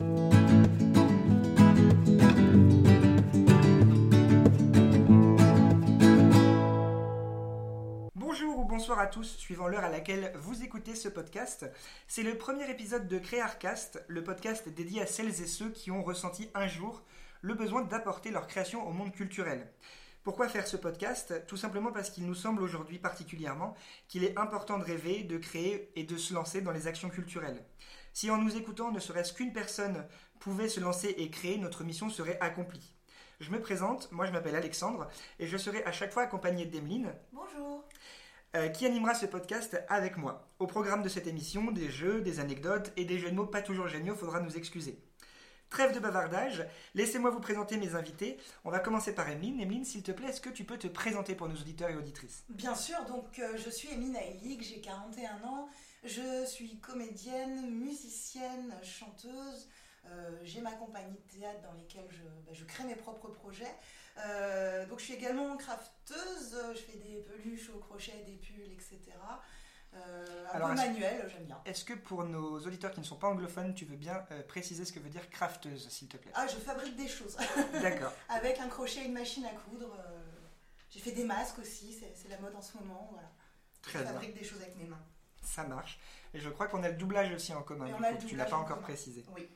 Bonjour ou bonsoir à tous, suivant l'heure à laquelle vous écoutez ce podcast. C'est le premier épisode de Créarcast, le podcast dédié à celles et ceux qui ont ressenti un jour le besoin d'apporter leur création au monde culturel. Pourquoi faire ce podcast? Tout simplement parce qu'il nous semble aujourd'hui particulièrement qu'il est important de rêver, de créer et de se lancer dans les actions culturelles. Si en nous écoutant ne serait-ce qu'une personne pouvait se lancer et créer, notre mission serait accomplie. Je me présente, moi je m'appelle Alexandre et je serai à chaque fois accompagné d'Emeline. Bonjour. Euh, qui animera ce podcast avec moi. Au programme de cette émission, des jeux, des anecdotes et des jeux de mots pas toujours géniaux, faudra nous excuser. Trêve de bavardage, laissez-moi vous présenter mes invités. On va commencer par Emeline. Emeline, s'il te plaît, est-ce que tu peux te présenter pour nos auditeurs et auditrices? Bien sûr, donc euh, je suis Emine Aïlig, j'ai 41 ans, je suis comédienne, musicienne, chanteuse. Euh, j'ai ma compagnie de théâtre dans laquelle je, bah, je crée mes propres projets. Euh, donc je suis également crafteuse, je fais des peluches au crochet, des pulls, etc. Euh, un Alors, peu manuel, j'aime bien. Est-ce que pour nos auditeurs qui ne sont pas anglophones, tu veux bien préciser ce que veut dire crafteuse, s'il te plaît? Ah, je fabrique des choses D'accord. avec un crochet et une machine à coudre. j'ai fait des masques aussi, c'est la mode en ce moment. Voilà. Très je bien. fabrique des choses avec mes mains. Ça marche. Et je crois qu'on a le doublage aussi en commun. Du coup, tu l'as pas en encore commun. précisé. Oui.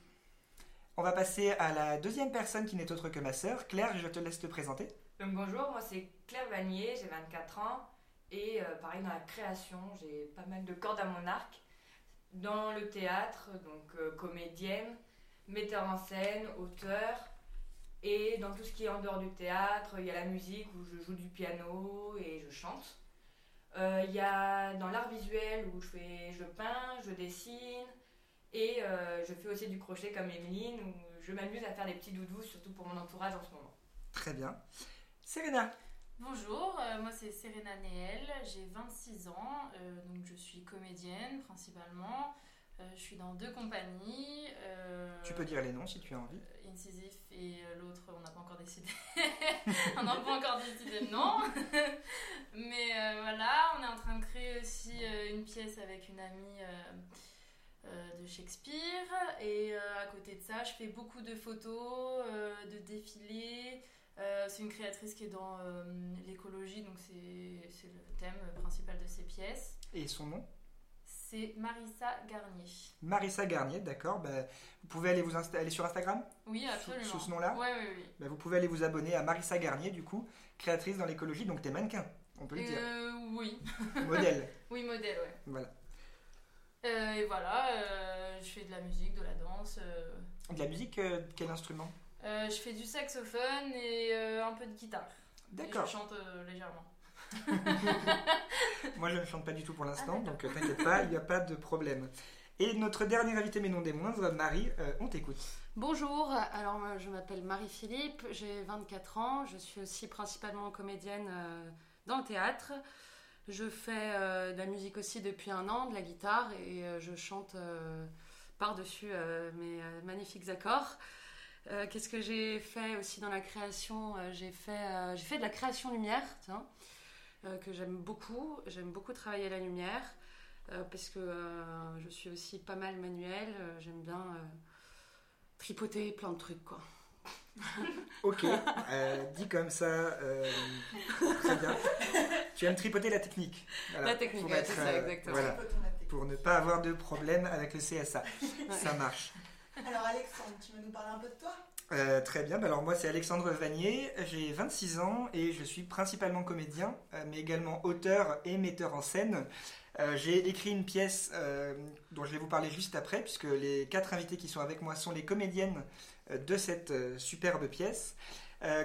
On va passer à la deuxième personne qui n'est autre que ma sœur. Claire, je te laisse te présenter. Donc bonjour, moi c'est Claire Vanier, j'ai 24 ans et euh, pareil dans la création, j'ai pas mal de cordes à mon arc. Dans le théâtre, donc euh, comédienne, metteur en scène, auteur et dans tout ce qui est en dehors du théâtre, il y a la musique où je joue du piano et je chante. Euh, Il y a dans l'art visuel où je, fais, je peins, je dessine et euh, je fais aussi du crochet comme Emeline où je m'amuse à faire des petits doudous, surtout pour mon entourage en ce moment. Très bien. Serena. Bonjour, euh, moi c'est Serena Néel, j'ai 26 ans, euh, donc je suis comédienne principalement. Euh, je suis dans deux compagnies. euh, Tu peux dire les noms si tu as envie. Et euh, l'autre, on n'a pas encore décidé. on n'a pas encore décidé nom. Mais euh, voilà, on est en train de créer aussi euh, une pièce avec une amie de Shakespeare. Et à côté de ça, je fais beaucoup de photos, de défilés. C'est une créatrice qui est dans l'écologie, donc c'est le thème principal de ses pièces. Et son nom? C'est Marissa Garnier. Marissa Garnier, d'accord. Bah, vous pouvez aller, vous aller sur Instagram? Oui, absolument. sous ce nom-là? Ouais, oui, oui. Bah, Vous pouvez aller vous abonner à Marissa Garnier, du coup, créatrice dans l'écologie, donc t'es mannequin, on peut le dire. Euh, oui. Modèle. Oui, modèle, ouais. Voilà. Euh, et voilà, euh, je fais de la musique, de la danse. De la musique, quel instrument? Je fais du saxophone et un peu de guitare. D'accord. je chante légèrement. Moi, je ne chante pas du tout pour l'instant, Ah, donc euh, t'inquiète pas, il n'y a pas de problème. Et notre dernier invité, mais non des moindres, Marie, euh, on t'écoute. Bonjour, alors moi, je m'appelle Marie-Philippe, j'ai 24 ans, je suis aussi principalement comédienne euh, dans le théâtre. Je fais euh, de la musique aussi depuis un an, de la guitare, et euh, je chante euh, par-dessus euh, mes euh, magnifiques accords. Euh, Qu'est-ce que j'ai fait aussi dans la création? Euh, J'ai fait, euh, fait de la création lumière, tiens, euh, que j'aime beaucoup. J'aime beaucoup travailler la lumière, euh, parce que euh, je suis aussi pas mal manuelle, euh, j'aime bien... euh, tripoter plein de trucs quoi. Ok, euh, dit comme ça, euh, très bien. Tu aimes tripoter la technique. Voilà, La technique, pour être, ça, euh, exactement. voilà, pour ne pas avoir de problème avec le CSA. Ça marche. Alors Alexandre, tu veux nous parler un peu de toi? Euh, très bien, alors moi c'est Alexandre Vanier, j'ai 26 ans et je suis principalement comédien, euh, mais également auteur et metteur en scène. Euh, j'ai écrit une pièce dont je vais vous parler juste après, puisque les quatre invités qui sont avec moi sont les comédiennes de cette superbe pièce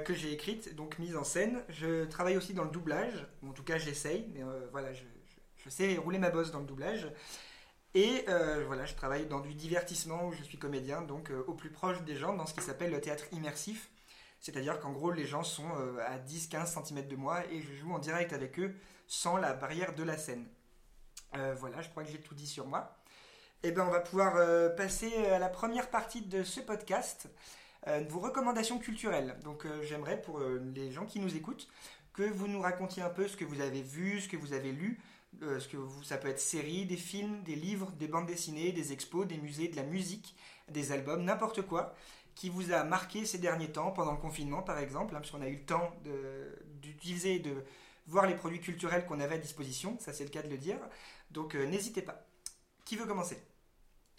que j'ai écrite, donc mise en scène. Je travaille aussi dans le doublage, en tout cas j'essaye, mais voilà, je sais rouler ma bosse dans le doublage. Et euh, voilà, je travaille dans du divertissement où je suis comédien, donc euh, au plus proche des gens, dans ce qui s'appelle le théâtre immersif. C'est-à-dire qu'en gros, les gens sont euh, à 10-15 cm de moi et je joue en direct avec eux sans la barrière de la scène. Voilà, je crois que j'ai tout dit sur moi. Et bien, on va pouvoir passer à la première partie de ce podcast, vos recommandations culturelles. Donc, j'aimerais pour les gens qui nous écoutent que vous nous racontiez un peu ce que vous avez vu, ce que vous avez lu Euh, ce que vous, ça peut être séries, des films, des livres, des bandes dessinées, des expos, des musées, de la musique, des albums, n'importe quoi qui vous a marqué ces derniers temps, pendant le confinement par exemple, hein, puisqu'on a eu le temps de- d'utiliser, de, voir les produits culturels qu'on avait à disposition, ça c'est le cas de le dire. Donc euh, n'hésitez pas. Qui veut commencer?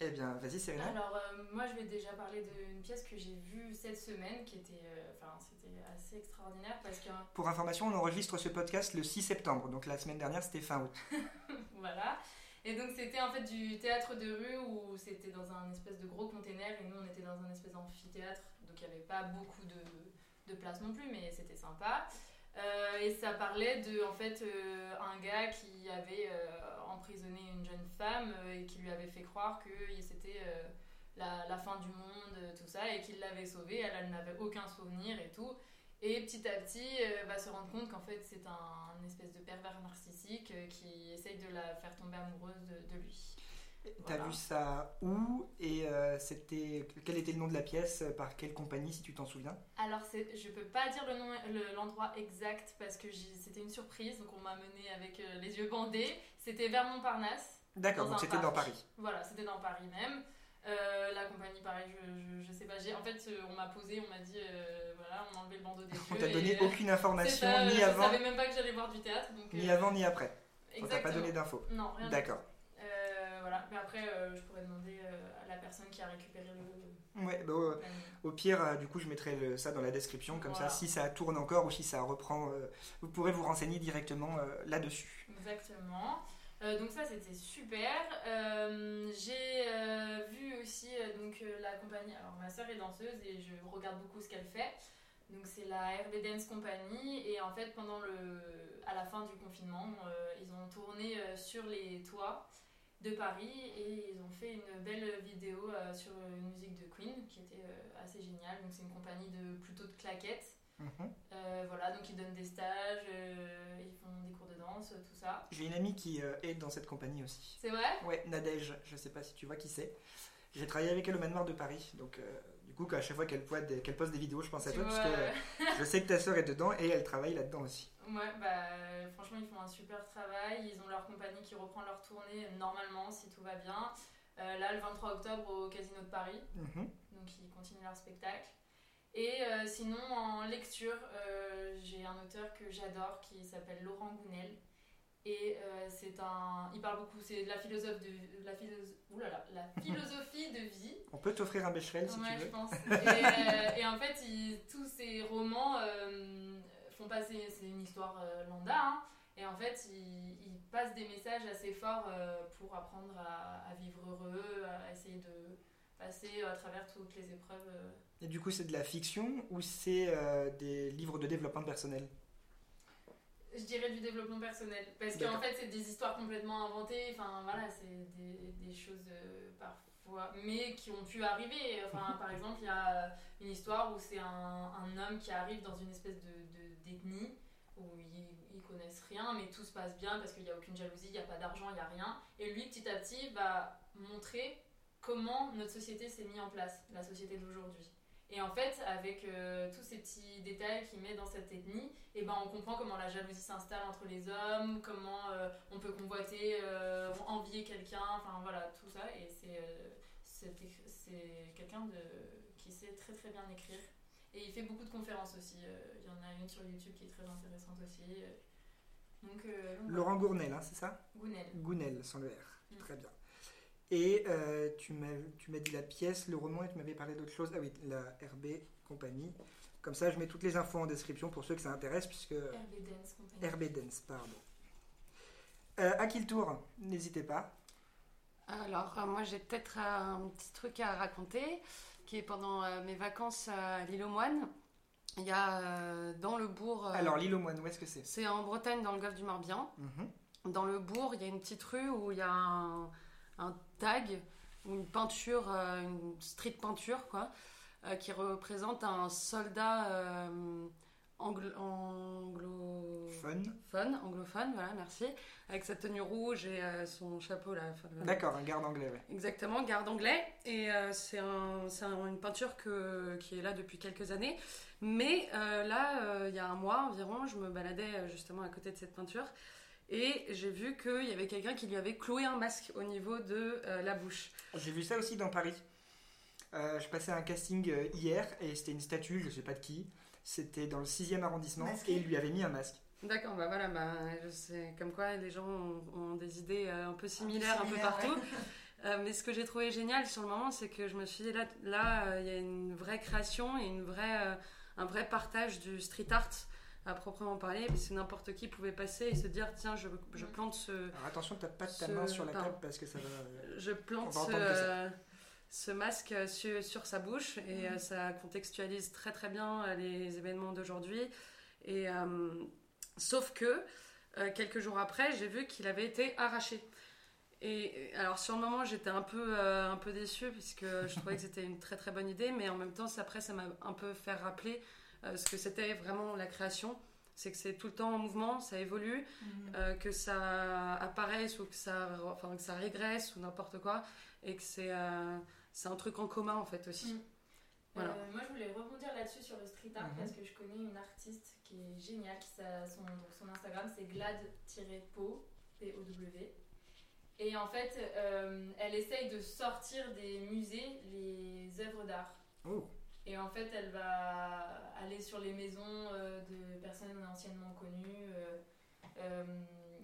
Eh bien, vas-y Serena. Alors, euh, moi, je vais déjà parler d'une pièce que j'ai vue cette semaine, qui était, euh, enfin, c'était assez extraordinaire parce que, Pour information, on enregistre ce podcast le 6 septembre, donc la semaine dernière c'était fin août. voilà. Et donc, c'était en fait du théâtre de rue où c'était dans un espèce de gros container et nous, on était dans un espèce d'amphithéâtre, donc il n'y avait pas beaucoup de, de place non plus, mais c'était sympa. Euh, et ça parlait de, en fait, euh, un gars qui avait euh, emprisonné une jeune femme et qui lui avait fait croire que c'était la, la fin du monde, tout ça, et qu'il l'avait sauvée. Elle, n'avait aucun souvenir et tout. Et petit à petit, va se rendre compte qu'en fait, c'est un, espèce de pervers narcissique qui essaye de la faire tomber amoureuse de lui. T'as Voilà. vu ça où Et euh, c'était quel était le nom de la pièce Par quelle compagnie, si tu t'en souviens? Alors, je peux pas dire le nom, le- l'endroit exact parce que c'était une surprise, donc on m'a mené avec euh, les yeux bandés. C'était vers Montparnasse. D'accord, donc c'était dans. Paris. Voilà, c'était dans Paris même. Euh, la compagnie, pareil, je, je, je sais pas. En fait, euh, on m'a posé, on m'a dit, euh, voilà, on a enlevé le bandeau des yeux. On t'a donné euh, aucune information, ça, ni je avant, savais même pas que j'allais voir du théâtre. Donc, ni euh, avant, ni après. On t'a pas exactement. donné d'infos. Non, rien D'accord. Voilà, mais après, euh, je pourrais demander euh, à la personne qui a récupéré le. Ouais, bah, au pire, euh, du coup, je mettrai le- ça dans la description, comme Voilà. ça, si ça tourne encore ou si ça reprend, vous pourrez vous renseigner directement là-dessus. Exactement. Donc ça c'était super. J'ai vu aussi donc la compagnie. Alors ma soeur est danseuse et je regarde beaucoup ce qu'elle fait. Donc c'est la RB Dance Company et en fait pendant le à la fin du confinement euh, ils ont tourné sur les toits de Paris et ils ont fait une belle vidéo euh, sur une musique de Queen qui était euh, assez géniale. Donc c'est une compagnie de plutôt de claquettes. Mhm. Euh, voilà donc ils donnent des stages, euh, ils font des cours de danse, tout ça. J'ai une amie qui euh, est dans cette compagnie aussi. C'est vrai? Ouais, Nadège, je sais pas si tu vois qui c'est. J'ai travaillé avec elle au manoir de Paris, donc euh, coup, à chaque fois qu'elle poste, des- qu'elle poste des vidéos, je pense à Tu toi, parce vois, que euh, je sais que ta sœur est dedans et elle travaille là-dedans aussi. Ouais, bah franchement, ils font un super travail. Ils ont leur compagnie qui reprend leur tournée normalement, si tout va bien. Euh, là, le 23 octobre, au Casino de Paris. Mhm. Donc, ils continuent leur spectacle. Et euh, sinon, en lecture, euh, j'ai un auteur que j'adore qui s'appelle Laurent Gounel. Et euh, c'est un. Il parle beaucoup, c'est de la philosophe de. La, philosophe, oulala, la philosophie de vie. On peut t'offrir un Becherel si Ouais, tu je veux. pense. Et, euh, et en fait, il- tous ces romans euh, font passer. C'est une histoire lambda. hein, et en fait, ils il passent des messages assez forts pour apprendre à, à vivre heureux, à essayer de passer à travers toutes les épreuves. Et du coup, c'est de la fiction ou c'est euh, des livres de développement personnel? Je dirais du développement personnel. Parce qu'en fait, c'est des histoires complètement inventées. Enfin, voilà, c'est des, des choses euh, parfois. Mais qui ont pu arriver. Enfin, par exemple, il y a une histoire où c'est un, un homme qui arrive dans une espèce de de- d'ethnie où ils, ils connaissent rien, mais tout se passe bien parce qu'il n'y a aucune jalousie, il n'y a pas d'argent, il n'y a rien. Et lui, petit à petit, va montrer comment notre société s'est mise en place, la société d'aujourd'hui. Et en fait, avec euh, tous ces petits détails qu'il met dans cette ethnie, et ben on comprend comment la jalousie s'installe entre les hommes, comment euh, on peut convoiter, euh, envier quelqu'un, enfin voilà, tout ça. Et c'est quelqu'un de- qui sait très très bien écrire. Et il fait beaucoup de conférences aussi. Il y en a une sur YouTube qui est très intéressante aussi. Donc. Laurent Gournel, hein, c'est ça? Gounel. Gounel, sans le R. Mm. Très bien. Et euh, tu m'as tu m'as dit la pièce, le roman, et tu m'avais parlé d'autre chose. Ah oui, la RB Compagnie. Comme ça, je mets toutes les infos en description pour ceux que ça intéresse, puisque RB Dance Company. RB Dance, pardon. Euh, à qui le tour? N'hésitez pas. Alors, euh, moi, j'ai peut-être un petit truc à raconter, qui est pendant euh, mes vacances à l'île aux Moines. Il y a euh, dans le bourg. euh, Alors, l'île aux moines, où est-ce que c'est? c'est en Bretagne, dans le golfe du Morbihan. Mhm. Dans le bourg, il y a une petite rue où il y a un, un tag, ou une peinture, euh, une street peinture, quoi, euh, qui représente un soldat euh, anglo, anglo- Fun. Anglophone, voilà, merci, avec sa tenue rouge et euh, son chapeau là. enfin, D'accord, un garde anglais, ouais. Exactement, garde anglais. Et euh, c'est un, c'est un- une peinture que, qui est là depuis quelques années. Mais euh, là, il y a un mois environ, je me baladais justement à côté de cette peinture. Et j'ai vu qu'il y avait quelqu'un qui lui avait cloué un masque au niveau de euh, la bouche. J'ai vu ça aussi dans Paris. Euh, je passais un casting euh, hier et c'était une statue, je sais pas de qui. C'était dans le 6e arrondissement Masqué. et il lui avait mis un masque. D'accord, bah voilà, bah, je sais, comme quoi les gens ont, ont des idées un peu similaires un peu, similaires, partout. Euh, mais ce que j'ai trouvé génial sur le moment, c'est que je me suis dit là, là, euh, il y a une vraie création et une vraie, euh, un vrai partage du street art à proprement parler, parce que n'importe qui pouvait passer et se dire tiens, je, je Mm. plante ce, Alors attention, t'as pas ta Ce- main sur la table parce que ça va. euh, je plante va ce, masque sur, sur sa bouche et Mhm. euh, ça contextualise très très bien euh, les événements d'aujourd'hui. Et euh, sauf que euh, quelques jours après, j'ai vu qu'il avait été arraché. Et alors sur le moment, j'étais un peu euh, un peu déçue puisque je trouvais que c'était une très très bonne idée, mais en même temps, après, ça m'a un peu fait rappeler euh, ce que c'était vraiment la création. C'est que c'est tout le temps en mouvement, ça évolue Mhm. euh, que ça apparaisse ou que ça, enfin, que ça régresse ou n'importe quoi, et que c'est euh, c'est un truc en commun en fait aussi. Mm. Voilà. Euh, moi, je voulais rebondir là-dessus sur le street art Mhm. parce que je connais une artiste qui est géniale. Qui, sa- son, donc son Instagram, c'est glad-po, P-O-W. Et en fait, euh, elle essaye de sortir des musées les œuvres d'art. Oh. Et en fait, elle va aller sur les maisons euh, de personnes anciennement connues euh, euh,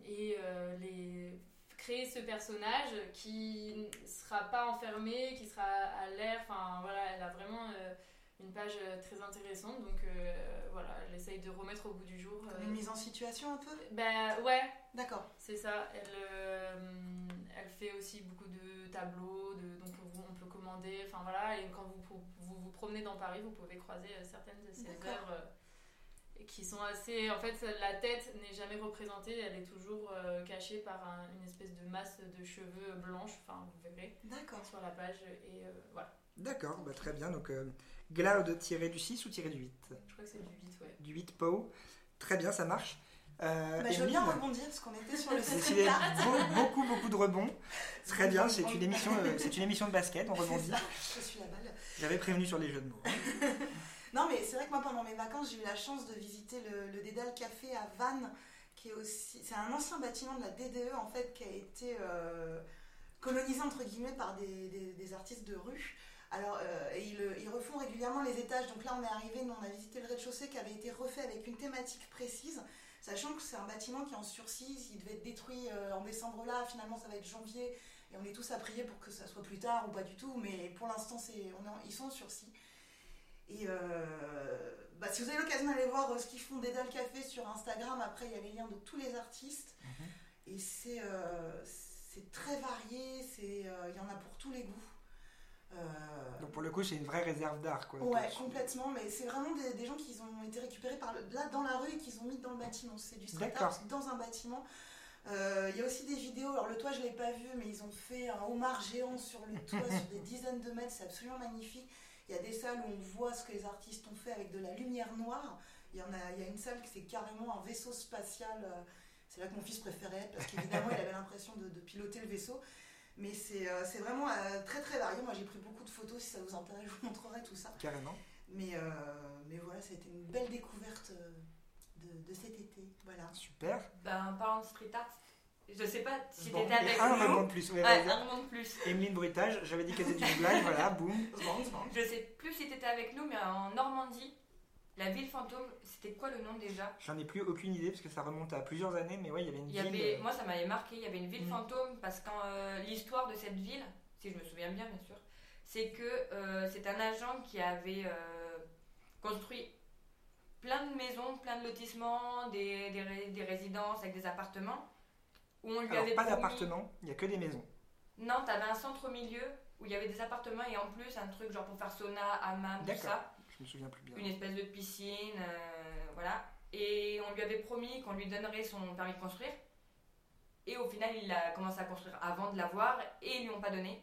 et les créer ce personnage qui ne sera pas enfermé, qui sera à l'air. Enfin voilà, elle a vraiment euh, une page très intéressante. Donc euh, voilà, elle essaye de remettre au bout du jour. Comme euh, une mise en situation un peu? Ben ouais, D'accord. c'est ça. Elle, elle fait aussi beaucoup de tableaux, de, donc vous- on peut commander. Enfin voilà, et quand vous vous, promenez dans Paris, vous pouvez croiser euh, certaines de ces œuvres euh, qui sont assez. En fait, la tête n'est jamais représentée, elle est toujours euh, cachée par un- une espèce de masse de cheveux blanches. Enfin, vous verrez D'accord. sur la page. Et euh, voilà, D'accord, bah, très bien. Donc, euh, Glaude tiré du 6 ou tiré du 8 je crois que c'est du 8, ouais. Du 8 Pau. Très bien, ça marche. Euh, Bah, je veux bien rebondir parce qu'on était sur le street art. beau- beaucoup, beaucoup de rebonds. Très bien, c'est une émission, euh, c'est une émission de basket, on rebondit. Je suis la balle. J'avais prévenu sur les jeux de mots. Non, mais c'est vrai que moi, pendant mes vacances, j'ai eu la chance de visiter le, le Dédale Café à Vannes, qui est aussi. C'est un ancien bâtiment de la DDE, en fait, qui a été euh, colonisé, entre guillemets, par des, des- des artistes de rue. Alors, euh, et ils, ils refont régulièrement les étages. Donc là, on est arrivé, nous, on a visité le rez-de-chaussée qui avait été refait avec une thématique précise, sachant que c'est un bâtiment qui est en sursis. Il devait être détruit euh, en décembre là. Finalement, ça va être janvier. Et on est tous à prier pour que ça soit plus tard ou pas du tout. Mais pour l'instant, c'est, on est en- ils sont en sursis. Et euh, bah, si vous avez l'occasion d'aller voir euh, ce qu'ils font d'Edal Café sur Instagram, après il y a les liens de tous les artistes. Et c'est euh, c'est très varié, c'est, euh, il y en a pour tous les goûts. Euh, Donc pour le coup, c'est une vraie réserve d'art. Quoi. Ouais, complètement, mais c'est vraiment des, des gens qui ont été récupérés par le- là dans la rue et qu'ils ont mis dans le bâtiment. C'est du street art dans un bâtiment. Euh, Il y a aussi des vidéos, alors le toit je l'ai pas vu, mais ils ont fait un homard géant sur le toit sur des dizaines de mètres, c'est absolument magnifique. Il y a des salles où on voit ce que les artistes ont fait avec de la lumière noire. Il y, en a, y a une salle qui c'est carrément un vaisseau spatial. euh, C'est là que mon fils préférait être parce qu'évidemment il avait l'impression de, de piloter le vaisseau. Mais c'est euh, c'est vraiment euh, très très varié. Moi j'ai pris beaucoup de photos, si ça vous intéresse, je vous montrerai tout ça. Carrément. Mais, euh, mais voilà, ça a été une belle découverte de, de cet été. Voilà. Super. Ben, en parlant de street art, je sais pas si Bon, t'étais avec un nous. rebond de plus. Ouais, un rebond de plus. Emeline Bruitage, j'avais dit qu'elle était une blague, voilà, boum. Je sais plus si t'étais avec nous, mais en Normandie, la ville fantôme, c'était quoi le nom déjà? J'en ai plus aucune idée parce que ça remonte à plusieurs années, mais ouais, il y avait une Il y ville. avait, euh, moi, ça m'avait marqué. Il y avait une ville Mhm. fantôme parce que euh, l'histoire de cette ville, si je me souviens bien, bien sûr, c'est que euh, c'est un agent qui avait euh, construit plein de maisons, plein de lotissements, des, des, ré- des résidences avec des appartements. Où on lui Alors, avait pas promis- d'appartement, il y a que des maisons. Non, t'avais un centre au milieu où il y avait des appartements et en plus un truc genre pour faire sauna, hammam, tout D'accord. ça. Je me souviens plus bien. Une espèce de piscine, euh, voilà. Et on lui avait promis qu'on lui donnerait son permis de construire. Et au final, il a commencé à construire avant de l'avoir et ils lui ont pas donné.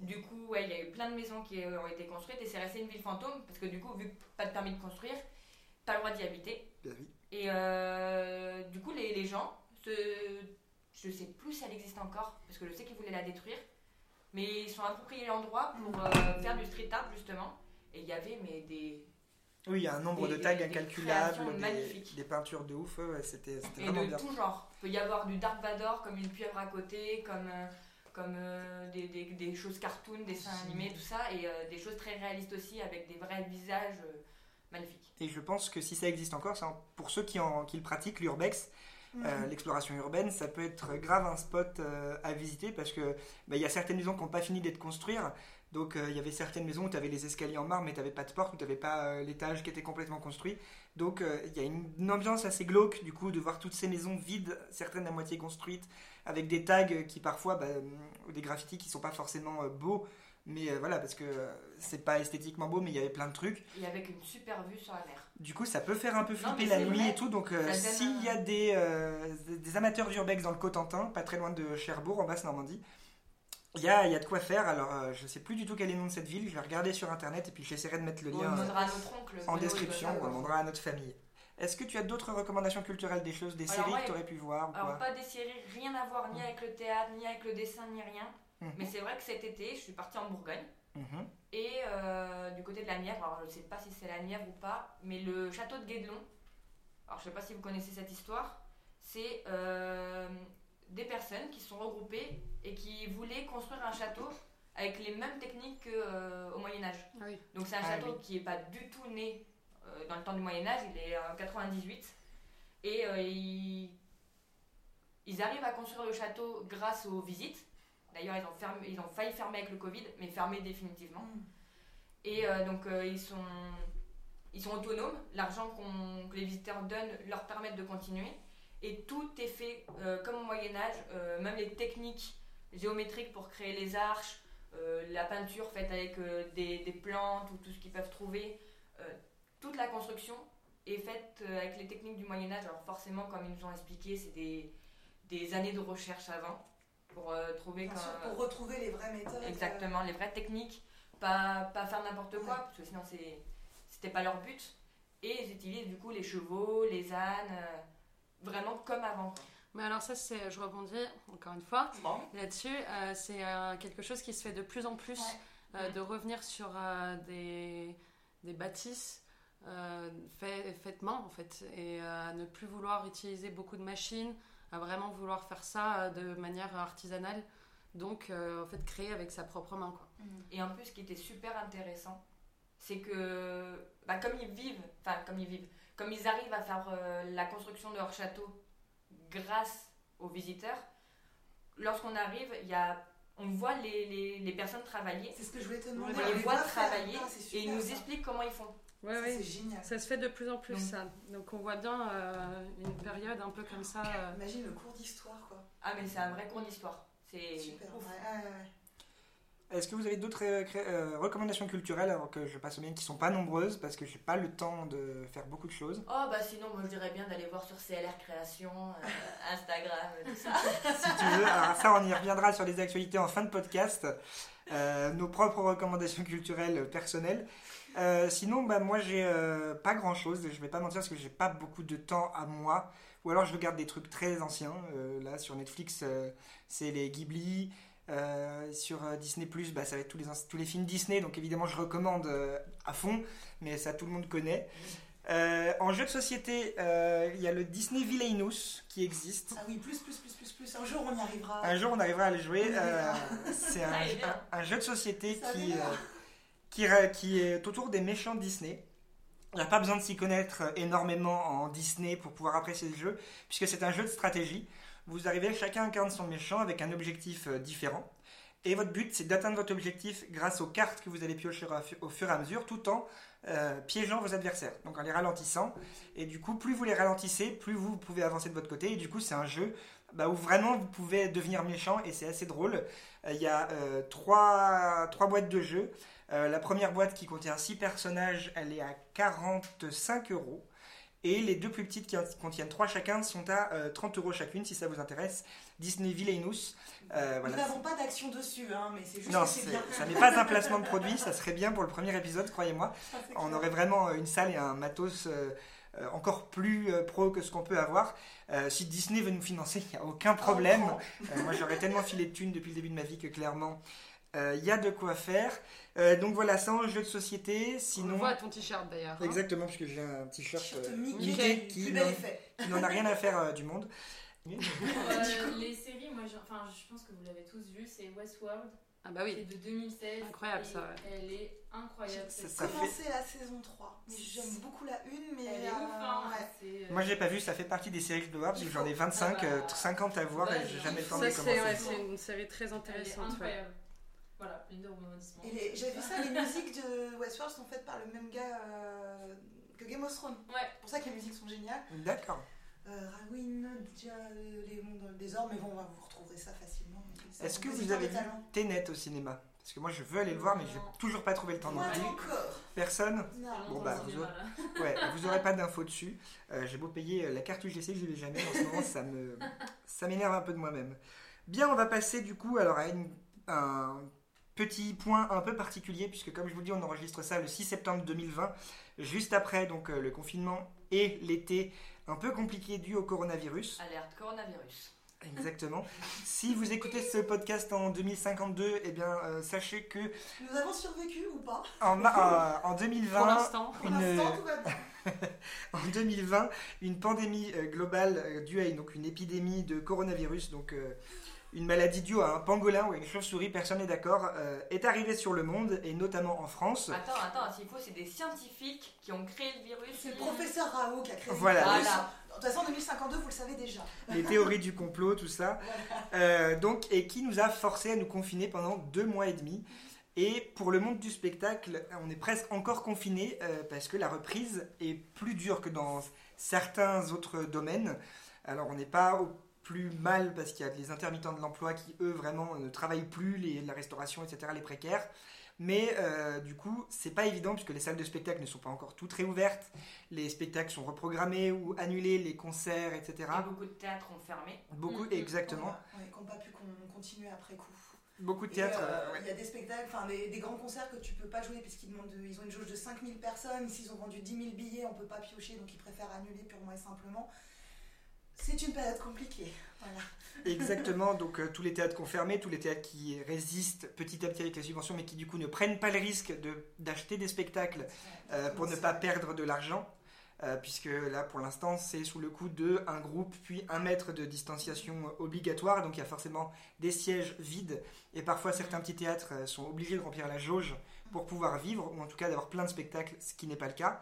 Du coup, ouais, il y a eu plein de maisons qui ont été construites et c'est resté une ville fantôme parce que du coup, vu que pas de permis de construire, pas le droit d'y habiter. Bien oui. Et euh, du coup, les, les gens, se, je sais plus si elle existe encore parce que je sais qu'ils voulaient la détruire, mais ils sont appropriés l'endroit pour euh, faire du street art justement. Et il y avait mais des, Oui, il y a un nombre Des- de tags des- des incalculables, des, peintures de ouf, ouais, c'était vraiment de bien. tout genre. Il peut y avoir du Dark Vador comme une pieuvre à côté, comme, euh, comme euh, des, des- des choses cartoon, dessins animés, tout ça, et euh, des choses très réalistes aussi avec des vrais visages euh, magnifiques. Et je pense que si ça existe encore, pour ceux qui, en, qui le pratiquent, l'urbex, euh, Mhm. l'exploration urbaine, ça peut être grave un spot euh, à visiter parce que bah, il y a certaines maisons qui n'ont pas fini d'être construites. Donc euh, il y avait certaines maisons où tu avais les escaliers en marbre mais tu n'avais pas de porte, tu n'avais pas euh, l'étage qui était complètement construit. Donc euh, il y a une, une ambiance assez glauque du coup de voir toutes ces maisons vides, certaines à moitié construites, avec des tags qui parfois, bah, ou des graffitis qui sont pas forcément beaux. Mais voilà, parce que c'est pas esthétiquement beau, mais il y avait plein de trucs. Et avec une super vue sur la mer. Du coup, ça peut faire un peu flipper la nuit vrai. et tout. Donc, s'il y a des, des amateurs d'urbex dans le Cotentin, pas très loin de Cherbourg, en Basse-Normandie, il y a, il y a de quoi faire. Alors, euh, je sais plus du tout quel est le nom de cette ville. Je vais regarder sur internet et puis j'essaierai de mettre le On lien euh, demandera à notre oncle. en description. On savoir. demandera à notre famille. Est-ce que tu as d'autres recommandations culturelles, des choses, des Alors, séries que tu aurais pu voir ou Alors, quoi? pas des séries, rien à voir ni avec le théâtre, ni avec le dessin, ni rien. Mhm. Mais c'est vrai que cet été, je suis partie en Bourgogne. Mhm. Et euh, du côté de la Nièvre, alors je ne sais pas si c'est la Nièvre ou pas, mais le château de Guédelon, alors je ne sais pas si vous connaissez cette histoire, c'est euh, des personnes qui sont regroupées et qui voulaient construire un château avec les mêmes techniques qu'au Moyen-Âge. Ah oui. Donc c'est un Ah château oui. qui n'est pas du tout né euh, dans le temps du Moyen-Âge, il est en 98. Et euh, ils, ils arrivent à construire le château grâce aux visites. D'ailleurs, ils, ont fermé- ils ont failli fermer avec le Covid, mais fermé définitivement. Mhm. Et euh, donc euh, ils, sont, ils sont autonomes, l'argent que les visiteurs donnent leur permet de continuer. Et tout est fait euh, comme au Moyen Âge, euh, même les techniques géométriques pour créer les arches, euh, la peinture faite avec des, des plantes ou tout ce qu'ils peuvent trouver. toute la construction est faite avec les techniques du Moyen Âge. Alors forcément, comme ils nous ont expliqué, c'est des, des années de recherche avant pour trouver pour retrouver les vraies méthodes. Exactement, les vraies techniques, pas, pas faire n'importe quoi, parce que sinon c'est, c'était pas leur but. Et ils utilisent du coup les chevaux, les ânes, vraiment comme avant. quoi. Mais alors ça, c'est, je rebondis encore une fois Bon. là-dessus. euh, c'est euh, quelque chose qui se fait de plus en plus, Ouais. euh, Mm. de revenir sur des, des bâtisses fait- faites main en fait, et à ne plus vouloir utiliser beaucoup de machines, à vraiment vouloir faire ça de manière artisanale. Donc en fait créer avec sa propre main quoi. Mhm. Et en plus, ce qui était super intéressant, c'est que bah, comme ils vivent, enfin comme ils vivent, comme ils arrivent à faire euh, la construction de leur château grâce aux visiteurs, lorsqu'on arrive, il y a, on voit les, les, les personnes travailler, C'est ce que je voulais te demander. on les voit travailler Ah, et ils nous ça. expliquent comment ils font. Ouais, Ça. C'est génial. Ça se fait de plus en plus Donc- ça. Donc on voit bien euh, une période un peu comme ça. euh, Imagine le cours d'histoire, quoi. Ah mais c'est un vrai cours d'histoire. C'est Super. ouf. Ouais, ouais, ouais. Est-ce que vous avez d'autres euh, euh, recommandations culturelles avant que je passe aux miennes qui sont pas nombreuses parce que j'ai pas le temps de faire beaucoup de choses? Oh bah sinon moi je dirais bien d'aller voir sur CLR Création, euh, Instagram, tout ça. si tu veux. Alors ça, on y reviendra sur les actualités en fin de podcast. Euh, nos propres recommandations culturelles personnelles. Sinon, bah, moi, j'ai pas grand-chose. Je vais pas mentir parce que j'ai pas beaucoup de temps à moi. Ou alors, je regarde des trucs très anciens. Là, sur Netflix, c'est les Ghibli. Euh, sur euh, Disney+, bah, ça va être tous les, tous les films Disney. Donc, évidemment, je recommande euh, à fond. Mais ça, tout le monde connaît. Euh, en jeu de société, il y a le Disney Villainous qui existe. Ah oui, plus, plus, plus, plus, plus. Un jour, on y arrivera. Un jour, on arrivera à le jouer. C'est un, un- un jeu de société qui, qui, qui est autour des méchants Disney. Il n'y a pas besoin de s'y connaître énormément en Disney pour pouvoir apprécier le jeu, puisque c'est un jeu de stratégie. Vous arrivez, chacun incarne son méchant avec un objectif euh, différent. Et votre but, c'est d'atteindre votre objectif grâce aux cartes que vous allez piocher au fu- au fur et à mesure, tout en euh, piégeant vos adversaires, donc en les ralentissant. Et du coup, plus vous les ralentissez, plus vous pouvez avancer de votre côté. Et du coup, c'est un jeu bah, où vraiment vous pouvez devenir méchant et c'est assez drôle. Euh, Il y a trois, trois boîtes de jeu. La première boîte qui contient 6 personnages, elle est à 45 euros. Et les deux plus petites qui en contiennent 3 chacun sont à euh, 30 euros chacune si ça vous intéresse. Disney Villainous. Euh, Nous n'avons pas d'action dessus, hein, mais c'est juste Non, que c'est bien. ça n'est pas un placement de produit, ça serait bien pour le premier épisode, croyez-moi. On aurait vraiment une salle et un matos euh, euh, encore plus euh, pro que ce qu'on peut avoir. Euh, si Disney veut nous financer, il n'y a aucun problème. Oh, Euh, moi, j'aurais tellement filé de thunes depuis le début de ma vie que clairement, euh, il y a de quoi faire. Euh, donc voilà, ça en jeu de société. On Sinon, voit à ton t-shirt d'ailleurs. hein. exactement, puisque j'ai un t-shirt euh, Mickey, Mickey qui bel n'en- effet. qui n'en a rien à faire euh, du monde. Euh, les séries, moi, je, enfin, je pense que vous l'avez tous vu, c'est Westworld, Ah bah oui. de 2016. Incroyable, et ça, ouais. Elle est incroyable. J'ai commencé la saison 3, mais j'aime beaucoup la 1, mais Elle est euh, ouf, hein. ouais. c'est, euh, Moi, j'ai pas vu, ça fait partie des séries que je dois voir, parce que j'en ai Il faut- 25, Ah bah, euh, 50 à voir et ouais, j'ai jamais le temps de c'est commencer. c'est une série très Elle est intéressante. ouais. incroyable. Voilà, plein de rebondissements. Et les- j'ai vu ça, les musiques de Westworld sont faites par le même gars euh, que Game of Thrones. Ouais. C'est pour ça que les musiques sont géniales. D'accord. Euh, Rawin, les mondes désordre, mais bon, on va vous retrouver ça facilement. Est-ce que vous avez des vu. Ténet au cinéma? Parce que moi, je veux aller le voir, mais j'ai toujours pas trouvé le temps plus. encore. Personne? Non. Bon, bah, vous aurez- Ouais, vous aurez pas d'infos dessus. Euh, j'ai beau payer euh, la carte UGC, je l'ai jamais. En ce moment, ça me, ça m'énerve un peu de moi-même. Bien, on va passer du coup alors à une- un petit point un peu particulier puisque comme je vous dis, on enregistre ça le 6 septembre 2020, juste après donc euh, le confinement et l'été un peu compliqué dû au coronavirus. Alerte coronavirus. Exactement. si vous écoutez ce podcast en 2052, eh bien euh, sachez que Nous avons survécu ou pas? en, ma- euh, en 2020, Pour l'instant. Une- tout va bien. En 2020, une pandémie globale due à une, donc une épidémie de coronavirus, donc euh, une maladie due à un pangolin ou à une chauve-souris, personne n'est d'accord, euh, est arrivée sur le monde et notamment en France. Attends, attends, s'il faut, c'est des scientifiques qui ont créé le virus. C'est le professeur Rao qui a créé Voilà. le virus. Voilà. De toute façon, en 2052, vous le savez déjà. Les théories du complot, tout ça. Euh, donc, et qui nous a forcé à nous confiner pendant deux mois et demi. Et pour le monde du spectacle, on est presque encore confiné euh, parce que la reprise est plus dure que dans certains autres domaines. Alors, on n'est pas au plus mal parce qu'il y a les intermittents de l'emploi qui, eux, vraiment ne travaillent plus, les, la restauration, etc., les précaires. Mais euh, du coup, c'est pas évident puisque les salles de spectacle ne sont pas encore toutes réouvertes, les spectacles sont reprogrammés ou annulés, les concerts, etc. Et beaucoup de théâtres ont fermé. Beaucoup, Mhm. exactement. Voilà. Ouais, qui n'ont pas pu con- continuer après coup. Beaucoup de Et, théâtre. euh, euh, ouais. Il y a des spectacles, enfin des, des grands concerts que tu peux pas jouer puisqu'ils demandent de- ils ont une jauge de 5000 personnes. S'ils ont vendu 10 000 billets, on peut pas piocher, donc ils préfèrent annuler purement et simplement. C'est une période compliquée. Voilà. Exactement, donc euh, tous les théâtres confirmés, tous les théâtres qui résistent petit à petit avec les subventions, mais qui du coup ne prennent pas le risque de- d'acheter des spectacles euh, pour ne pas perdre de l'argent, euh, puisque là pour l'instant c'est sous le coup de un groupe puis un mètre de distanciation obligatoire, donc il y a forcément des sièges vides, et parfois certains petits théâtres sont obligés de remplir la jauge pour pouvoir vivre, ou en tout cas d'avoir plein de spectacles, ce qui n'est pas le cas.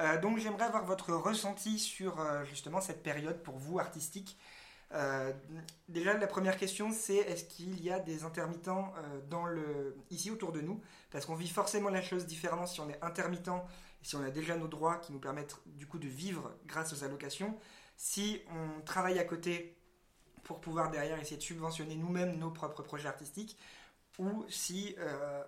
Euh, donc j'aimerais avoir votre ressenti sur euh, justement cette période pour vous artistique. Euh, déjà, la première question, c'est est-ce qu'il y a des intermittents ici autour de nous? Parce qu'on vit forcément la chose différemment si on est intermittent et si on a déjà nos droits qui nous permettent du coup de vivre grâce aux allocations. Si on travaille à côté pour pouvoir derrière essayer de subventionner nous-mêmes nos propres projets artistiques, ou si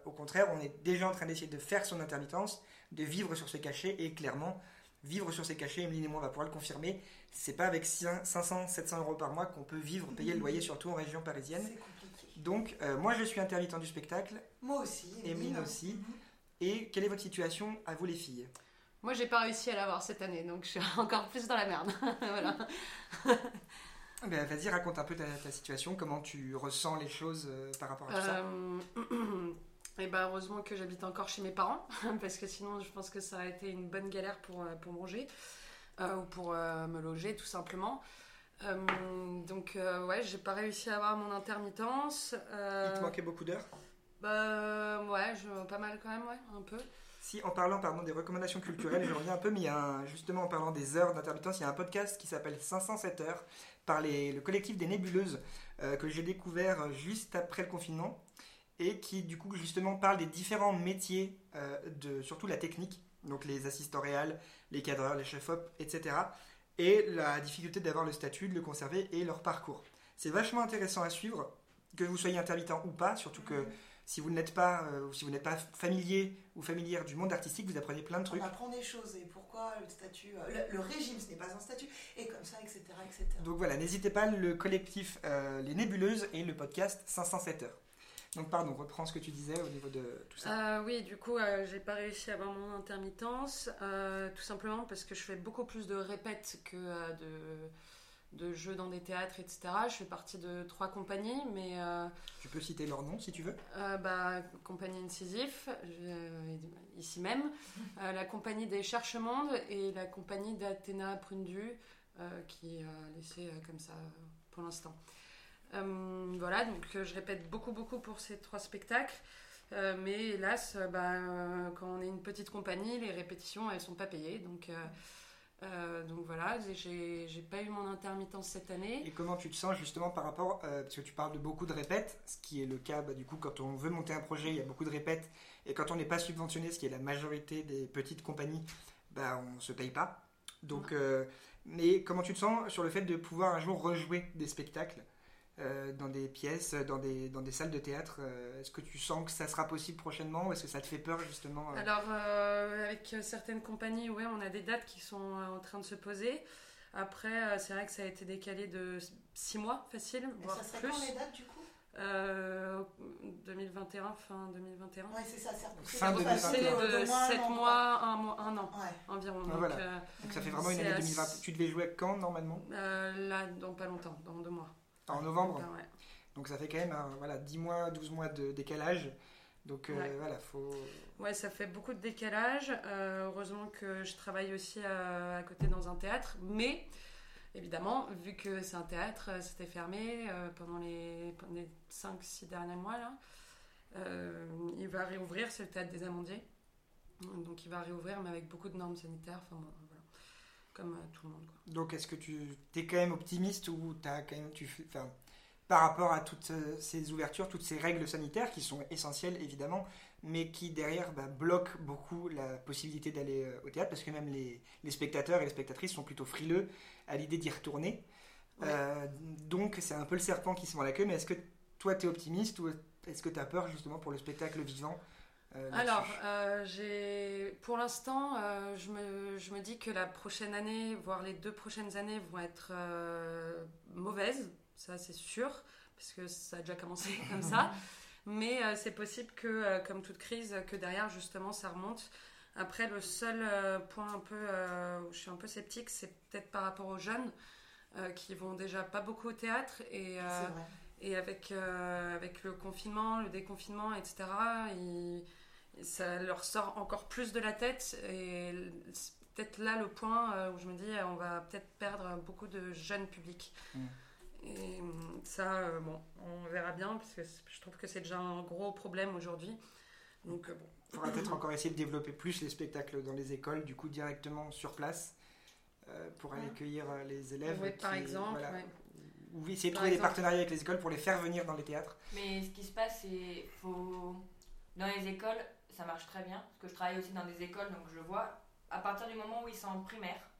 au contraire on est déjà en train d'essayer de faire son intermittence, de vivre sur ses cachets et clairement vivre sur ses cachets, Emeline et moi on va pouvoir le confirmer, c'est pas avec 500, 700 euros par mois qu'on peut vivre, payer le loyer, surtout en région parisienne. C'est compliqué. Donc, euh, moi je suis intermittent du spectacle. Moi aussi. Emeline aussi. Mhm. Et quelle est votre situation à vous les filles? Moi, j'ai pas réussi à l'avoir cette année, donc je suis encore plus dans la merde. voilà. ben, Vas-y, raconte un peu ta, ta situation, comment tu ressens les choses euh, par rapport à tout ça. Et bah heureusement que j'habite encore chez mes parents, parce que sinon je pense que ça aurait été une bonne galère pour, euh, pour manger euh, ou pour euh, me loger tout simplement. Euh, donc ouais, j'ai pas réussi à avoir mon intermittence. Il te manquait beaucoup d'heures? Bah ouais, je, pas mal quand même, ouais, un peu. Si, en parlant pardon, des recommandations culturelles, je reviens un peu, mais il y a un- justement en parlant des heures d'intermittence, il y a un podcast qui s'appelle 507 heures par les- le collectif des nébuleuses euh, que j'ai découvert juste après le confinement et qui du coup justement parle des différents métiers, euh, de, surtout la technique, donc les assistants réels, les cadreurs, les chefs-op, etc. Et la difficulté d'avoir le statut, de le conserver et leur parcours. C'est vachement intéressant à suivre, que vous soyez intermittent ou pas, surtout que si vous n'êtes pas, euh, ou si vous n'êtes pas familier ou familière du monde artistique, vous apprenez plein de trucs. On apprend des choses et pourquoi le statut, euh, le, le régime ce n'est pas un statut et comme ça, etc. etc. Donc voilà, n'hésitez pas, le collectif euh, Les Nébuleuses et le podcast 507 heures. Donc pardon, reprends ce que tu disais au niveau de tout ça. Euh, oui, du coup, euh, j'ai pas réussi à avoir mon intermittence, euh, tout simplement parce que je fais beaucoup plus de répètes que euh, de jeux dans des théâtres, etc. Je fais partie de trois compagnies, mais Tu peux citer leur nom si tu veux? bah, compagnie Incisif, ici même, la compagnie des Cherche-Monde et la compagnie d'Athéna Prundu, qui a laissé euh, comme ça pour l'instant. Euh, voilà, donc euh, je répète beaucoup, beaucoup pour ces trois spectacles. Euh, mais hélas, euh, bah, euh, quand on est une petite compagnie, les répétitions, elles sont pas payées. Donc, donc voilà, j'ai pas eu mon intermittence cette année. Et comment tu te sens justement par rapport, parce que tu parles de beaucoup de répètes, ce qui est le cas bah, du coup quand on veut monter un projet, il y a beaucoup de répètes, et quand on n'est pas subventionné, ce qui est la majorité des petites compagnies, bah, on se paye pas. Donc, mais comment tu te sens sur le fait de pouvoir un jour rejouer des spectacles? Euh, dans des pièces, dans des, dans des salles de théâtre euh, Est-ce que tu sens que ça sera possible prochainement ou est-ce que ça te fait peur justement euh Alors, euh, avec certaines compagnies, ouais, on a des dates qui sont en train de se poser. Après, euh, c'est vrai que ça a été décalé de 6 mois, facile, Et voire ça serait plus. quand les dates du coup? Euh, 2021, fin 2021. Ouais, c'est ça, c'est repoussé. Fin de toute 2021. façon, C'est euh, de d'au moins un 7 an, mois, un, mois, un an. Ouais. environ. Ah, Donc, voilà. euh, Donc ça fait vraiment une année à- 2020. Tu devais jouer quand normalement? Euh, là, dans pas longtemps, dans deux mois. En novembre ouais. Donc ça fait quand même un, voilà, 10 mois, 12 mois de décalage. Donc euh, Ouais. voilà, faut. Ouais, ça fait beaucoup de décalage. Euh, heureusement que je travaille aussi à, à côté dans un théâtre. Mais, évidemment, vu que c'est un théâtre, euh, c'était fermé euh, pendant les, les 5-6 derniers mois. Là. Euh, il va réouvrir, c'est le théâtre des Amandiers. Donc il va réouvrir, mais avec beaucoup de normes sanitaires. Enfin, bon. Comme euh, tout le monde. quoi. Donc est-ce que tu es quand même optimiste ou t'as quand même tu par rapport à toutes euh, ces ouvertures, toutes ces règles sanitaires qui sont essentielles évidemment, mais qui derrière bah, bloquent beaucoup la possibilité d'aller euh, au théâtre parce que même les, les spectateurs et les spectatrices sont plutôt frileux à l'idée d'y retourner. Ouais. Euh, donc c'est un peu le serpent qui se mord la queue, mais est-ce que toi tu es optimiste ou est-ce que tu as peur justement pour le spectacle vivant? Euh, Alors, euh, j'ai, pour l'instant, euh, je, me, je me dis que la prochaine année, voire les deux prochaines années, vont être mauvaises, ça c'est sûr, parce que ça a déjà commencé comme ça. Mais c'est possible que, comme toute crise, que derrière, justement, ça remonte. Après, le seul point un peu où je suis un peu sceptique, c'est peut-être par rapport aux jeunes qui vont déjà pas beaucoup au théâtre et C'est vrai. et avec, avec le confinement, le déconfinement, etc., ça leur sort encore plus de la tête. Et c'est peut-être là le point euh, où je me dis on va peut-être perdre beaucoup de jeunes publics. Mm. Et ça, euh, bon, on verra bien, parce que je trouve que c'est déjà un gros problème aujourd'hui. Donc euh, bon. Il faudra peut-être encore essayer de développer plus les spectacles dans les écoles, du coup directement sur place, euh, pour aller Ouais. accueillir les élèves. Ouais, par exemple, voilà, ouais. Ou essayer de trouver des partenariats avec les écoles pour les faire venir dans les théâtres. Mais ce qui se passe, c'est faut dans les écoles, ça marche très bien parce que je travaille aussi dans des écoles, donc je vois à partir du moment où ils sont en primaire,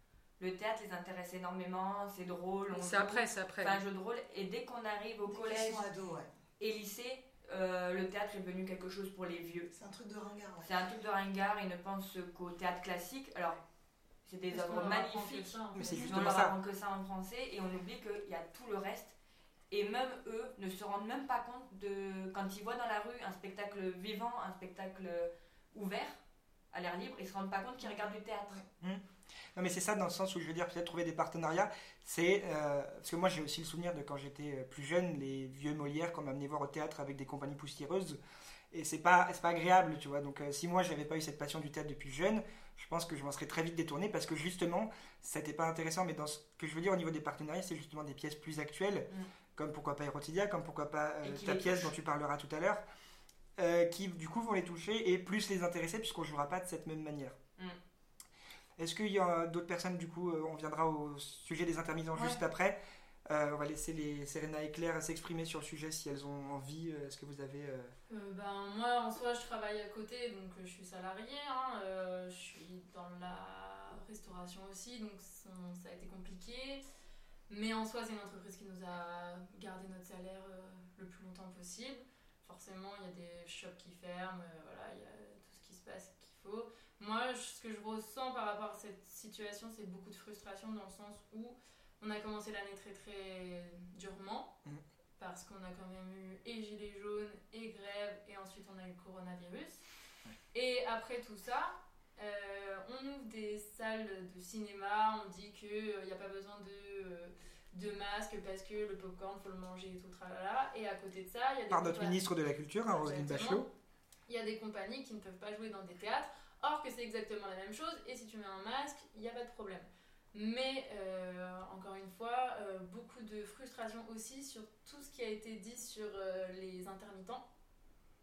le théâtre les intéresse énormément, c'est drôle, on C'est après, c'est après. c'est un jeu de rôle. Et dès qu'on arrive au Dès collège sont ados, ouais. et lycée, euh, le théâtre est devenu quelque chose pour les vieux. C'est un truc de ringard, ouais. C'est un truc de ringard, ils ne pensent qu'au théâtre classique. Alors, c'est des œuvres magnifiques. Mais c'est justement ça. que ça en français et on oublie qu'il y a tout le reste. Et même eux ne se rendent même pas compte de. Quand ils voient dans la rue un spectacle vivant, un spectacle ouvert, à l'air libre, ils se rendent pas compte qu'ils regardent du théâtre. Non mais c'est ça dans le sens où je veux dire peut-être trouver des partenariats. C'est euh, parce que moi j'ai aussi le souvenir de quand j'étais euh, plus jeune, les vieux Molières qu'on m'amenait voir au théâtre avec des compagnies poussiéreuses. Et c'est pas c'est pas agréable, tu vois. Donc euh, si moi j'avais pas eu cette passion du théâtre depuis jeune, je pense que je m'en serais très vite détourné parce que justement c'était pas intéressant. Mais dans ce que je veux dire au niveau des partenariats, c'est justement des pièces plus actuelles, Mm. Comme pourquoi pas Erotidia, comme pourquoi pas euh, ta les pièce dont tu parleras tout à l'heure, euh, qui du coup vont les toucher et plus les intéresser puisqu'on jouera pas de cette même manière. Mm. Est-ce qu'il y a d'autres personnes, du coup, euh, on viendra au sujet des intermittents Ouais. juste après. Euh, on va laisser les Serena et Claire s'exprimer sur le sujet si elles ont envie. Est-ce que vous avez... euh, Euh, ben, moi, en soi, je travaille à côté, donc je suis salariée. hein, euh, je suis dans la restauration aussi, donc ça, ça a été compliqué. Mais en soi, c'est une entreprise qui nous a gardé notre salaire euh, le plus longtemps possible. Forcément, il y a des shops qui ferment, euh, voilà, il y a tout ce qui se passe qu'il faut. Moi, ce que je ressens par rapport à cette situation, c'est beaucoup de frustration dans le sens où on a commencé l'année très très durement Mhm. parce qu'on a quand même eu et gilets jaunes et grève et ensuite on a eu le coronavirus. Et après tout ça, euh, on ouvre des salles de cinéma, on dit qu'il n'y a pas besoin de, euh, de masques parce que le popcorn faut le manger et tout tralala. Et à côté de ça, il y a des Par notre ministre de la Culture, hein, Roselyne. Bachelot. Il y a des compagnies qui ne peuvent pas jouer dans des théâtres, or que c'est exactement la même chose, et si tu mets un masque, il n'y a pas de problème. Mais, euh, encore une fois, euh, beaucoup de frustration aussi sur tout ce qui a été dit sur euh, les intermittents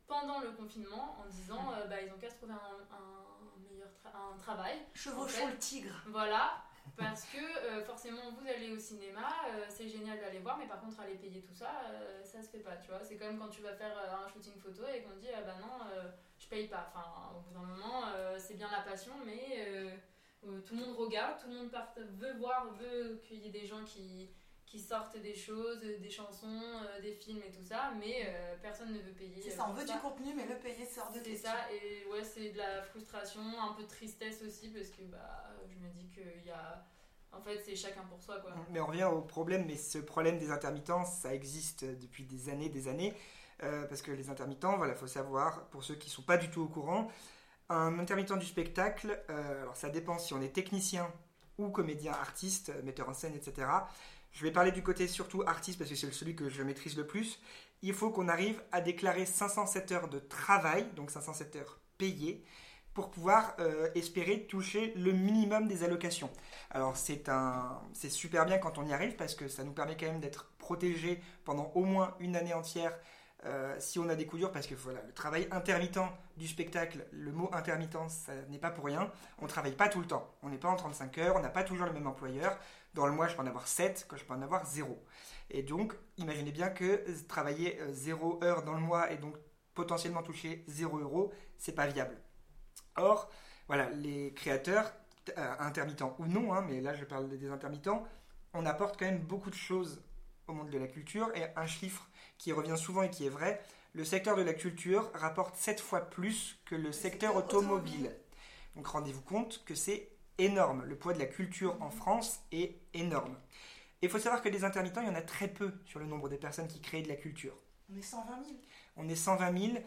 pendant le confinement, en disant euh, bah, ils ont qu'à se trouver un, tra- un travail. Chevauchons En fait- le tigre. Voilà, parce que euh, forcément, vous allez au cinéma, euh, c'est génial d'aller voir, mais par contre, aller payer tout ça, euh, ça se fait pas, tu vois. C'est comme quand tu vas faire euh, un shooting photo et qu'on dit, ah bah non, je paye pas. Enfin, au bout d'un moment, c'est bien la passion, mais tout le monde regarde, tout le monde veut voir, veut qu'il y ait des gens qui, qui sortent des choses, euh, des chansons, euh, des films et tout ça, mais euh, personne ne veut payer. C'est ça, on veut du contenu, mais le payer sort de c'est ça, et ouais, c'est de la frustration, un peu de tristesse aussi, parce que bah, je me dis qu'il y a. En fait, c'est chacun pour soi, quoi. Mais on revient au problème, mais ce problème des intermittents, ça existe depuis des années, des années. Euh, parce que les intermittents, voilà, faut savoir, pour ceux qui ne sont pas du tout au courant, un intermittent du spectacle, euh, alors ça dépend si on est technicien ou comédien, artiste, metteur en scène, etc. Je vais parler du côté surtout artiste parce que c'est celui que je maîtrise le plus. Il faut qu'on arrive à déclarer 507 heures de travail, donc 507 heures payées, pour pouvoir euh, espérer toucher le minimum des allocations. Alors c'est un, super bien quand on y arrive parce que ça nous permet quand même d'être protégé pendant au moins une année entière euh, si on a des coups durs parce que voilà le travail intermittent du spectacle, le mot intermittent ça n'est pas pour rien. On travaille pas tout le temps. On n'est pas en 35 heures, on n'a pas toujours le même employeur. Dans le mois je peux en avoir 7, quand je peux en avoir 0. Et donc imaginez bien que travailler 0 heure dans le mois et donc potentiellement toucher 0 euros, c'est pas viable. Or, voilà, les créateurs, euh, intermittents ou non, hein, mais là je parle des intermittents, on apporte quand même beaucoup de choses au monde de la culture et un chiffre qui revient souvent et qui est vrai, le secteur de la culture rapporte 7 fois plus que le, secteur, secteur automobile. automobile. Donc rendez-vous compte que c'est énorme. Le poids de la culture en France est énorme. Et il faut savoir que les intermittents, il y en a très peu sur le nombre des personnes qui créent de la culture. On est 120 000. On est 120 000,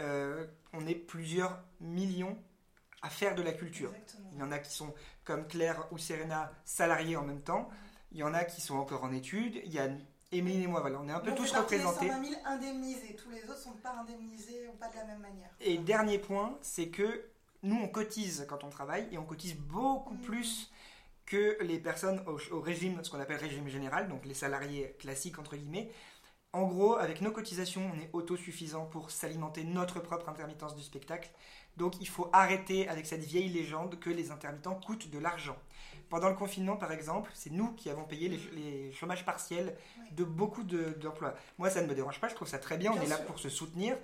euh, on est plusieurs millions à faire de la culture. Exactement. Il y en a qui sont, comme Claire ou Serena, salariés en même temps. Il y en a qui sont encore en études. Il y a Émilie et moi, voilà, on est un peu tous représentés. 120 000 indemnisés. Tous les autres sont pas indemnisés ou pas de la même manière. Et dernier point, c'est que nous, on cotise quand on travaille et on cotise beaucoup plus que les personnes au, au régime, ce qu'on appelle régime général, donc les salariés classiques, entre guillemets. En gros, avec nos cotisations, on est autosuffisant pour s'alimenter notre propre intermittence du spectacle. Donc il faut arrêter avec cette vieille légende que les intermittents coûtent de l'argent. Pendant le confinement, par exemple, c'est nous qui avons payé les, les chômages partiels de beaucoup de- d'emplois. Moi, ça ne me dérange pas, je trouve ça très bien, on Bien est là pour se soutenir.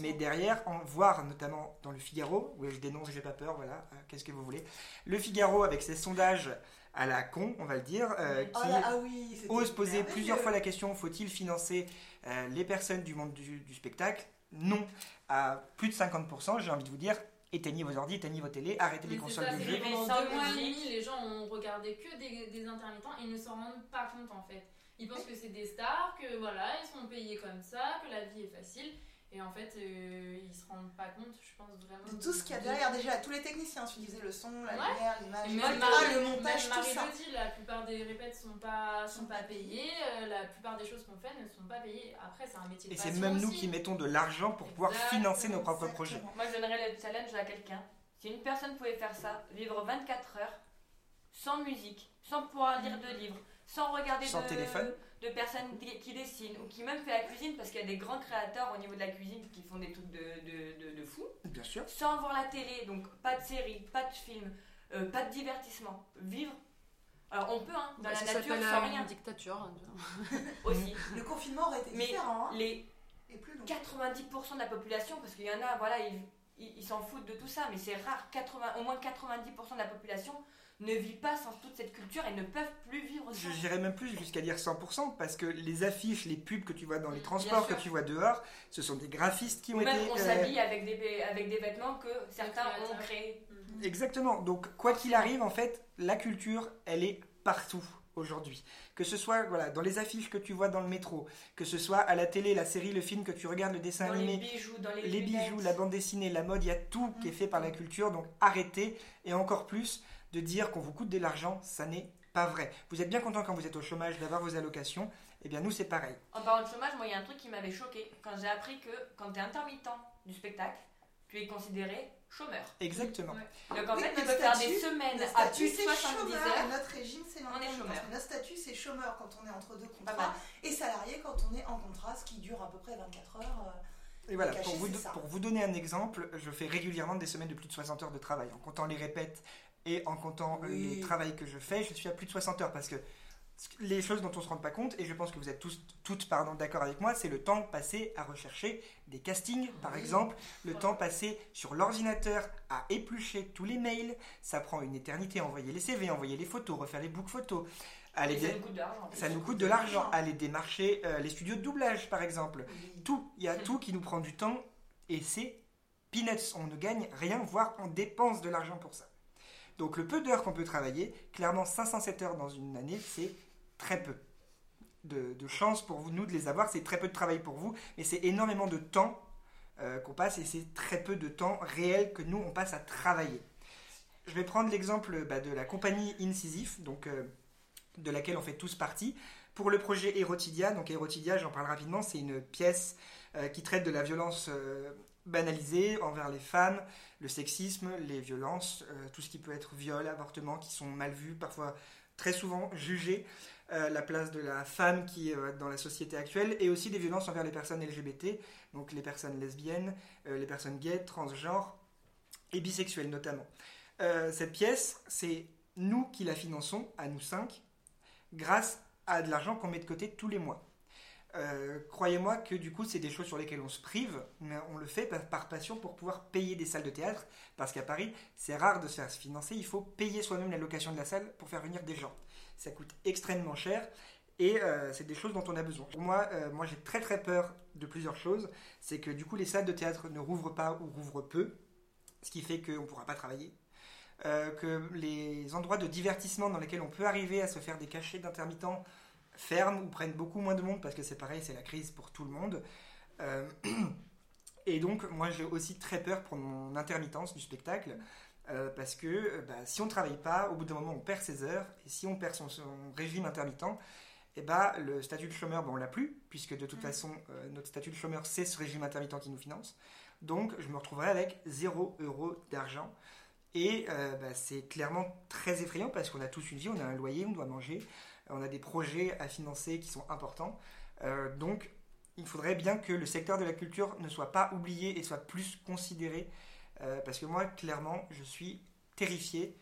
Mais derrière, en voir notamment dans le Figaro, où je dénonce, j'ai pas peur, voilà, euh, qu'est-ce que vous voulez. Le Figaro, avec ses sondages à la con, on va le dire, euh, Oh qui là, ah oui, ose poser plusieurs fois la question faut-il financer euh, les personnes du monde du, du spectacle? Non. À plus de 50%, j'ai envie de vous dire éteignez vos ordi, éteignez vos télés, arrêtez les consoles ça, de pendant deux mois et demi, les gens ont regardé que des, des intermittents et ils ne s'en rendent pas compte en fait. Ils pensent que c'est des stars, que voilà, ils sont payés comme ça, que la vie est facile. Et en fait, euh, ils se rendent pas compte, je pense vraiment. De tout ce qu'il y a derrière, déjà, tous les techniciens, tu disais le son, la Ouais. lumière, l'image, Et le, même caméra, Marie, le montage, même tout ça. le dit, la plupart des répètes sont pas, sont pas payées, euh, la plupart des choses qu'on fait ne sont pas payées. Après, c'est un métier de Et c'est même nous aussi. qui mettons de l'argent pour pouvoir Exactement, financer nos propres Exactement. projets. Moi, je donnerais le challenge à quelqu'un. Si une personne pouvait faire ça, vivre 24 heures, sans musique, sans pouvoir lire de livres, sans regarder Sans de, téléphone. De personnes qui qui dessinent ou qui même fait la cuisine, parce qu'il y a des grands créateurs au niveau de la cuisine qui font des trucs de, de, de, de fou, Bien sûr. sans voir la télé, donc pas de série, pas de film, euh, pas de divertissement, vivre. Alors on peut, hein, dans Bah, la nature, sans rien une dictature. hein. aussi. Le confinement aurait été Mais différent. hein, Les Et plus long. 90% de la population, parce qu'il y en a, voilà, ils ils ils s'en foutent de tout ça, mais c'est rare, 80, au moins 90% de la population ne vit pas sans toute cette culture et ne peuvent plus vivre sans. Je dirais même plus jusqu'à dire 100% parce que les affiches, les pubs que tu vois dans les Bien transports, que tu vois dehors, ce sont des graphistes qui ont Ou même été. on euh, s'habille avec des, avec des vêtements que certains ont créés. Mhm. Exactement. Donc, quoi qu'il arrive, en fait, la culture, elle est partout aujourd'hui. Que ce soit voilà, dans les affiches que tu vois dans le métro, que ce soit à la télé, la série, le film, que tu regardes, le dessin Dans les animé, bijoux, dans les, les lunettes. bijoux, la bande dessinée, la mode, il y a tout qui est fait par la culture. Donc, arrêtez. Et encore plus, de dire qu'on vous coûte de l'argent, ça n'est pas vrai. Vous êtes bien content quand vous êtes au chômage d'avoir vos allocations. Eh bien, nous, c'est pareil. En parlant de chômage, moi, il y a un truc qui m'avait choqué quand j'ai appris que quand tu es intermittent du spectacle, tu es considéré chômeur. Exactement. Ouais. Donc en Oui, fait, tu notre peux faire des statut- semaines à plus de c'est 70 chômeur, heures. et Notre régime, c'est On est l'employeur. chômeur. Notre statut, c'est chômeur quand on est entre deux contrats et salarié quand on est en contrat, ce qui dure à peu près 24 heures. euh, Et voilà, caché, pour vous, pour vous donner un exemple, je fais régulièrement des semaines de plus de 60 heures de travail. En comptant les répètes et en comptant euh, Oui. les travails que je fais, je suis à plus de 60 heures parce que les choses dont on se rend pas compte, et je pense que vous êtes tous, toutes pardon, d'accord avec moi, c'est le temps passé à rechercher des castings, par Oui. exemple, le temps passé sur l'ordinateur à éplucher tous les mails, ça prend une éternité à envoyer les CV, envoyer les photos, refaire les book photos, aller ça dé- nous coûte de l'argent. en plus. ça nous coûte de l'argent, aller démarcher euh, les studios de doublage, par exemple oui. tout, il y a tout qui nous prend du temps et c'est peanuts. On ne gagne rien, voire on dépense de l'argent pour ça. Donc le peu d'heures qu'on peut travailler, clairement 507 heures dans une année, c'est très peu. De, chance pour nous de les avoir, c'est très peu de travail pour vous, mais c'est énormément de temps euh, qu'on passe et c'est très peu de temps réel que nous on passe à travailler. Je vais prendre l'exemple bah, de la compagnie Incisif, donc euh, de laquelle on fait tous partie. Pour le projet Erotidia, donc Erotidia, j'en parle rapidement, c'est une pièce euh, qui traite de la violence banalisée envers les femmes, le sexisme, les violences, euh, tout ce qui peut être viol, avortement, qui sont mal vus, parfois très souvent jugés, euh, la place de la femme qui euh, dans la société actuelle, et aussi des violences envers les personnes LGBT, donc les personnes lesbiennes, euh, les personnes gays, transgenres et bisexuelles notamment. Cette pièce, c'est nous qui la finançons, à nous cinq, grâce à de l'argent qu'on met de côté tous les mois. Euh, Croyez-moi que du coup, c'est des choses sur lesquelles on se prive, mais on le fait par, passion pour pouvoir payer des salles de théâtre, parce qu'à Paris, c'est rare de se faire financer, il faut payer soi-même la location de la salle pour faire venir des gens. Ça coûte extrêmement cher, et euh, c'est des choses dont on a besoin. Pour moi, euh, moi j'ai très très peur de plusieurs choses, c'est que du coup, les salles de théâtre ne rouvrent pas ou rouvrent peu, ce qui fait qu'on ne pourra pas travailler. Que les endroits de divertissement dans lesquels on peut arriver à se faire des cachets d'intermittents ferment ou prennent beaucoup moins de monde parce que c'est pareil, c'est la crise pour tout le monde. Euh, et donc, moi, j'ai aussi très peur pour mon intermittence du spectacle euh, parce que euh, bah, si on travaille pas, au bout d'un moment, on perd ses heures et si on perd son, son régime intermittent, et bah, le statut de chômeur, bah, on l'a plus puisque de toute Mm. façon, euh, notre statut de chômeur, c'est ce régime intermittent qui nous finance. Donc, je me retrouverai avec 0 euro d'argent. Et euh, bah, c'est clairement très effrayant parce qu'on a tous une vie, on a un loyer, on doit manger, on a des projets à financer qui sont importants. Euh, donc, il faudrait bien que le secteur de la culture ne soit pas oublié et soit plus considéré. euh, parce que moi, clairement, je suis terrifié.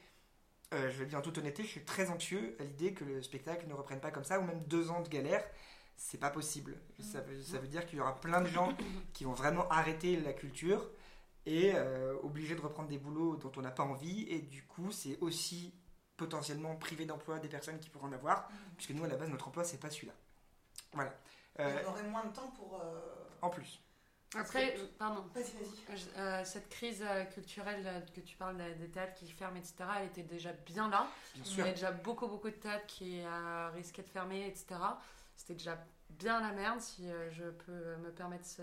Euh, je vais le dire en toute honnêteté, je suis très anxieux à l'idée que le spectacle ne reprenne pas comme ça, ou même deux ans de galère. C'est pas possible. Ça veut, dire qu'il y aura plein de gens qui vont vraiment arrêter la culture et obligés de reprendre des boulots dont on n'a pas envie. Et du coup, c'est aussi potentiellement priver d'emploi des personnes qui pourraient en avoir, puisque nous, à la base, notre emploi, c'est pas celui-là. Voilà. Euh, On aurait moins de temps pour. euh, en plus. Après, pardon. Vas-y, vas-y. Je- euh, cette crise euh, culturelle euh, que tu parles euh, des théâtres qui ferment, etc., elle était déjà bien là. Bien Il y sûr. avait déjà beaucoup, beaucoup de théâtres qui euh, risquaient de fermer, etc. C'était déjà bien la merde, si euh, je peux me permettre ce,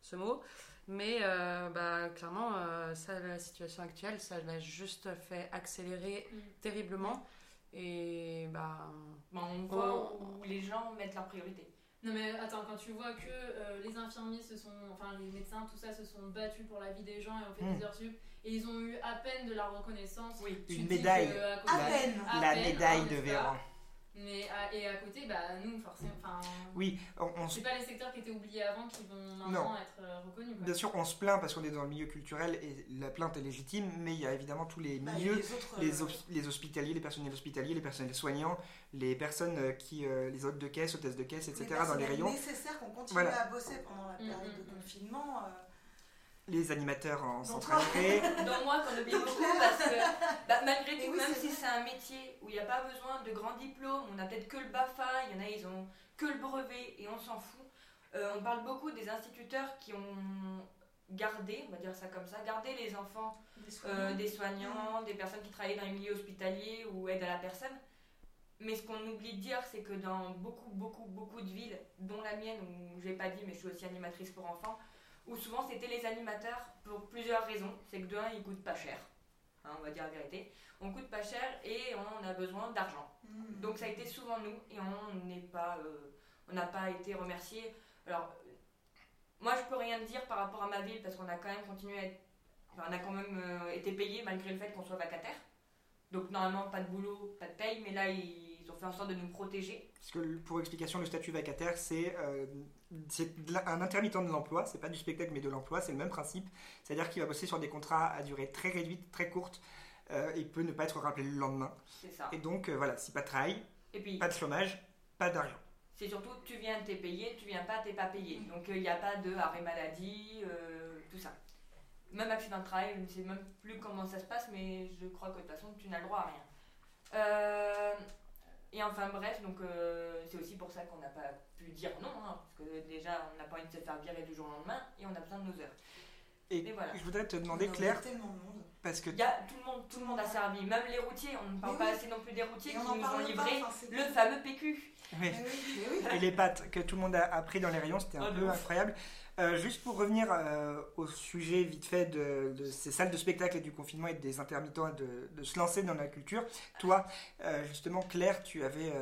ce mot. Mais euh, bah, clairement, euh, ça, la situation actuelle, ça l'a juste fait accélérer Mm. terriblement. Et bah, on voit où les gens mettent leurs priorités. Non mais attends, quand tu vois que euh, les infirmiers se sont, enfin les médecins, tout ça se sont battus pour la vie des gens et ont fait Mm. des heures sup et ils ont eu à peine de la reconnaissance. Oui. Tu Une médaille. que à À peine. à la peine, médaille hein, de Véran. Mais à- et à côté, bah nous forcément. Oui, on, on C'est pas les secteurs qui étaient oubliés avant qui vont Non. maintenant être euh, reconnus. Quoi. Bien sûr, on se plaint parce qu'on est dans le milieu culturel et la plainte est légitime, mais il y a évidemment tous les Bah, milieux, les autres, les, euh, les hospitaliers, les personnels hospitaliers, les personnels soignants, les personnes euh, qui, euh, les hôtes de caisse, hôtesses de caisse, etc. les dans les rayons, nécessaires qu'on continue Voilà. à bosser pendant la Mm, période mm, de mm. confinement. euh, les animateurs en récré. Dans moi, qu'on oublie beaucoup parce que bah, malgré tout, oui, même si c'est un métier où il n'y a pas besoin de grands diplômes, on a peut-être que le BAFA, il y en a, ils ont que le brevet et on s'en fout. Euh, on parle beaucoup des instituteurs qui ont gardé, on va dire ça comme ça, gardé les enfants des euh, soignants. des soignants, des personnes qui travaillent dans les milieux hospitaliers ou aide à la personne. Mais ce qu'on oublie de dire, c'est que dans beaucoup, beaucoup, beaucoup de villes, dont la mienne, où je n'ai pas dit, mais je suis aussi animatrice pour enfants, où souvent c'était les animateurs pour plusieurs raisons. C'est que de un, ils coûtent pas cher. Hein, on va dire la vérité. On coûte pas cher et on a besoin d'argent. Mhm. Donc ça a été souvent nous et on n'est pas, euh, on n'a pas été remercié. Alors moi je peux rien dire par rapport à ma ville parce qu'on a quand même continué à être, enfin, on a quand même euh, été payé malgré le fait qu'on soit vacataire. Donc normalement pas de boulot, pas de paye, mais là ils ont fait en sorte de nous protéger. Parce que pour explication, le statut vacataire, c'est euh, un intermittent de l'emploi, c'est pas du spectacle mais de l'emploi, c'est le même principe. C'est-à-dire qu'il va bosser sur des contrats à durée très réduite, très courte, euh, et peut ne pas être rappelé le lendemain. C'est ça. Et donc euh, voilà, si pas de travail, Et puis pas de chômage, pas d'argent. c'est surtout tu viens, t'es payé, tu viens pas, t'es pas payé. Donc il n'y a pas de arrêt maladie, tout ça. Même accident de travail, je ne sais même plus comment ça se passe, mais je crois que de toute façon tu n'as le droit à rien. Euh, et enfin bref, donc euh, c'est aussi pour ça qu'on n'a pas pu dire non, hein, parce que déjà on n'a pas envie de se faire virer du jour au lendemain et on a besoin de nos heures. Et Mais voilà. je voudrais te demander, a Claire, tellement de monde. parce que Il y a tout le monde, tout le monde a servi, même les routiers, on ne parle pas assez non plus des routiers Et qui on en nous ont pas, livré enfin, le fameux PQ. oui. Mais oui, mais oui. et les pâtes que tout le monde a, a pris dans les rayons, c'était un Oh, peu ouf. incroyable. Euh, juste pour revenir euh, au sujet vite fait de, de ces salles de spectacle et du confinement et des intermittents et de, de se lancer dans la culture, toi, euh, justement, Claire, tu avais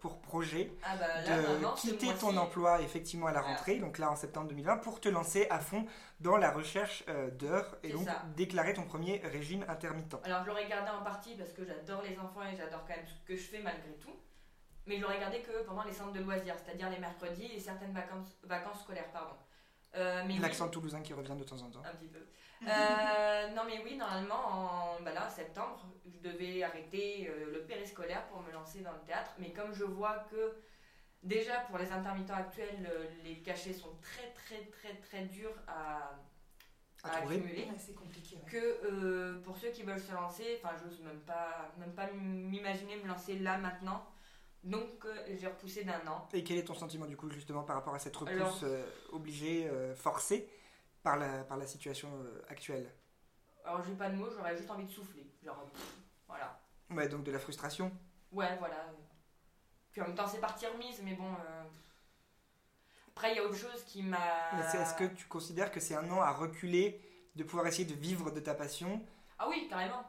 pour projet Ah bah là, de quitter ton emploi effectivement à la Voilà. rentrée, donc là en septembre 2020, pour te lancer à fond dans la recherche d'heures et donc ça. déclarer ton premier régime intermittent. Alors je l'aurais gardé en partie parce que j'adore les enfants et j'adore quand même ce que je fais malgré tout. Mais je l'aurais gardé que pendant les centres de loisirs, c'est-à-dire les mercredis et certaines vacances, vacances scolaires. Pardon. Euh, mais oui, L'accent toulousain qui revient de temps en temps. un petit peu. Euh, non mais oui, normalement, en, bah là, en septembre, je devais arrêter euh, le périscolaire pour me lancer dans le théâtre. Mais comme je vois que déjà pour les intermittents actuels, euh, les cachets sont très très très très durs à, À à accumuler Ouais, c'est compliqué. ouais. que euh, pour ceux qui veulent se lancer, enfin j'ose même pas, même pas m'imaginer me lancer là maintenant. Donc euh, j'ai repoussé d'un an. Et quel est ton sentiment du coup justement par rapport à cette repousse Alors- euh, obligée, euh, forcée par la, par la situation actuelle? Alors j'ai pas de mots, j'aurais juste envie de souffler. Genre pff, voilà. Ouais, donc de la frustration? Ouais voilà. Puis en même temps c'est partie remise, mais bon. Après il y a autre chose qui m'a. Est-ce que tu considères que c'est un an à reculer de pouvoir essayer de vivre de ta passion? Ah oui carrément.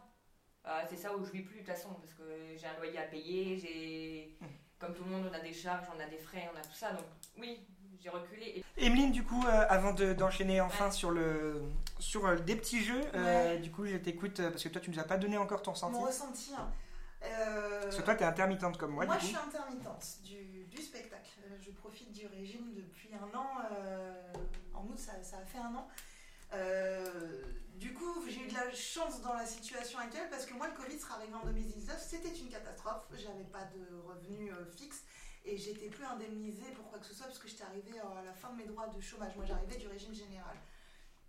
Euh, c'est ça où je vis plus de toute façon parce que j'ai un loyer à payer, j'ai. Mm. Comme tout le monde, on a des charges, on a des frais, on a tout ça. Donc oui, j'ai reculé. Et Emeline, du coup, euh, avant de- d'enchaîner enfin sur, le, sur euh, des petits jeux, euh, du coup, je t'écoute parce que toi, tu nous as pas donné encore ton ressenti. Mon ressenti. hein. Euh, Parce que toi, tu es intermittente comme moi, Moi, du je suis intermittente du, du spectacle. Je profite du régime depuis un an. euh, en août, ça, ça a fait un an. Euh, du coup, j'ai eu de la chance dans la situation actuelle parce que moi, le Covid sera arrivé en 2019. C'était une catastrophe. J'avais pas de revenus euh, fixes et j'étais plus indemnisée pour quoi que ce soit parce que j'étais arrivée à la fin de mes droits de chômage. Moi, j'arrivais du régime général.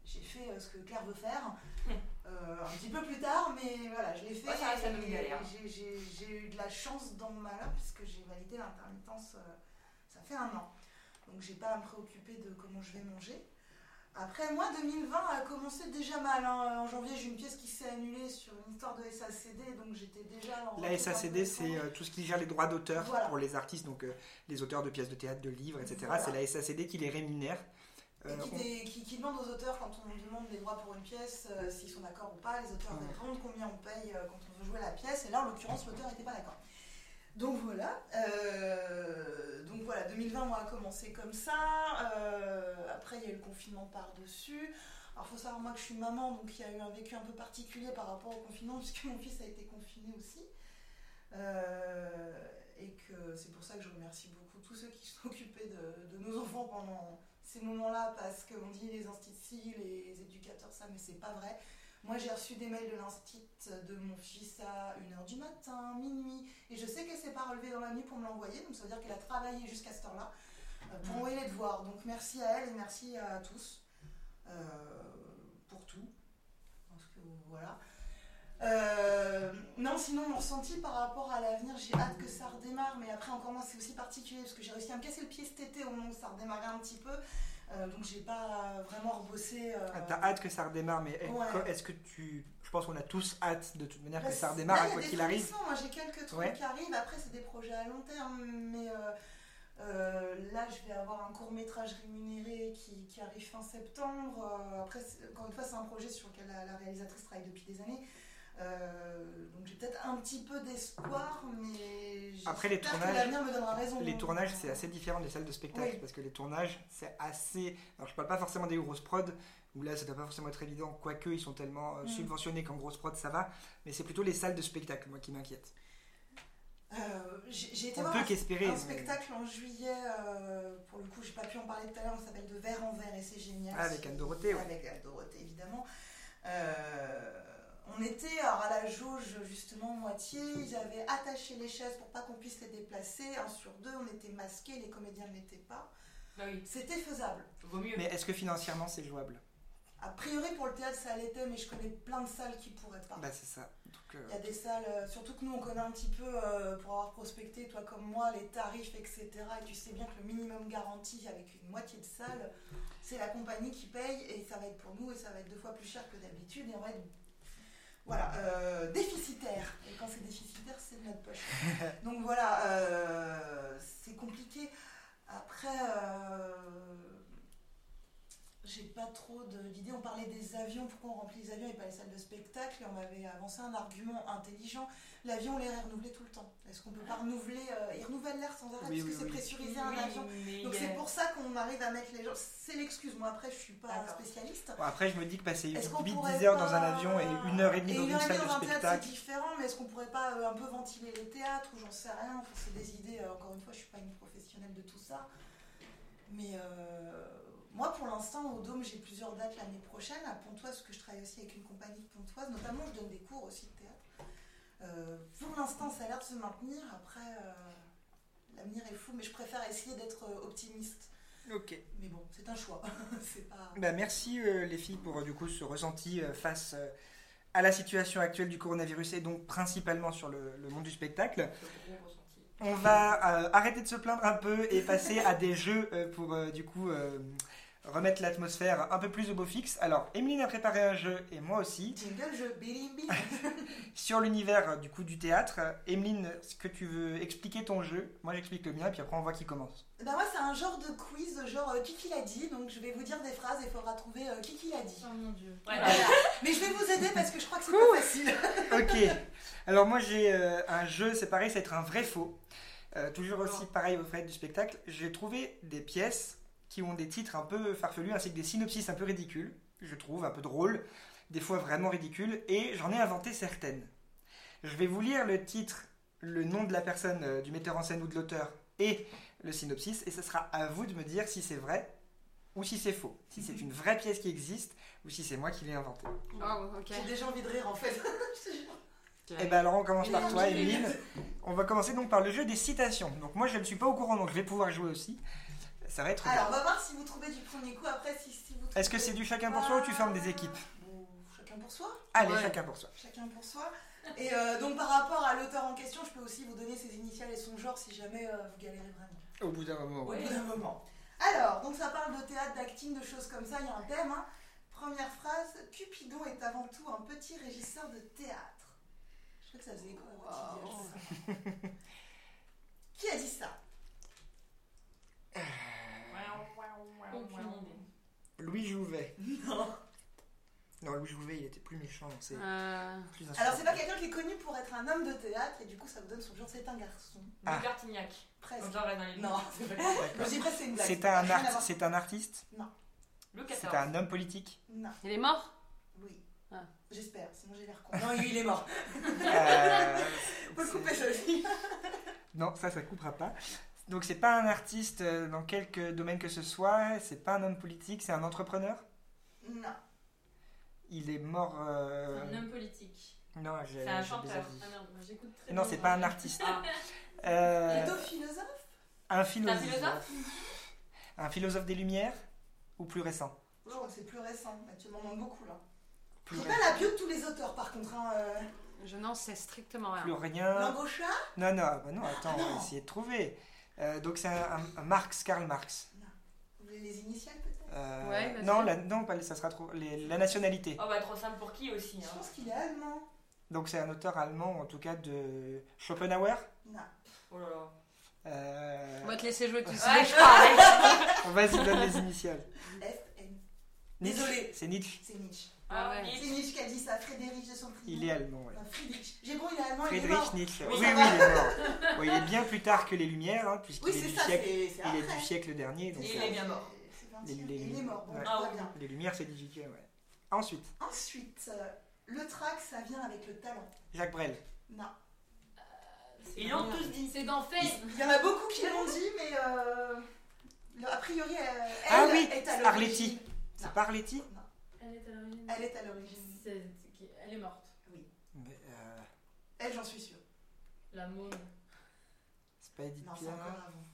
J'ai fait euh, ce que Claire veut faire euh, un petit peu plus tard, mais voilà, je l'ai fait. Ouais, j'ai- eu de la chance dans mon malheur puisque j'ai validé l'intermittence, euh, ça fait un an. Donc j'ai pas à me préoccuper de comment je vais manger. Après, moi, 2020 a commencé déjà mal. hein. En janvier, j'ai une pièce qui s'est annulée sur une histoire de SACD, donc j'étais déjà en La SACD, c'est euh, tout ce qui gère les droits d'auteur Voilà. pour les artistes, donc euh, les auteurs de pièces de théâtre, de livres, etc. Voilà. C'est la SACD qui les rémunère. Euh, qui, on- dé- qui- qui demande aux auteurs, quand on demande les droits pour une pièce, euh, s'ils sont d'accord ou pas, les auteurs Ouais. répondent combien on paye quand on veut jouer la pièce, et là en l'occurrence l'auteur n'était pas d'accord. Donc voilà, euh, donc voilà, 2020 moi, a commencé comme ça, euh, après il y a eu le confinement par-dessus. Alors faut savoir moi que je suis maman, donc il y a eu un vécu un peu particulier par rapport au confinement, puisque mon fils a été confiné aussi. Euh, et que c'est pour ça que je remercie beaucoup tous ceux qui sont occupés de, de nos enfants pendant ces moments-là, parce qu'on dit les instituts, les éducateurs, ça, mais c'est pas vrai. Moi, j'ai reçu des mails de l'instit de mon fils à 1h du matin, minuit, et je sais qu'elle s'est pas relevée dans la nuit pour me l'envoyer, donc ça veut dire qu'elle a travaillé jusqu'à cette heure-là euh, pour envoyer les devoirs. Donc merci à elle et merci à tous euh, pour tout. Parce que voilà. Euh, non, sinon, mon ressenti par rapport à l'avenir, j'ai hâte que ça redémarre, mais après, encore moins, c'est aussi particulier parce que j'ai réussi à me casser le pied cet été au moment où ça redémarrait un petit peu. Euh, donc, j'ai pas vraiment rebossé. euh, Ah, T'as hâte que ça redémarre, mais Ouais. est-ce que tu. Je pense qu'on a tous hâte de toute manière Bah, que ça c'est- redémarre, là, à quoi qu'il arrive. Moi, j'ai quelques trucs Ouais. qui arrivent. Après, c'est des projets à long terme. Mais euh, là, je vais avoir un court métrage rémunéré qui, qui arrive fin septembre. Après, encore une fois, c'est un projet sur lequel la, la réalisatrice travaille depuis des années. Euh, petit peu d'espoir, mais Après, les que tournages- l'avenir me donnera raison. Les Donc, tournages, c'est assez différent des salles de spectacle Oui. parce que les tournages, c'est assez. Alors, je parle pas forcément des grosses prods où là, ça doit pas forcément être évident, quoique ils sont tellement euh, Mm. subventionnés qu'en grosse prod ça va, mais c'est plutôt les salles de spectacle, moi, qui m'inquiètent. euh, j'ai j'ai été On voir peut un- qu'espérer. un mais- spectacle en juillet, euh, pour le coup, j'ai pas pu en parler tout à l'heure, ça s'appelle De verre en verre et c'est génial. Ah, avec Anne-Dorothée, ouais. Avec Anne-Dorothée, évidemment. Euh, on était alors, à la jauge, justement, moitié. Ils avaient attaché les chaises pour pas qu'on puisse les déplacer. Un sur deux, on était masqués, les comédiens ne l'étaient pas. Ah oui, C'était faisable. vaut mieux. Mais est-ce que financièrement c'est jouable? A priori, pour le théâtre, ça l'était, mais je connais plein de salles qui pourraient pas. Bah, c'est ça. Donc, euh, Il y a des salles, euh, surtout que nous on connaît un petit peu euh, pour avoir prospecté, toi comme moi, les tarifs, etc. Et tu sais bien que le minimum garanti avec une moitié de salle, c'est la compagnie qui paye et ça va être pour nous et ça va être deux fois plus cher que d'habitude et on va être voilà, euh, déficitaire. Et quand c'est déficitaire, c'est de notre poche. Donc voilà, euh, c'est compliqué. Après, euh, j'ai pas trop de- d'idées. On parlait des avions, pourquoi on remplit les avions et pas les salles de spectacle? Et on m'avait avancé un argument intelligent. L'avion, l'air est renouvelé tout le temps. Est-ce qu'on peut pas renouveler euh, Il renouvelle l'air sans arrêt? Oui, parce oui, que c'est oui. pressurisé un avion. Donc c'est pour ça qu'on arrive à mettre les gens. C'est l'excuse. Moi après, je suis pas spécialiste. bon, après, je me dis que passer Est-ce qu'on 8-10 pourrait heures dans un avion et une heure et demie Et dans une une heure et salle demie de dans un théâtre, c'est spectacle. différent, mais est-ce qu'on pourrait pas euh, un peu ventiler les théâtres? Ou j'en sais rien Enfin, C'est des idées, euh, encore une fois, je suis pas une professionnelle de tout ça. Mais euh, moi, pour l'instant, au Dôme, j'ai plusieurs dates l'année prochaine. À Pontoise, parce que je travaille aussi avec une compagnie de Pontoise, notamment, je donne des cours aussi de théâtre. Euh, pour l'instant, ça a l'air de se maintenir. Après, euh, l'avenir est fou, mais je préfère essayer d'être euh, optimiste. Ok. Mais bon, c'est un choix. c'est pas. Bah, merci euh, les filles pour du coup ce ressenti euh, face euh, à la situation actuelle du coronavirus et donc principalement sur le, le monde du spectacle. On va euh, arrêter de se plaindre un peu et passer à des jeux euh, pour euh, du coup euh, remettre l'atmosphère un peu plus au beau fixe. Alors, Emeline a préparé un jeu et moi aussi Jingle, je bilimbi. sur l'univers euh, du coup du théâtre. Emeline, est-ce que tu veux expliquer ton jeu Moi j'explique le mien et puis après on voit qui commence. Bah moi c'est un genre de quiz, genre euh, Kiki l'a dit, donc je vais vous dire des phrases et il faudra trouver euh, Kiki l'a dit. Oh mon dieu. Voilà. Mais je vais vous aider parce que je crois que c'est pas facile. Ok. Alors moi j'ai euh, un jeu, c'est pareil, ça va être un vrai faux. Euh, toujours aussi pareil au fait du spectacle. J'ai trouvé des pièces qui ont des titres un peu farfelus ainsi que des synopsis un peu ridicules, je trouve, un peu drôles, des fois vraiment ridicules, et j'en ai inventé certaines. Je vais vous lire le titre, le nom de la personne, euh, du metteur en scène ou de l'auteur, et le synopsis, et ce sera à vous de me dire si c'est vrai ou si c'est faux, si c'est une vraie pièce qui existe ou si c'est moi qui l'ai inventée. Wow, ok. J'ai déjà envie de rire en fait. Eh ben alors on commence Et par toi, Emeline. On va commencer donc par le jeu des citations. Donc moi je ne suis pas au courant donc je vais pouvoir jouer aussi. Ça va être bien. Alors on va voir si vous trouvez du premier coup. Après si, si vous. Est-ce que c'est du chacun pour soi ou tu formes des équipes? Ou Chacun pour soi? Allez, Ouais. chacun pour soi. Chacun pour soi. Et euh, donc par rapport à l'auteur en question, je peux aussi vous donner ses initiales et son genre si jamais euh, vous galérez vraiment. Au bout d'un moment. Au bout d'un moment. Alors, donc ça parle de théâtre, d'acting, de choses comme ça, il y a un thème. hein. Première phrase, Cupidon est avant tout un petit régisseur de théâtre. Je crois que ça faisait écho à Wow. Qui a dit ça? Aucune idée. Louis Jouvet. Non. Non, Louis Jouvet il était plus méchant. C'est Euh, plus Alors c'est pas quelqu'un qui est connu pour être un homme de théâtre et du coup ça vous donne son genre, c'est un garçon. Ah. Louis Cartignac. Presque. On reste dans les Non, c'est pas presque c'est une blague. C'est un, art- c'est un artiste Louis C'est XIV. un homme politique Non, il est mort? Oui. Ah. J'espère, sinon j'ai l'air con. Non, il est mort. Euh, Faut le c'est- couper. Non, ça, ça coupera pas. Donc c'est pas un artiste euh, dans quelque domaine que ce soit, c'est pas un homme politique, c'est un entrepreneur? Non. Il est mort. euh, C'est un homme politique. Non, j'ai C'est un chanteur. Ah j'écoute très Non, bien, c'est pas un artiste. Ah, Euh, Plutôt philosophe? un philosophe. Un philosophe Un philosophe des Lumières ou plus récent? Oh, c'est plus récent. Tu m'en demandes beaucoup là. Plus, pas la bio de tous les auteurs par contre. Hein, euh... Je n'en sais strictement rien. plus rien. Langauchat Non, non, bah non, attends, on non. va essayer de trouver. Euh, donc c'est un, Marx, Karl Marx. Vous voulez les initiales peut-être Euh, Ouais, vas-y. non, la, non, pas, ça sera trop. les- la nationalité. Oh bah trop simple pour qui aussi Je hein. pense qu'il est allemand. Donc c'est un auteur allemand, en tout cas de Schopenhauer. Non. Oh là là. Euh, On va te laisser jouer tout seul. je parle. on va y donner les initiales. FN. Désolé. C'est Nietzsche. C'est Nietzsche. Ah ouais. Nietzsche. C'est Nietzsche qui a dit ça, Frédéric de son Il est allemand, ouais. Enfin, Friedrich. J'ai bon, il est allemand, il est Friedrich mort. Nietzsche. Oui, Oui, oui, il est mort. Bon, il est bien plus tard que les Lumières, hein, puisqu'il Oui, est, du ça, siècle, il est après. du siècle dernier. Donc, Et euh, il est bien mort. C'est 20e. Les- les- Il est mort, bon, ouais. Ah bien. les Lumières, c'est 18e, ouais. Ensuite, Ensuite, euh, le trac, ça vient avec le talent. Jacques Brel. Non. Ils l'ont tous dit. C'est dans Face. Il y en a beaucoup qui l'ont dit, mais euh, a priori, elle, Ah elle oui, est à Arletty. C'est Non. pas Arletty Elle est à l'origine. Elle est à l'origine. C'est- Elle est morte. Mais, euh, Elle, j'en suis sûre. La môme. C'est pas Edith Non, c'est Piaf. encore avant.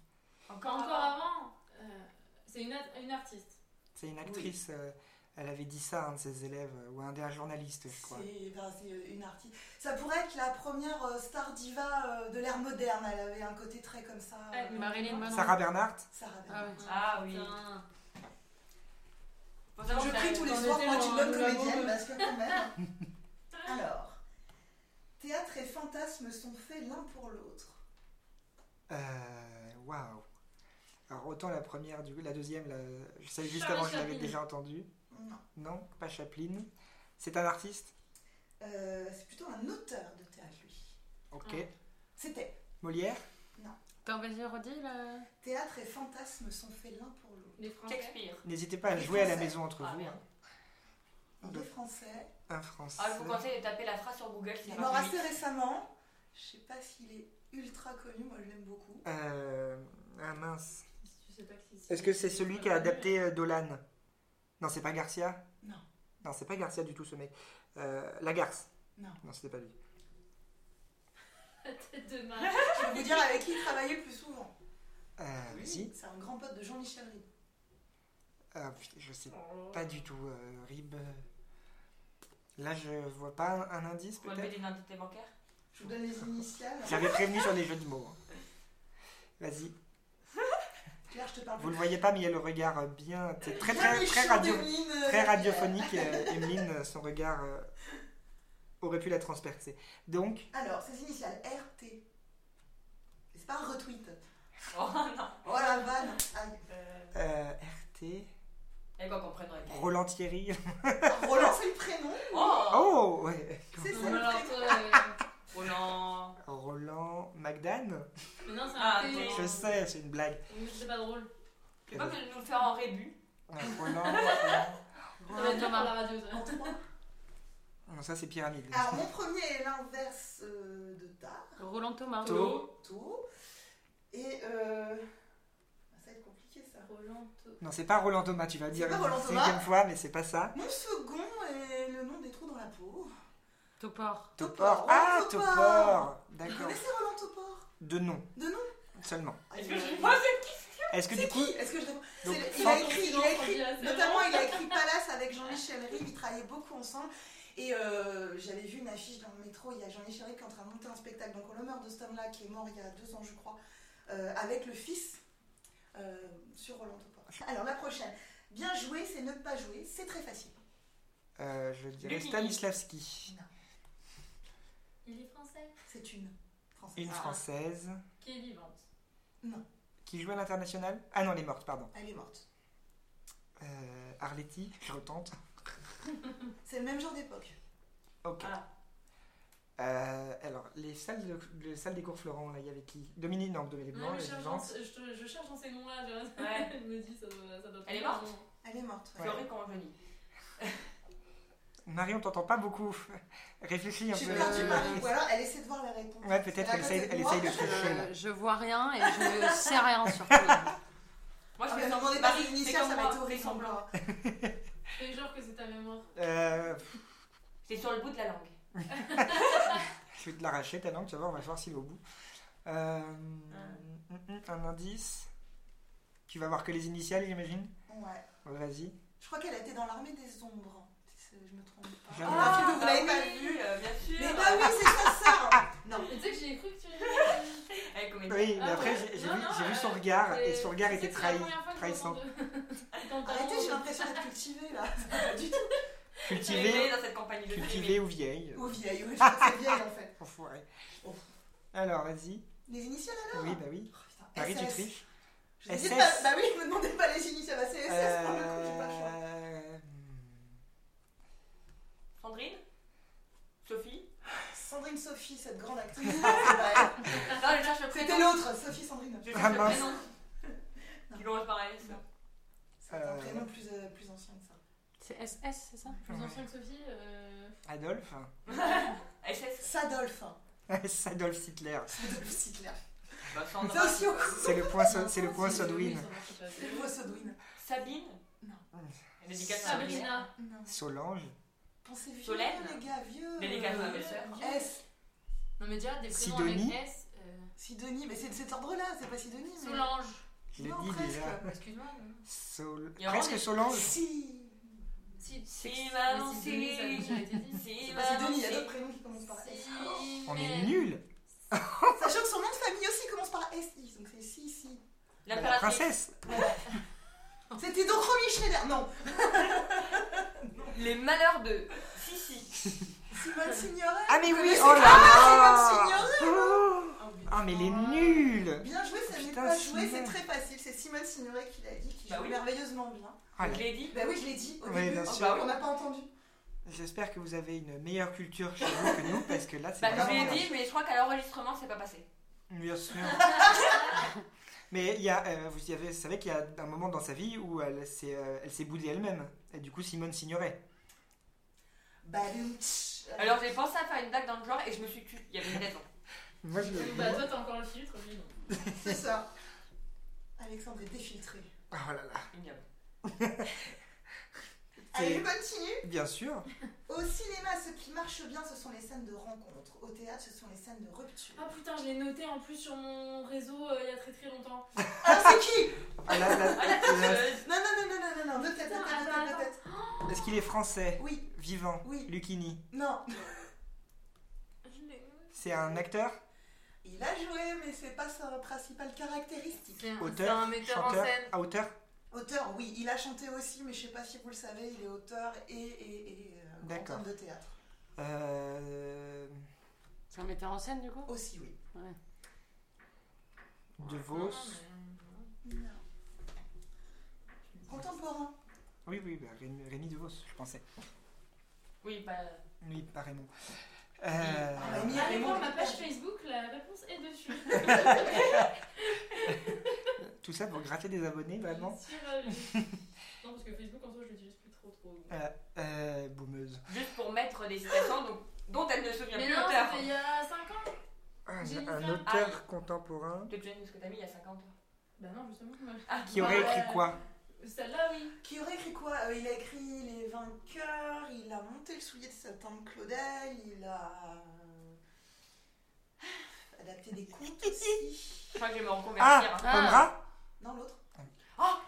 Encore, Encore avant. avant euh, C'est une, une artiste. C'est une actrice, euh, elle avait dit ça à un de ses élèves, euh, ou un des journalistes, je crois. C'est euh, une artiste. Ça pourrait être la première euh, star diva euh, de l'ère moderne. Elle avait un côté très comme ça. Euh, Marilyn Monroe. Sarah Bernhardt Sarah Ah Bernhardt. ouais. Ah oui. Putain. Je prie tous les soirs pour être une bonne comédienne parce que quand même. Alors, théâtre et fantasme sont faits l'un pour l'autre. Euh, Waouh Alors autant la première, du coup, la deuxième, la... je savais juste Charlie avant, je l'avais déjà entendu. Non. Non, pas Chaplin. C'est un artiste? Euh, c'est plutôt un auteur de théâtre, lui. Ok. Ah. C'était. Molière? Attends, vas-y, redis là. Théâtre et fantasme sont faits l'un pour l'autre. Les Français. Shakespeare. N'hésitez pas à Les jouer à la maison entre Ah, vous. merde. hein. Les Français. Un français. Ah, je vous conseille de taper la phrase sur Google, Il est mort assez récemment. Je sais pas s'il est ultra connu, moi je l'aime beaucoup. Euh, ah mince. Est-ce que c'est celui qui a adapté euh, Dolan? Non, c'est pas Garcia? Non. Non, c'est pas Garcia du tout ce mec. Euh, Lagarce? Non. Non, c'était pas lui. La tête de. Je vais vous dire avec qui il travaillait le plus souvent. Euh, Vas-y. C'est un grand pote de Jean-Michel Ribes. Ah, putain, je sais pas du tout. euh, Rib. euh, Là, je vois pas un, un indice Vous avez peut-être d'identité bancaire Je vous donne les initiales. J'avais prévenu sur les jeux de mots. hein. Vas-y. Claire, je te parle Vous le voyez pas, mais il y a le regard euh, bien. C'est très, très, méchant très, radio, euh, très radiophonique. euh, Emeline, euh, son regard euh, aurait pu la transpercer. Donc, Alors, ses initiales RT. Et C'est pas un retweet. Oh non. Oh la vanne Aïe. Euh, euh, RT, Et quoi qu'on prenne avec. Roland Thierry. Roland, c'est le prénom. Oh Oh ouais. C'est ça le prénom. Roland. Roland Magdan Mais non, c'est Ah, un thé. mais- Je sais, c'est une blague. Mais C'est pas drôle. Tu peux pas que nous le faire en rébut Roland. Roland. Ça va la radio. Non, ça c'est pyramide. Alors, mon premier est l'inverse euh, de Tar. Roland Thomas. To. To. Et euh... Ça va être compliqué ça. Roland Non, c'est pas Roland Thomas, tu vas dire pas une Roland Thomas cinquième fois, mais c'est pas ça. Mon second est le nom des trous dans la peau. Topor. Topor. Topor. Ah, Topor. Topor. Vous D'accord. connaissez Roland Topor De nom De nom seulement. Ah, Est-ce il que a- je pose cette question? Est-ce que C'est du coup. qui? Est-ce que je réponds? Donc, C'est le- Il a écrit, il a écrit, Silence, on dit notamment il a écrit Palace avec Jean-Michel Rive, ils travaillaient beaucoup ensemble. Et euh, j'avais vu une affiche dans le métro, il y a Jean-Michel Rive qui est en train de monter un spectacle, donc en l'honneur de cet homme-là qui est mort il y a deux ans je crois, euh, avec le fils euh, sur Roland Topor. Alors la prochaine, bien jouer c'est ne pas jouer, c'est très facile. Euh, je dirais Lucky. Stanislavski. Il est français? C'est une française. Une Ah, française. Qui est vivante? Qui joue à l'international? Ah non, elle est morte, pardon. Elle est morte. Euh, Arletty, je retente. C'est le même genre d'époque. Ok. Ah. Euh, alors, les salles, de, les salles des cours Florent, là, il y avait qui? Dominique, non, Dominique Non, Blanc, elle je est cherche, dans, je, te- je cherche dans ces noms-là. Ouais. Elle me dit, ça doit, ça doit Elle est morte. Elle est morte. Ouais. horrible comment je dis. Marion, t'entends pas beaucoup. Réfléchis un Je suis peu. Marie, ou alors elle essaie de voir la réponse. Ouais, peut-être Elle qu'elle essaye, a elle côté essaye de tricher, là. Je, je vois rien et je ne sais rien surtout. Moi, je Ah, sans demandez pas Marie, comme ça va être horrible. semblant. encore. Fais genre que c'est ta mémoire. Euh, C'est sur le bout de la langue. Je vais te l'arracher ta langue, tu vas voir, on va voir s'il est au bout. Euh, hum, hum, un indice. Tu vas voir que les initiales, j'imagine Ouais. Vas-y. Je crois qu'elle a été dans l'armée des ombres. Si je me trompe pas. Ah, Ah, vous l'avez oui, pas vu. euh, bien sûr. Mais bah oui, c'est sa sœur. Non. Mais tu sais que j'ai cru que tu l'avais comédienne. Oui, mais Ah après, j'ai vu, vu son euh, regard, et son regard était trahi, trahissant. Arrêtez, j'ai l'impression d'être cultivée là. Pas du tout. Elle est Cultivé, dans cette campagne. je sais, cultivé ou vieille. Ou vieille, oui, je crois que c'est vieille en fait. Enfoiré. Oh. Alors, vas-y. Les initiales alors Oui, bah oui. Oh, putain, Marie, tu triches. Je SS. pas- Bah oui, je me demandais pas les initiales. Bah c'est SS pour le coup, j'ai pas le choix. Euh, Sandrine? Sophie? Sandrine Sophie, cette grande actrice. C'était l'autre, Sophie Sandrine. Je Ah, mince. prénom. Qui S. C'est un Euh. prénom plus, euh, plus ancien que ça. C'est SS, c'est ça Plus Ouais. ancien que Sophie. euh, Adolphe SS Sadolphe. Adolphe Hitler. Sadolphe Hitler. bah, Sandra. C'est aussi au- C'est le point, so- c'est le point Sodwin. C'est le mot Sodwin. Sabine Non. Et Dédicace à Sabrina. Sabrina. Non. Solange. Pensez vieux, Solène. les gars, vieux. Dédicace à ma Euh, belle-sœur. S. Non, mais déjà, des prénoms Sidonie. avec S. euh, Sidonie, mais c'est de cet ordre-là, c'est pas Sidonie. mais- Solange. Je l'ai Non, dit presque. déjà. Excuse-moi. non. Sol- Il y a Presque des- Solange. Si. Si, Si, maman, mais Sidonie, ça a si. déjà été dit. Si, C'est Sidonie, il y a d'autres prénoms qui commencent par S. On est nuls. Sachant que son nom de famille aussi commence par SI, donc c'est si, si. La princesse. C'était donc Romy Schneider. Non. Les malheurs de Sissi. Simone Signoret. Ah mais oui, oh là là Oh Oh. Ah mais les nuls Bien joué, ça n'est pas joué, c'est Simone. très facile. C'est Simone Signoret qui l'a dit, qui Bah joue oui. merveilleusement bien. Ah, Je l'ai dit. Bah oui, je l'ai dit au Oui, début. Oh, bah on n'a pas entendu. J'espère que vous avez une meilleure culture chez vous que nous, parce que là c'est Bah, je vraiment... l'ai dit, mais je crois qu'à l'enregistrement, c'est pas passé. Bien sûr. Mais il y a, euh, vous y avez- vous savez qu'il y a un moment dans sa vie où elle s'est, euh, elle s'est boudée elle-même. Et du coup, Simone s'ignorait. Tch. Alors j'ai pensé à faire une blague dans le genre et je me suis tue. Il y avait une raison. Moi, je Bah, toi, t'as encore le filtre, lui, non. C'est ça. Alexandre est défiltré. Oh là là. Ignoble. Allez, je continue. Bien sûr. Au cinéma, ce qui marche bien, ce sont les scènes de rencontre. Au théâtre, ce sont les scènes de rupture. Ah putain, je l'ai noté en plus sur mon réseau euh, il y a très très longtemps. Ah, c'est qui? Ah, là, là, Ah, la. Non, non, non, non, non, non, deux têtes, deux têtes, deux têtes. Est-ce qu'il est français? Oui, Vivant Oui. Lucchini non. Je l'ai- C'est un acteur? Il a joué, mais c'est pas sa principale caractéristique. C'est un, c'est Auteur un metteur en Chanteur? scène. Auteur? Auteur, oui, il a chanté aussi, mais je sais pas si vous le savez, il est auteur et, et, et euh, grand D'accord. homme de théâtre. euh, C'est un metteur en scène du coup? Aussi, oui. De Vos Contemporain. Oui, oui, bah, Rémi, Rémi De Vos, je pensais. Oui, bah. Oui, pas Raymond. Euh, Ah, Rémi, Allez voir ma page Facebook, la réponse est dessus. tout ça pour gratter des abonnés, vraiment Sur, euh, non, parce que Facebook en soi, je l'utilise plus trop trop. euh, euh, Boumeuse. Juste pour mettre des citations donc, dont elle ne se souvient Mais plus non, l'auteur. c'était il y a 5 ans. Un, auteur contemporain De Jane, ce que t'as mis il y a 50 ans. Bah non, justement. moi, Ah, qui aurait écrit quoi? Celle-là, oui. Qui aurait écrit quoi? Euh, Il a écrit Les Vainqueurs, il a monté le soulier de Satan de Claudel, il a euh, adapté des contes aussi. Je crois que je vais me Ah, reconvertir. Ah. Pomera Non, l'autre Ah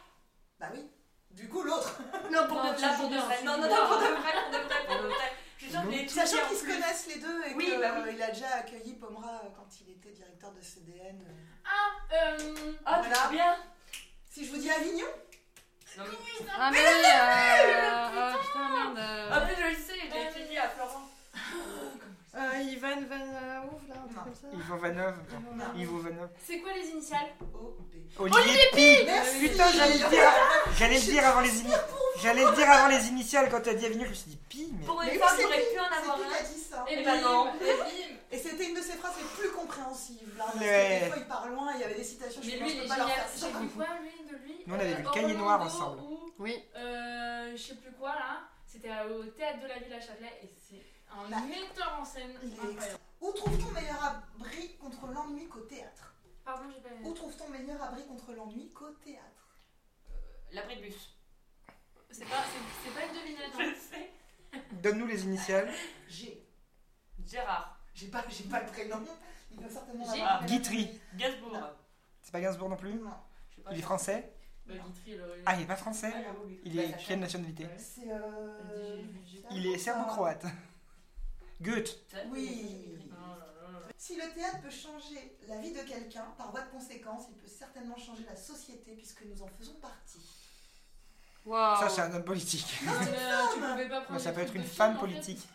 Bah oui. Du coup, l'autre. Non, pour de pour vrai. Non, non, non, pour de vrai, pour de vrai, pour de Sachant qu'ils se connaissent les deux et Oui, qu'il bah oui. a déjà accueilli Pomera euh, quand il était directeur de CDN. euh. Ah, euh. Ah, tu Voilà. bien Si je vous dis Avignon? Non, mais. Ah mais oui euh... Oh putain merde euh, En plus, je le sais, j'ai étudié à Florence. euh, Ivan Van euh, Ouf là, un truc comme ça Yvan Vanov Non. Yvo Vanov C'est quoi les initiales O, B. Olivier Pi Merci Putain, j'allais le dire J'allais le dire avant les initiales J'allais le dire avant les initiales quand tu as dit Avignon, je me suis dit Pi, mais... Pour une fois, j'aurais pu en avoir un. dit ça. Et Eh bim, ben non. et. Et c'était une de ses phrases les plus compréhensibles. Là, parce que des fois, il part loin, il y avait des citations, je Mais ne lui, il peux est pas leur génial. faire J'ai ça. vu quoi, lui, de lui Nous, on avait vu le Cahier Noir ensemble. Ou, Oui, euh, je sais plus quoi, là. C'était au théâtre de la Ville à Châtelet et c'est un Bah, metteur en scène il est incroyable. Où trouve-t-on meilleur abri contre l'ennui qu'au théâtre? Pardon, j'ai pas. Où trouve-t-on meilleur abri contre l'ennui qu'au théâtre? L'abri de bus. C'est pas, c'est- c'est pas une devinette. Je hein. le sais. Donne-nous les initiales. G. Gérard. J'ai pas, j'ai pas le prénom. Il peut certainement G. l'avoir. Guitry. Gainsbourg. Non. C'est pas Gainsbourg non plus Non. Pas. Il est français Bah, Guitry, eu- Ah, il est pas français Ah. Il Bah, est ça quelle nationalité Ouais. Euh... C'est Il est serbo-croate. Goethe. Oui. Si le théâtre peut changer la vie de quelqu'un, par voie de conséquence, il peut certainement changer la société puisque nous en faisons partie. waouh Ça, c'est un homme politique. Non, mais, euh, tu pouvais pas prendre Moi, ça peut être une femme film, en fait. politique.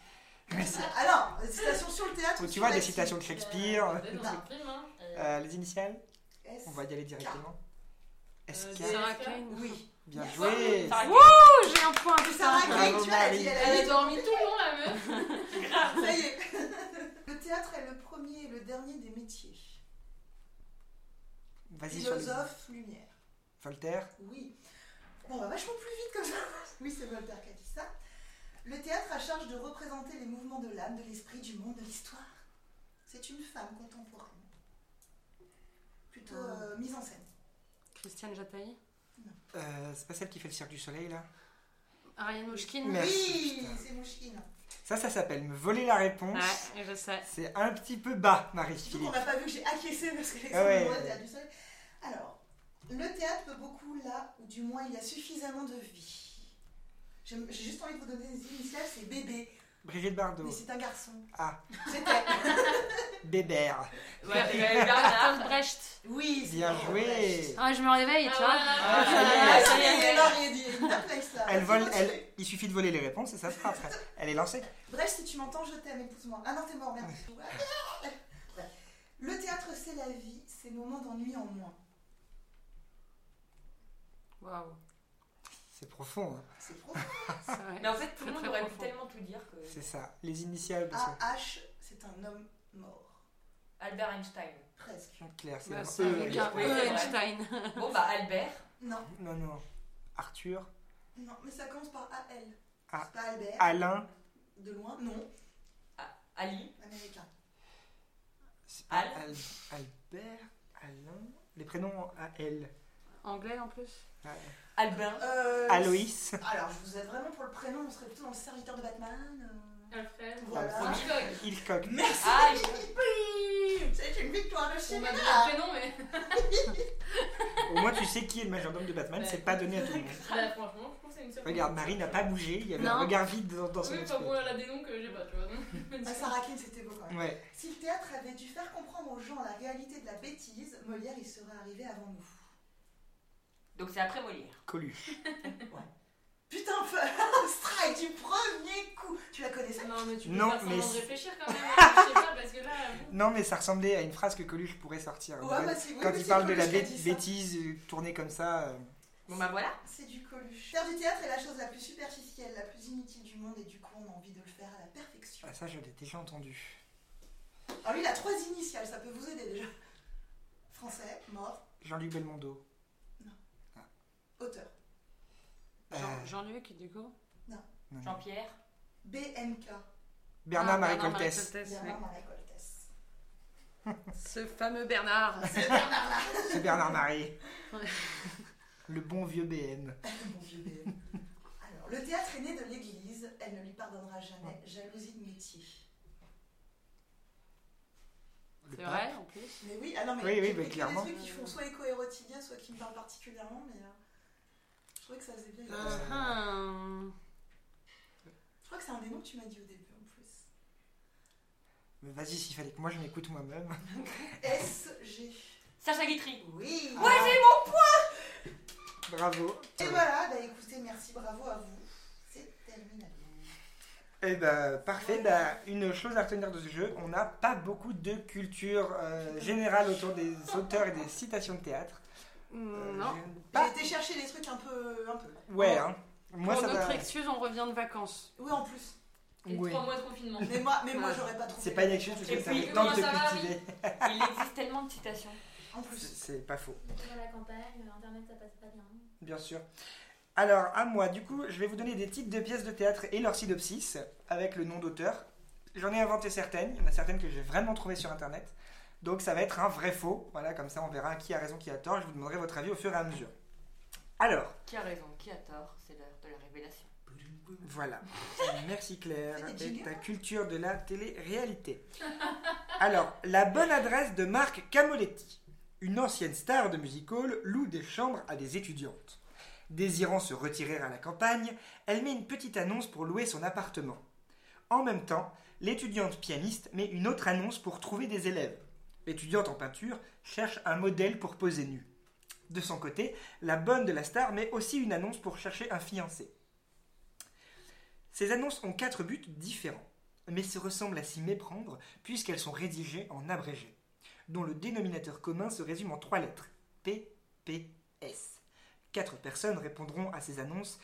Mais c'est- Alors, des citations sur le théâtre. Ou tu vois, des citations de Shakespeare. Euh, dans un film, hein. Euh, Euh, les initiales S. On va y aller directement. Euh, SK. Kane Oui. Bien joué. Sarah Oh, j'ai un point, C'est Sarah. Gay, Bravo, tu as dit, elle a Elle a dit. dormi tout le long, la meuf. Ça y est. Le théâtre est le premier et le dernier des métiers. Vas-y sur les... Philosophe, lumière. Voltaire. Oui. Bon, on va vachement plus vite comme ça. Oui, c'est Voltaire qui a dit ça. Le théâtre a charge de représenter les mouvements de l'âme, de l'esprit, du monde, de l'histoire. C'est une femme contemporaine. Plutôt Ah. euh, mise en scène. Christiane Jataï. Euh, c'est pas celle qui fait le cirque du soleil là Ariane Mouchkine. Merci, oui, c'est Mouchkine. Ça, ça s'appelle me voler la réponse. Ouais, je sais. C'est un petit peu bas, Surtout qu'on Marie-Philippe. n'a pas vu que j'ai acquiescé parce que Ah ouais. le théâtre du soleil. Alors, le théâtre peut beaucoup là où du moins il y a suffisamment de vie. J'ai j'ai juste envie de vous donner des initiales, c'est bébé, Brigitte Bardot. mais c'est un garçon. Ah, C'était. Bébert. Ouais. Bertolt Brecht. Oui, c'est Bien joué. Brecht. Ah, je me réveille, tu vois. Ah, ça y est. Ah, est, il là. Elle vole, elle... Il suffit de voler les réponses et ça se fera après. Elle est lancée. Bref, si tu m'entends, je t'aime, épouse-moi. Ah non, t'es mort, merde. Le théâtre, c'est la vie, c'est moments d'ennui en moins. Waouh. C'est profond. hein. C'est profond. Mais en fait, tout le monde aurait pu tellement tout dire que. C'est ça. Les initiales, parce. AH, c'est un homme mort. Albert Einstein. Presque. Claire, c'est Bah, un c'est E, E. Einstein. Bon, bah, Albert. Non, Non, non. Arthur. non, mais ça commence par AL. Ah. C'est pas Albert. Alain. De loin, non. Ali. Américain. Al- Albert. Alain. Les prénoms A-L. Anglais en plus. Ouais. Albin. Euh, Aloïs. Alors, je vous aide vraiment pour le prénom, on serait plutôt dans le serviteur de Batman. euh, Alfred. Voilà. Hitchcock. Merci Ah, Oui C'est une victoire de On chez m'a donné Ménard. le prénom, mais. Au moins, tu sais qui est le majordome de Batman. C'est pas donné à tout le monde. Là, franchement, je pense que c'est une surprise. Regarde, Marie n'a pas bougé. Il y avait Non. un regard vide dans, dans son Oui, enfin esprit. bon, elle a des noms que j'ai pas, tu vois. Ah, Sarah Kane, c'était beau quand même. Ouais. Si le théâtre avait dû faire comprendre aux gens la réalité de la bêtise, Molière il serait arrivé avant nous. Donc, c'est après Molière. Coluche. Putain, un strike du premier coup Tu la connaissais? Non, mais tu peux Non, faire mais réfléchir quand même. hein, Je sais pas, parce que là. bon. Non, mais ça ressemblait à une phrase que Coluche pourrait sortir. Ouais, Quand- bah, oui, Quand il parle de la bêtise euh, tournée comme ça. euh, Bon, bah, voilà. C'est du Coluche. Faire du théâtre est la chose la plus superficielle, la plus inutile du monde et du coup on a envie de le faire à la perfection. ah, ça, je l'ai déjà entendu. Alors lui il a trois initiales, ça peut vous aider déjà. Français, mort, Jean-Luc Belmondo. Auteur. Euh, Jean- Jean-Luc, du coup? non, non. Jean-Pierre? BMK, Bernard Ah, Marie Bernard Coltès. Coltès, Bernard. Marie Coltès. Ce fameux Bernard. C'est Bernard là C'est Bernard Marie. Ouais. Le bon vieux BN. Mon vieux BM. Alors, le théâtre est né de l'église, elle ne lui pardonnera jamais. Jalousie de métier. Le C'est pape. vrai, en plus? Mais oui, ah non, mais Oui, bah, pris que clairement. des trucs qui font soit écho érotilien, soit qui me parlent particulièrement, mais euh, je trouvais que ça faisait bien. Ah, Je crois que c'est un des noms que tu m'as dit au début en plus. Mais vas-y, s'il fallait que moi je m'écoute moi-même. SG. Sacha Guitry. Oui. Ouais, j'ai mon Bravo. Et voilà, bah écoutez, merci, bravo à vous. C'est terminé. Eh ben, parfait. Ben, une chose à retenir de ce jeu, on n'a pas beaucoup de culture euh, générale autour des auteurs et des citations de théâtre. Euh, non. j'ai J'ai pas- été chercher des trucs un peu. Un peu. Ouais, hein. Moi, Pour ça notre va. excuse, on revient de vacances. Oui, en plus. Et Oui. trois mois de confinement. Mais moi, mais moi Ouais. j'aurais pas trouvé. C'est pas une excuse parce Et que ça puis, temps de ça va, cultiver. Il existe tellement de citations. En C'est- plus. C'est pas faux, Dans la campagne, internet ça passe pas bien. bien sûr. Alors, à moi, du coup, je vais vous donner des titres de pièces de théâtre et leur synopsis avec le nom d'auteur. J'en ai inventé certaines, il y en a certaines que j'ai vraiment trouvées sur internet. Donc, ça va être un vrai faux. Voilà, comme ça, on verra qui a raison, qui a tort. Je vous demanderai votre avis au fur et à mesure. Alors, Qui a raison, qui a tort C'est l'heure de la révélation. Voilà. Merci Claire et jingles. ta culture de la télé-réalité. Alors, la bonne adresse de Marc Camoletti. Une ancienne star de music hall loue des chambres à des étudiantes. Désirant se retirer à la campagne, elle met une petite annonce pour louer son appartement. En même temps, l'étudiante pianiste met une autre annonce pour trouver des élèves. L'étudiante en peinture cherche un modèle pour poser nue. De son côté, la bonne de la star met aussi une annonce pour chercher un fiancé. Ces annonces ont quatre buts différents, mais se ressemblent à s'y méprendre puisqu'elles sont rédigées en abrégé, dont le dénominateur commun se résume en trois lettres P, P, S. Quatre personnes répondront à ces annonces,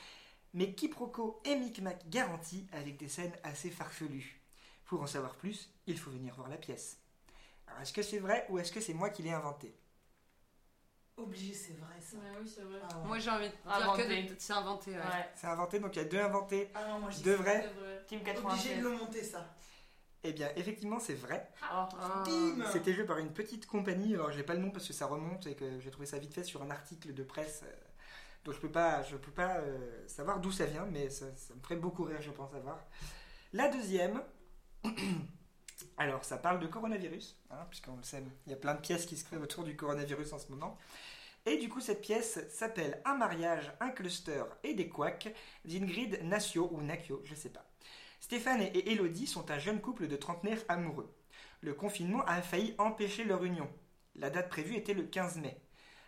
mais quiproquo et micmac garantis avec des scènes assez farfelues. Pour en savoir plus, il faut venir voir la pièce. Alors, est-ce que c'est vrai ou est-ce que c'est moi qui l'ai inventé Obligé, c'est vrai ça. Ouais, oui, c'est vrai. Ah, ouais. Moi j'ai envie de dire Inventé. que c'est inventé. ouais. Ouais. C'est inventé, donc il y a deux inventés, Ah non, moi deux vrais. C'est vrai. Team Obligé de 96. le monter ça. Eh bien, effectivement, c'est vrai. Oh. Ah. Bim C'était joué par une petite compagnie, alors j'ai pas le nom parce que ça remonte et que j'ai trouvé ça vite fait sur un article de presse. euh, donc je peux pas, je peux pas euh, savoir d'où ça vient, mais ça, ça me ferait beaucoup rire, je pense, à voir. La deuxième, alors ça parle de coronavirus, hein, puisqu'on le sait, il y a plein de pièces qui se créent autour du coronavirus en ce moment. Et du coup, cette pièce s'appelle Un mariage, un cluster et des couacs d'Ingrid Nacio ou Nakio, je sais pas. Stéphane et Elodie sont un jeune couple de trentenaires amoureux. Le confinement a failli empêcher leur union. La date prévue était le 15 mai.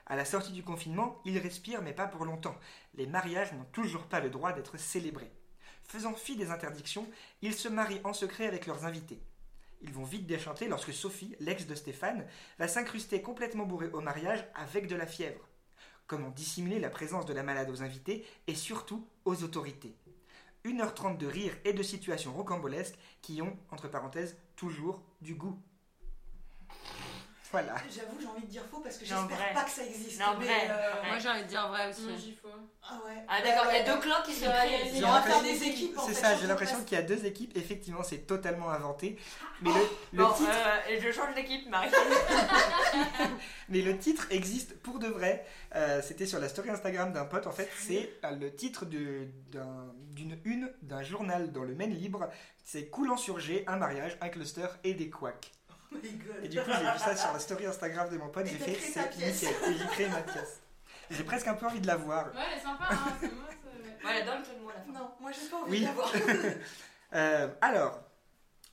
À la sortie du confinement, ils respirent mais pas pour longtemps. Les mariages n'ont toujours pas le droit d'être célébrés. Faisant fi des interdictions, ils se marient en secret avec leurs invités. Ils vont vite déchanter lorsque Sophie, l'ex de Stéphane, va s'incruster complètement bourrée au mariage avec de la fièvre. Comment dissimuler la présence de la malade aux invités et surtout aux autorités? 1h30 de rire et de situations rocambolesques qui ont, entre parenthèses, toujours du goût. Voilà. J'avoue, j'ai envie de dire faux parce que j'espère pas que ça existe. Non, mais, vrai, euh, vrai. Moi j'ai envie de dire vrai aussi. Moi, faut. Ah ouais. Ah d'accord, il y a deux clans qui se créent. il y a- des équipes en C'est ça, j'ai l'impression qu'il y a deux équipes. Effectivement, c'est totalement inventé. Mais le, le Bon, titre, euh, et je change d'équipe, Marie. mais le titre existe pour de vrai. Euh, C'était sur la story Instagram d'un pote. En fait, c'est euh, le titre de- d'un- d'une une d'un journal dans le Maine libre. C'est coulant sur G, un mariage, un cluster et des couacs. Oh my God. Et du coup, j'ai vu ça sur la story Instagram de mon pote. J'ai fait, c'est nickel. Et j'ai créé ma pièce. J'ai presque un peu envie de la voir. Ouais, elle est sympa, hein. c'est moi. Voilà, dans le jeu de mots à la fin. Non, moi j'ai pas envie Oui. de l'avoir. Euh, alors,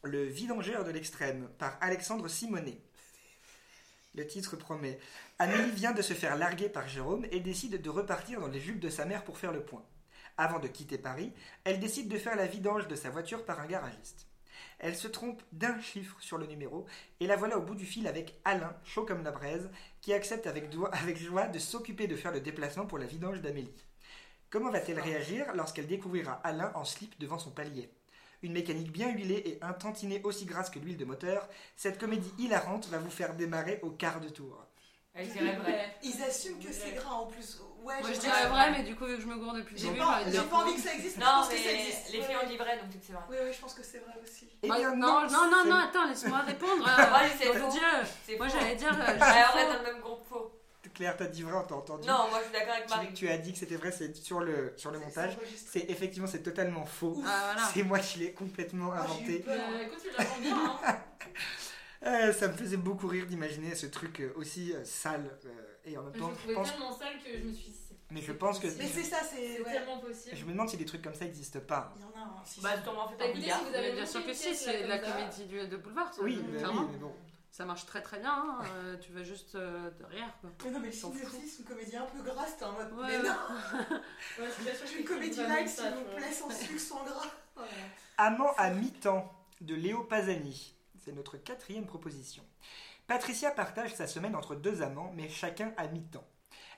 Le vidangeur de l'extrême par Alexandre Simonet. Le titre promet. Amélie vient de se faire larguer par Jérôme et décide de repartir dans les jupes de sa mère pour faire le point. Avant de quitter Paris, elle décide de faire la vidange de sa voiture par un garagiste. Elle se trompe d'un chiffre sur le numéro et la voilà au bout du fil avec Alain, chaud comme la braise, qui accepte avec, joie de s'occuper de faire le déplacement pour la vidange d'Amélie. Comment va-t-elle réagir lorsqu'elle découvrira Alain en slip devant son palier? Une mécanique bien huilée et un tantinet aussi grasse que l'huile de moteur, cette comédie hilarante va vous faire démarrer au quart de tour. Elle dirait vrai. Ils assument que c'est gras en plus. Ouais, Moi je dirais vrai, mais du coup, vu que je me gourde depuis le début, pas, j'ai pas envie que ça existe, Non, mais les filles ont dit vrai, donc c'est que c'est vrai. Oui, oui, je pense que c'est vrai aussi. Bah, bien, non, non, non, c'est- non, attends, laisse-moi répondre. Moi, sais Mon faux. Dieu. C'est Moi faux. j'allais dire. euh, Alors, faux. reste dans le même groupe faux. Claire, t'as dit vrai, on t'a entendu. Non, moi je suis d'accord avec Marie. tu as dit que c'était vrai, c'est sur le, sur le C'est- montage. c'est. C'est effectivement, c'est totalement faux. Ah voilà. C'est moi qui l'ai complètement Ah, inventé. Mais, euh, écoute, tu l'as bien, hein. Euh, ça me faisait beaucoup rire d'imaginer ce truc euh, aussi euh, sale euh, et en même Je temps, je trouvais pense, tellement sale que je me suis mais je pense que. Mais c'est ça, c'est. Ouais. tellement possible. je me demande si des trucs comme ça n'existent pas. Il y en a un. si, Bah, si. sûrement fait Bah, par écoutez, Bigard. si vous avez Mais bien sûr que si, c'est de la comédie du- de boulevard. ça, Oui, euh, mais oui, clairement. mais bon. Ça marche très très bien, hein, euh, tu veux juste euh, de rire. Quoi. Mais non, mais le film c'est une comédie un peu grasse, t'es en mode. Ouais, mais non, Ouais, je pas une comédie ça, s'il vous plaît, sans sucre, sans gras. Amant à mi-temps de Léo Pasani. C'est notre quatrième proposition. Patricia partage sa semaine entre deux amants, mais chacun à mi-temps.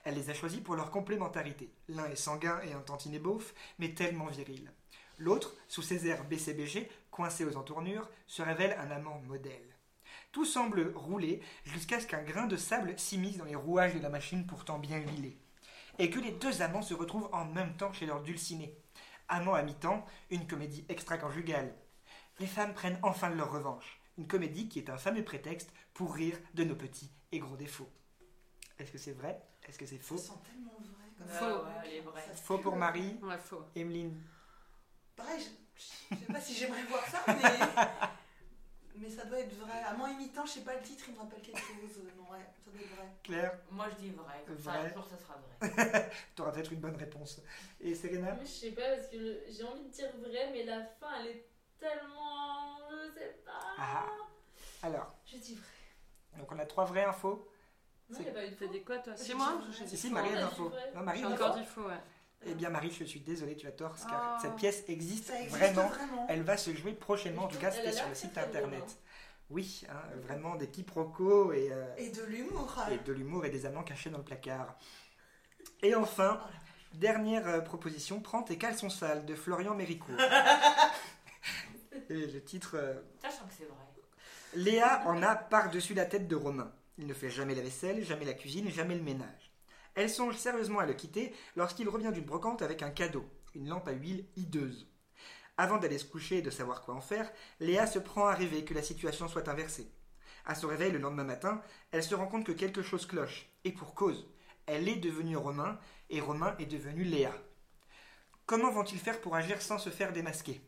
Elle les a choisis pour leur complémentarité. L'un est sanguin et un tantinet beauf, mais tellement viril. L'autre, sous ses airs BCBG, coincé aux entournures, se révèle un amant modèle. Tout semble rouler jusqu'à ce qu'un grain de sable s'immisce dans les rouages de la machine pourtant bien huilée. Et que les deux amants se retrouvent en même temps chez leur dulciné. Amant à mi-temps, une comédie extra-conjugale. Les femmes prennent enfin leur revanche. Une comédie qui est un fameux prétexte pour rire de nos petits et gros défauts. Est-ce que c'est vrai? Est-ce que c'est Ça faux sent tellement vrai. Comme Ouais, ça. ouais, elle est vraie. Ça Faux pour euh, Marie, Ouais, faux. Emeline. Pareil, je, sais pas si j'aimerais voir ça, mais. Mais ça doit être vrai. À moins imitant, je sais pas le titre, il me rappelle quelque chose. Euh, Non, ouais, ça doit être vrai. Claire, Moi je dis vrai. Comme ça, Vrai. un jour ça sera vrai. tu auras peut-être une bonne réponse. Et Serena? Moi, je sais pas, parce que le- j'ai envie de dire vrai, mais la fin, elle est tellement. Je sais pas. Ah. Alors, Je dis vrai. Donc on a trois vrais infos. Non, C'est- il n'y a pas eu de T'as faux. dit quoi toi C'est moi Si, si. Marie a vrai. Non, Marie encore dit faux, ouais. Eh bien, Marie, je suis désolée, tu as tort, car Ah. cette pièce existe, vraiment. vraiment. Elle va se jouer prochainement, en tout cas, c'était sur le site internet. hein. Oui, hein, vraiment des quiproquos et, euh, Et de l'humour. et de l'humour et des amants cachés dans le placard. Et enfin, dernière euh, proposition, Prends tes caleçons sales de Florian Méricourt. Et le titre, euh, Sachant que c'est vrai. Léa en a par-dessus la tête de Romain. Il ne fait jamais la vaisselle, jamais la cuisine, jamais le ménage. Elle songe sérieusement à le quitter lorsqu'il revient d'une brocante avec un cadeau, une lampe à huile hideuse. Avant d'aller se coucher et de savoir quoi en faire, Léa se prend à rêver que la situation soit inversée. À son réveil le lendemain matin, elle se rend compte que quelque chose cloche, et pour cause. Elle est devenue Romain, et Romain est devenu Léa. Comment vont-ils faire pour agir sans se faire démasquer?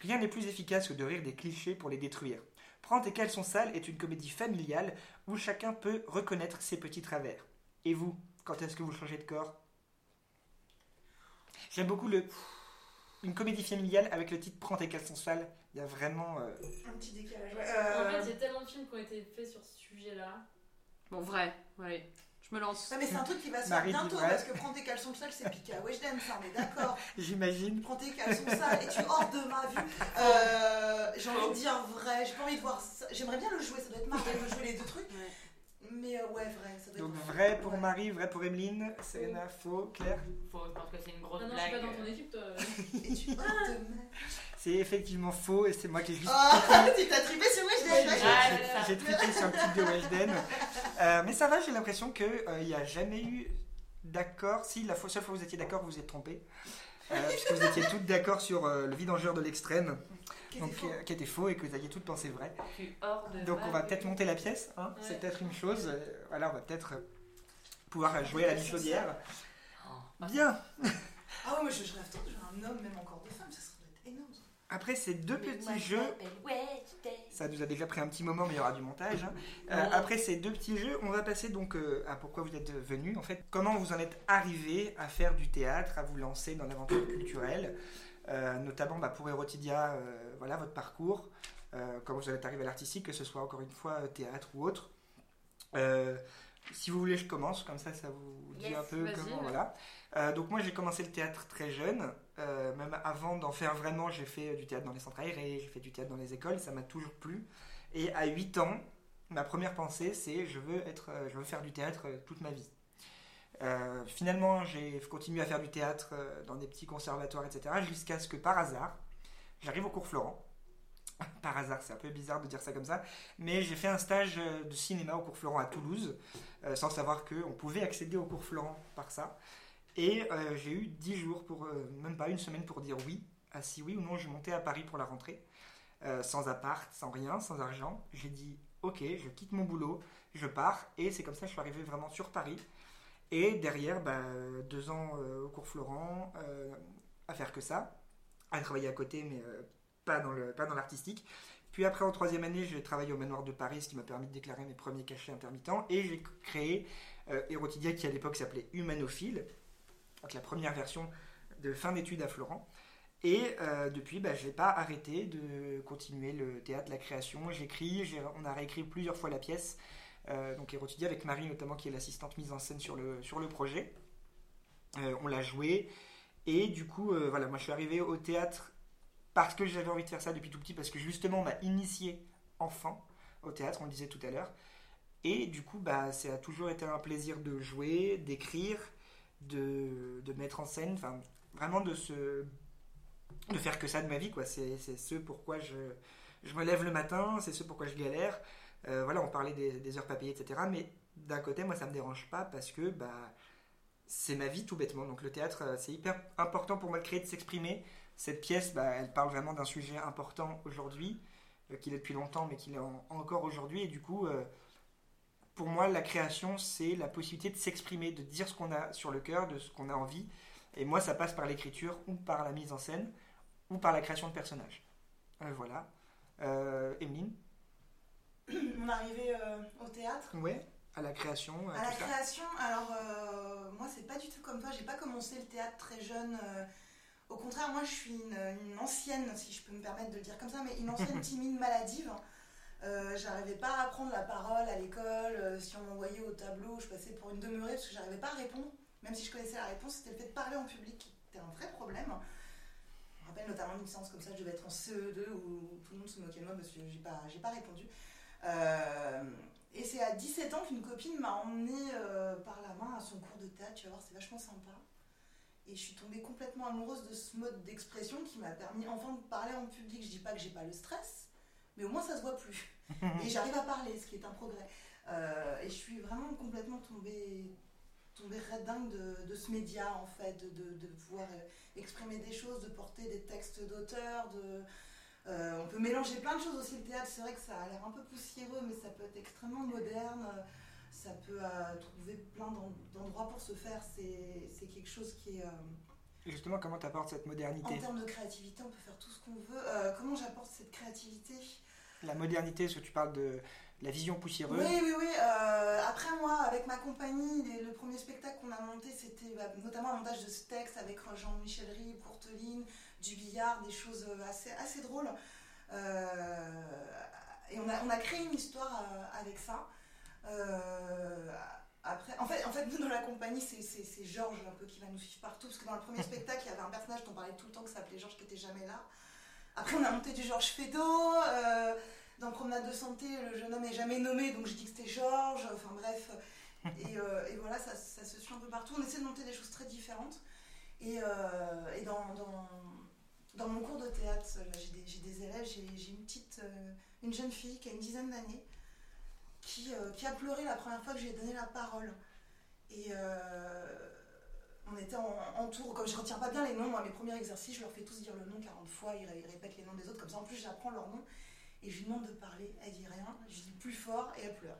Rien n'est plus efficace que de rire des clichés pour les détruire. Prends tes caleçons sales est une comédie familiale où chacun peut reconnaître ses petits travers. Et vous, quand est-ce que vous changez de corps? J'aime beaucoup le une comédie familiale avec le titre Prends tes caleçons sales. Il y a vraiment euh, Un petit décalage. ouais. En Euh, fait, il y a tellement de films qui ont été faits sur ce sujet-là. Bon, vrai, oui. Je me lance. Ouais, mais c'est un truc qui va se faire bientôt parce que prends tes caleçons sales, c'est piqué à Weshden, ça on est d'accord. j'imagine Prends tes caleçons sales et tu hors de ma vue. Euh, j'ai envie de dire vrai, j'ai pas envie de voir ça. J'aimerais bien le jouer, ça doit être marrant de jouer les deux trucs. Ouais. Mais euh, ouais, vrai, ça doit Donc être vrai pour Ouais. Marie, vrai pour Emeline, Serena, faux, Claire. Faut, je pense que c'est une grosse Ah non, je suis blague. pas dans ton équipe, toi. Et tu hors de ma C'est effectivement faux et c'est moi qui ai juste Oh, tu t'as trippé sur Weshden J'ai- Ah, trippé sur le titre de Weshden. Euh, mais ça va, j'ai l'impression qu'il n'y a jamais eu d'accord. Si, la fois- seule fois où vous étiez d'accord, vous vous êtes trompé. Euh, puisque vous étiez toutes d'accord sur euh, le vidangeur de l'extrême, Qui donc était faux. euh, qui était faux et que vous aviez toutes pensé vrai. Hors de Donc on va peut-être monter la pièce, hein, c'est peut-être une chose. euh, voilà, on va peut-être euh, pouvoir jouer à la bichaudière. Oh. Bien. Ah ouais, moi je, je rêve trop, j'ai un homme, même encore de femme, ça serait doit être énorme. ça. Après ces deux Mais petits je jeux. Ça nous a déjà pris un petit moment, mais il y aura du montage. hein. Euh, Ouais. après ces deux petits jeux, on va passer donc euh, à pourquoi vous êtes venus. En fait, comment vous en êtes arrivé à faire du théâtre, à vous lancer dans l'aventure culturelle, Euh, notamment bah, pour Erotidia, voilà votre parcours, comment vous en êtes arrivé à l'artistique, que ce soit encore une fois théâtre ou autre. Si vous voulez, je commence, comme ça, ça vous dit Yes, un peu comment. Voilà. Donc, moi, j'ai commencé le théâtre très jeune. Euh, même avant d'en faire vraiment, j'ai fait du théâtre dans les centres aérés, j'ai fait du théâtre dans les écoles, ça m'a toujours plu. Et à 8 ans, ma première pensée, c'est je veux, être, euh, je veux faire du théâtre euh, toute ma vie. Finalement, j'ai continué à faire du théâtre dans des petits conservatoires, etc. Jusqu'à ce que par hasard, j'arrive au cours Florent. Par hasard, c'est un peu bizarre de dire ça comme ça, mais j'ai fait un stage de cinéma au cours Florent à Toulouse, sans savoir qu'on pouvait accéder au cours Florent par ça. Et euh, j'ai eu 10 jours, pour, euh, même pas une semaine pour dire oui, à si oui ou non je montais à Paris pour la rentrée, euh, sans appart, sans rien, sans argent. J'ai dit ok, je quitte mon boulot, je pars, et c'est comme ça que je suis arrivé vraiment sur Paris. Et derrière, bah, deux ans au cours Florent, à faire que ça, à travailler à côté, mais pas dans le- pas dans l'artistique. Puis après, en troisième année, j'ai travaillé au Manoir de Paris, ce qui m'a permis de déclarer mes premiers cachets intermittents. Et j'ai créé euh, Erotidia, qui à l'époque s'appelait Humanophile, donc la première version de fin d'études à Florent. Et euh, depuis, bah, je n'ai pas arrêté de continuer le théâtre, la création. J'écris, on a réécrit plusieurs fois la pièce, euh, donc Erotidia, avec Marie notamment, qui est l'assistante mise en scène sur le, sur le projet. Euh, on l'a joué. Et du coup, euh, voilà, moi je suis arrivé au théâtre parce que j'avais envie de faire ça depuis tout petit, parce que justement on m'a initié enfant au théâtre, on le disait tout à l'heure. Et du coup, bah, ça a toujours été un plaisir de jouer, d'écrire, de, de mettre en scène, enfin vraiment de se de faire que ça de ma vie quoi. C'est ce pourquoi je, je me lève le matin, c'est ce pourquoi je galère. Euh, voilà, on parlait des, heures pas payées, etc. Mais d'un côté, moi ça me dérange pas parce que bah c'est ma vie tout bêtement. Donc le théâtre, euh, c'est hyper important pour moi de créer, de s'exprimer. Cette pièce, bah, elle parle vraiment d'un sujet important aujourd'hui, euh, qu'il est depuis longtemps, mais qu'il est en- encore aujourd'hui. Et du coup, euh, pour moi, la création, c'est la possibilité de s'exprimer, de dire ce qu'on a sur le cœur, de ce qu'on a envie. Et moi, ça passe par l'écriture, ou par la mise en scène, ou par la création de personnages. Euh, voilà. Euh, Emeline Mon arrivée euh, au théâtre. Ouais, à la création, À la ça. création, alors euh, moi c'est pas du tout comme toi, j'ai pas commencé le théâtre très jeune. euh, au contraire, moi je suis une, une ancienne, si je peux me permettre de le dire comme ça, mais une ancienne timide maladive. Euh, j'arrivais pas à prendre la parole à l'école. euh, si on m'envoyait au tableau, je passais pour une demeurée parce que j'arrivais pas à répondre. Même si je connaissais la réponse, c'était le fait de parler en public qui était un vrai problème. Je me rappelle notamment une séance comme ça, je devais être en CE2 où tout le monde se moquait de moi parce que j'ai pas, pas répondu. Euh, et c'est à 17 ans qu'une copine m'a emmenée par la main à son cours de théâtre. Tu vas voir, c'est vachement sympa. Et je suis tombée complètement amoureuse de ce mode d'expression qui m'a permis enfin de parler en public. Je dis pas que j'ai pas le stress, mais au moins ça se voit plus. et j'arrive à parler, ce qui est un progrès. Euh, et je suis vraiment complètement tombée, tombée de, de ce média en fait, de, de, de pouvoir euh, exprimer des choses, de porter des textes d'auteurs, de, euh, on peut mélanger plein de choses aussi le théâtre, c'est vrai que ça a l'air un peu poussiéreux, mais ça peut être extrêmement moderne, ça peut euh, trouver plein d'en- d'endroits pour se faire, c'est quelque chose qui est... euh, Justement, comment tu apportes cette en modernité termes de créativité, on peut faire tout ce qu'on veut. Comment j'apporte cette créativité? La modernité, est-ce que tu parles de la vision poussiéreuse Oui, oui, oui. euh, après, moi, avec ma compagnie, le premier spectacle qu'on a monté, c'était bah, notamment un montage de ce texte avec Jean-Michel Rie, Courteline, du billard, des choses euh, assez, drôles. Euh, et on a, créé une histoire avec ça. Après, en fait, en fait, nous, dans la compagnie, c'est- Georges un peu qui va nous suivre partout. Parce que dans le premier spectacle, il y avait un personnage dont on parlait tout le temps qui s'appelait Georges qui était jamais là. Après, on a monté du Georges Feydeau. euh, dans Promenade de santé, le jeune homme est jamais nommé, donc je dis que c'était Georges. Enfin bref. Et, euh, et voilà, ça, ça se suit un peu partout. On essaie de monter des choses très différentes. Et, euh, et dans, dans, dans mon cours de théâtre, j'ai des, élèves, j'ai une petite, euh, une jeune fille qui a une dizaine d'années, qui, qui a pleuré la première fois que je lui ai donné la parole. Et euh, on était en, tour, comme je retiens pas bien les noms, moi, mes premiers exercices, je leur fais tous dire le nom 40 fois, ils, ré- ils répètent les noms des autres, comme ça en plus j'apprends leur nom. Et je lui demande de parler, elle dit rien, je dis plus fort et elle pleure.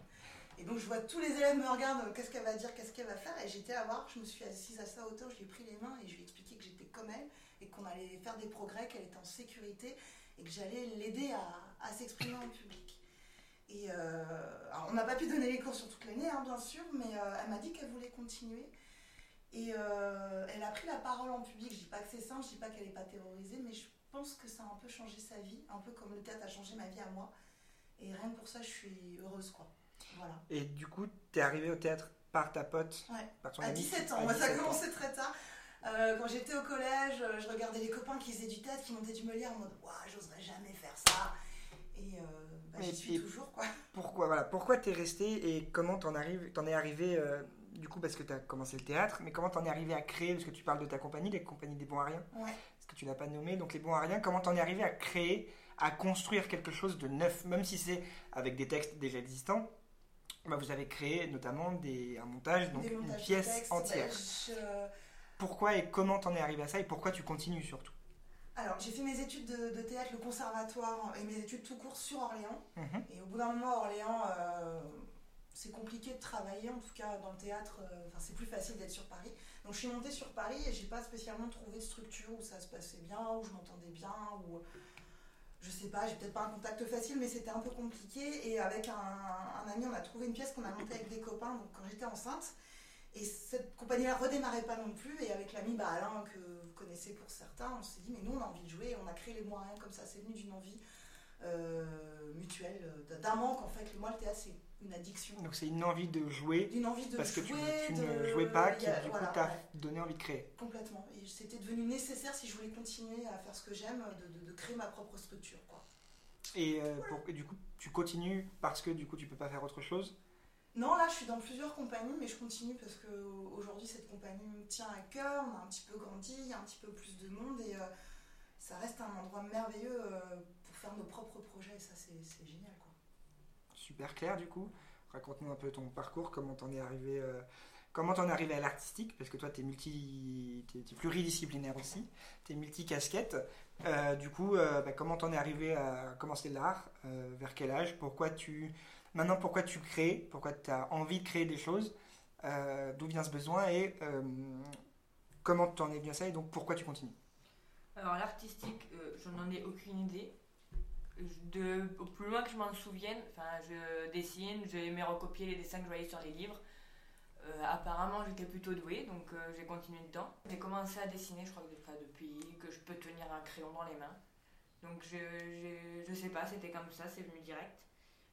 Et donc je vois tous les élèves me regardent, qu'est-ce qu'elle va dire, qu'est-ce qu'elle va faire, et j'étais à voir, je me suis assise à sa hauteur, je lui ai pris les mains et je lui ai expliqué que j'étais comme elle, et qu'on allait faire des progrès, qu'elle était en sécurité, et que j'allais l'aider à, à s'exprimer en public. Et euh, on n'a pas pu donner les cours sur toute l'année, hein, bien sûr, mais euh, elle m'a dit qu'elle voulait continuer. Et euh, elle a pris la parole en public. Je dis pas que c'est simple, je dis pas qu'elle n'est pas terrorisée, mais je pense que ça a un peu changé sa vie, un peu comme le théâtre a changé ma vie à moi. Et rien que pour ça, je suis heureuse, quoi. Voilà. Et du coup, tu es arrivé au théâtre par ta pote, Ouais. par ton À ami 17 À ans, moi ça a 17 commencé très tard. Euh, quand j'étais au collège, euh, je regardais les copains qui faisaient du théâtre, qui montaient du Molière en mode Waouh, j'oserais jamais faire ça. Et euh, bah, j'y suis toujours, quoi. Pourquoi voilà, pourquoi t'es resté et comment t'en arrives t'en es arrivé euh, du coup parce que t'as commencé le théâtre, mais comment t'en es arrivé à créer parce que tu parles de ta compagnie, les compagnies des bons à rien, Ouais. parce que tu l'as pas nommé, donc les bons à rien, comment t'en es arrivé à créer, à construire quelque chose de neuf, même si c'est avec des textes déjà existants. Bah, vous avez créé notamment des, un montage, donc une pièce entière. bah, je- Pourquoi et comment t'en es arrivé à ça et pourquoi tu continues surtout? Alors, j'ai fait mes études de, de théâtre, le conservatoire et mes études tout court sur Orléans. Mhm. Et au bout d'un moment, Orléans, euh, c'est compliqué de travailler, en tout cas dans le théâtre, euh, c'est plus facile d'être sur Paris. Donc je suis montée sur Paris et j'ai pas spécialement trouvé de structure où ça se passait bien, où je m'entendais bien, où je sais pas, j'ai peut-être pas un contact facile, mais c'était un peu compliqué. Et avec un, ami, on a trouvé une pièce qu'on a montée avec des copains, donc quand j'étais enceinte. Et cette compagnie-là redémarrait pas non plus. Et avec l'ami bah, Alain, que vous connaissez pour certains, on s'est dit, mais nous on a envie de jouer. On a créé les moyens comme ça. C'est venu d'une envie euh, mutuelle, euh, d'un manque en fait. Moi, le théâtre, c'est une addiction. Donc c'est une envie de jouer D'une envie de parce que tu, jouer. tu de- ne jouais pas qui a- du voilà, coup t'a ouais, donné envie de créer. complètement. Et c'était devenu nécessaire si je voulais continuer à faire ce que j'aime, de, de- de créer ma propre structure. Quoi. Et, euh, pour- et du coup tu continues parce que du coup tu peux pas faire autre chose? Non, là, je suis dans plusieurs compagnies, mais je continue parce que aujourd'hui, cette compagnie me tient à cœur. On a un petit peu grandi, il y a un petit peu plus de monde et euh, ça reste un endroit merveilleux euh, faire nos propres projets. Et ça, c'est génial, quoi. Super clair du coup. Raconte-nous un peu ton parcours, comment t'en es arrivé, euh, comment t'en es arrivé à l'artistique, parce que toi t'es multi, t'es, t'es pluridisciplinaire aussi, t'es multi-casquette. Euh, du coup, euh, bah, comment t'en es arrivé à commencer l'art, euh, vers quel âge, pourquoi tu, maintenant pourquoi tu crées, pourquoi t'as envie de créer des choses, euh, d'où vient ce besoin et euh, comment t'en es bien ça et donc pourquoi tu continues? Alors l'artistique, euh, je n'en ai aucune idée. De, au plus loin que je m'en souvienne, enfin, je dessine, j'aimais recopier les dessins que je voyais sur les livres. Euh, apparemment, j'étais plutôt douée, donc euh, j'ai continué dedans. J'ai commencé à dessiner, je crois que enfin, depuis que je peux tenir un crayon dans les mains. Donc je, je, je sais pas, c'était comme ça, c'est venu direct.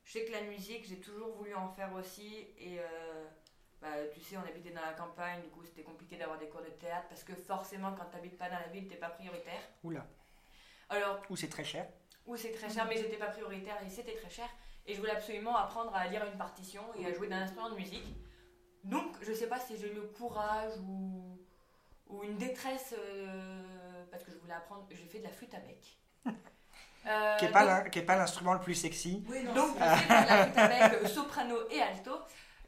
Je sais que la musique, j'ai toujours voulu en faire aussi. Et euh, bah, tu sais, on habitait dans la campagne, du coup c'était compliqué d'avoir des cours de théâtre parce que forcément, quand tu n'habites pas dans la ville, t'es pas prioritaire. Oula, Alors, ou c'est très cher. Ou c'est très cher, mais j'étais pas prioritaire et c'était très cher. Et je voulais absolument apprendre à lire une partition et à jouer d'un instrument de musique. Donc, je sais pas si j'ai eu le courage ou, ou une détresse euh, parce que je voulais apprendre. J'ai fait de la flûte à bec. Euh, Qui n'est pas est pas l'instrument le plus sexy. Oui, non, donc, j'ai fait de la flûte à bec euh, soprano et alto.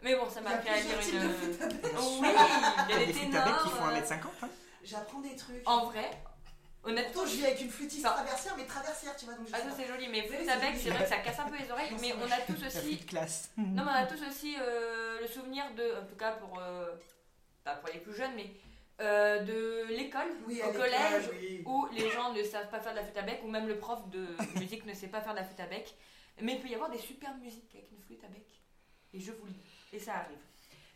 Mais bon, ça m'a a appris à lire une. de flûtes à bec. Oh oui, il y a des des flûtes à bec qui font euh, 1m50. hein. J'apprends des trucs. En vrai, honnêtement, Pourtant, je vis avec une flûtiste Enfin- traversière, mais traversière, tu vois. Donc je Ah, ça c'est joli, mais flûte c'est à bec, c'est vrai que ça casse un peu les oreilles, Non, mais on a tous aussi. classe. Non, mais on a tous aussi euh, le souvenir de, en tout cas pour, euh, pas pour les plus jeunes, mais euh, de l'école, Oui, au collège, oui. où les gens ne savent pas faire de la flûte à bec, ou même le prof de musique ne sait pas faire de la flûte à bec. Mais il peut y avoir des super musiques avec une flûte à bec. Et je vous le dis. Et ça arrive.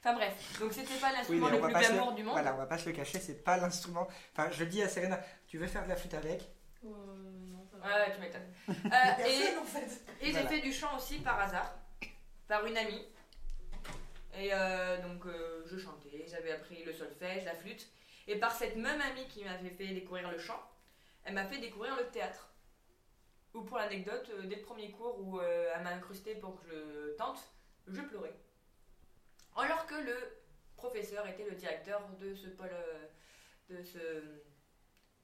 Enfin bref, donc c'était pas l'instrument le plus glamour le... du monde. Voilà, on va pas se le cacher, c'est pas l'instrument. Enfin, je le dis à Serena, tu veux faire de la flûte avec? Euh, non, ça va. Ouais, tu m'étonnes. Euh, et Personne, en fait. et j'ai fait du chant aussi par hasard, par une amie. Et euh, donc euh, je chantais, j'avais appris le solfège, la flûte. Et par cette même amie qui m'avait fait découvrir le chant, elle m'a fait découvrir le théâtre. Ou pour l'anecdote, dès le premier cours où euh, elle m'a incrusté pour que je tente, je pleurais. Alors que le professeur était le directeur de ce pôle. euh, de ce.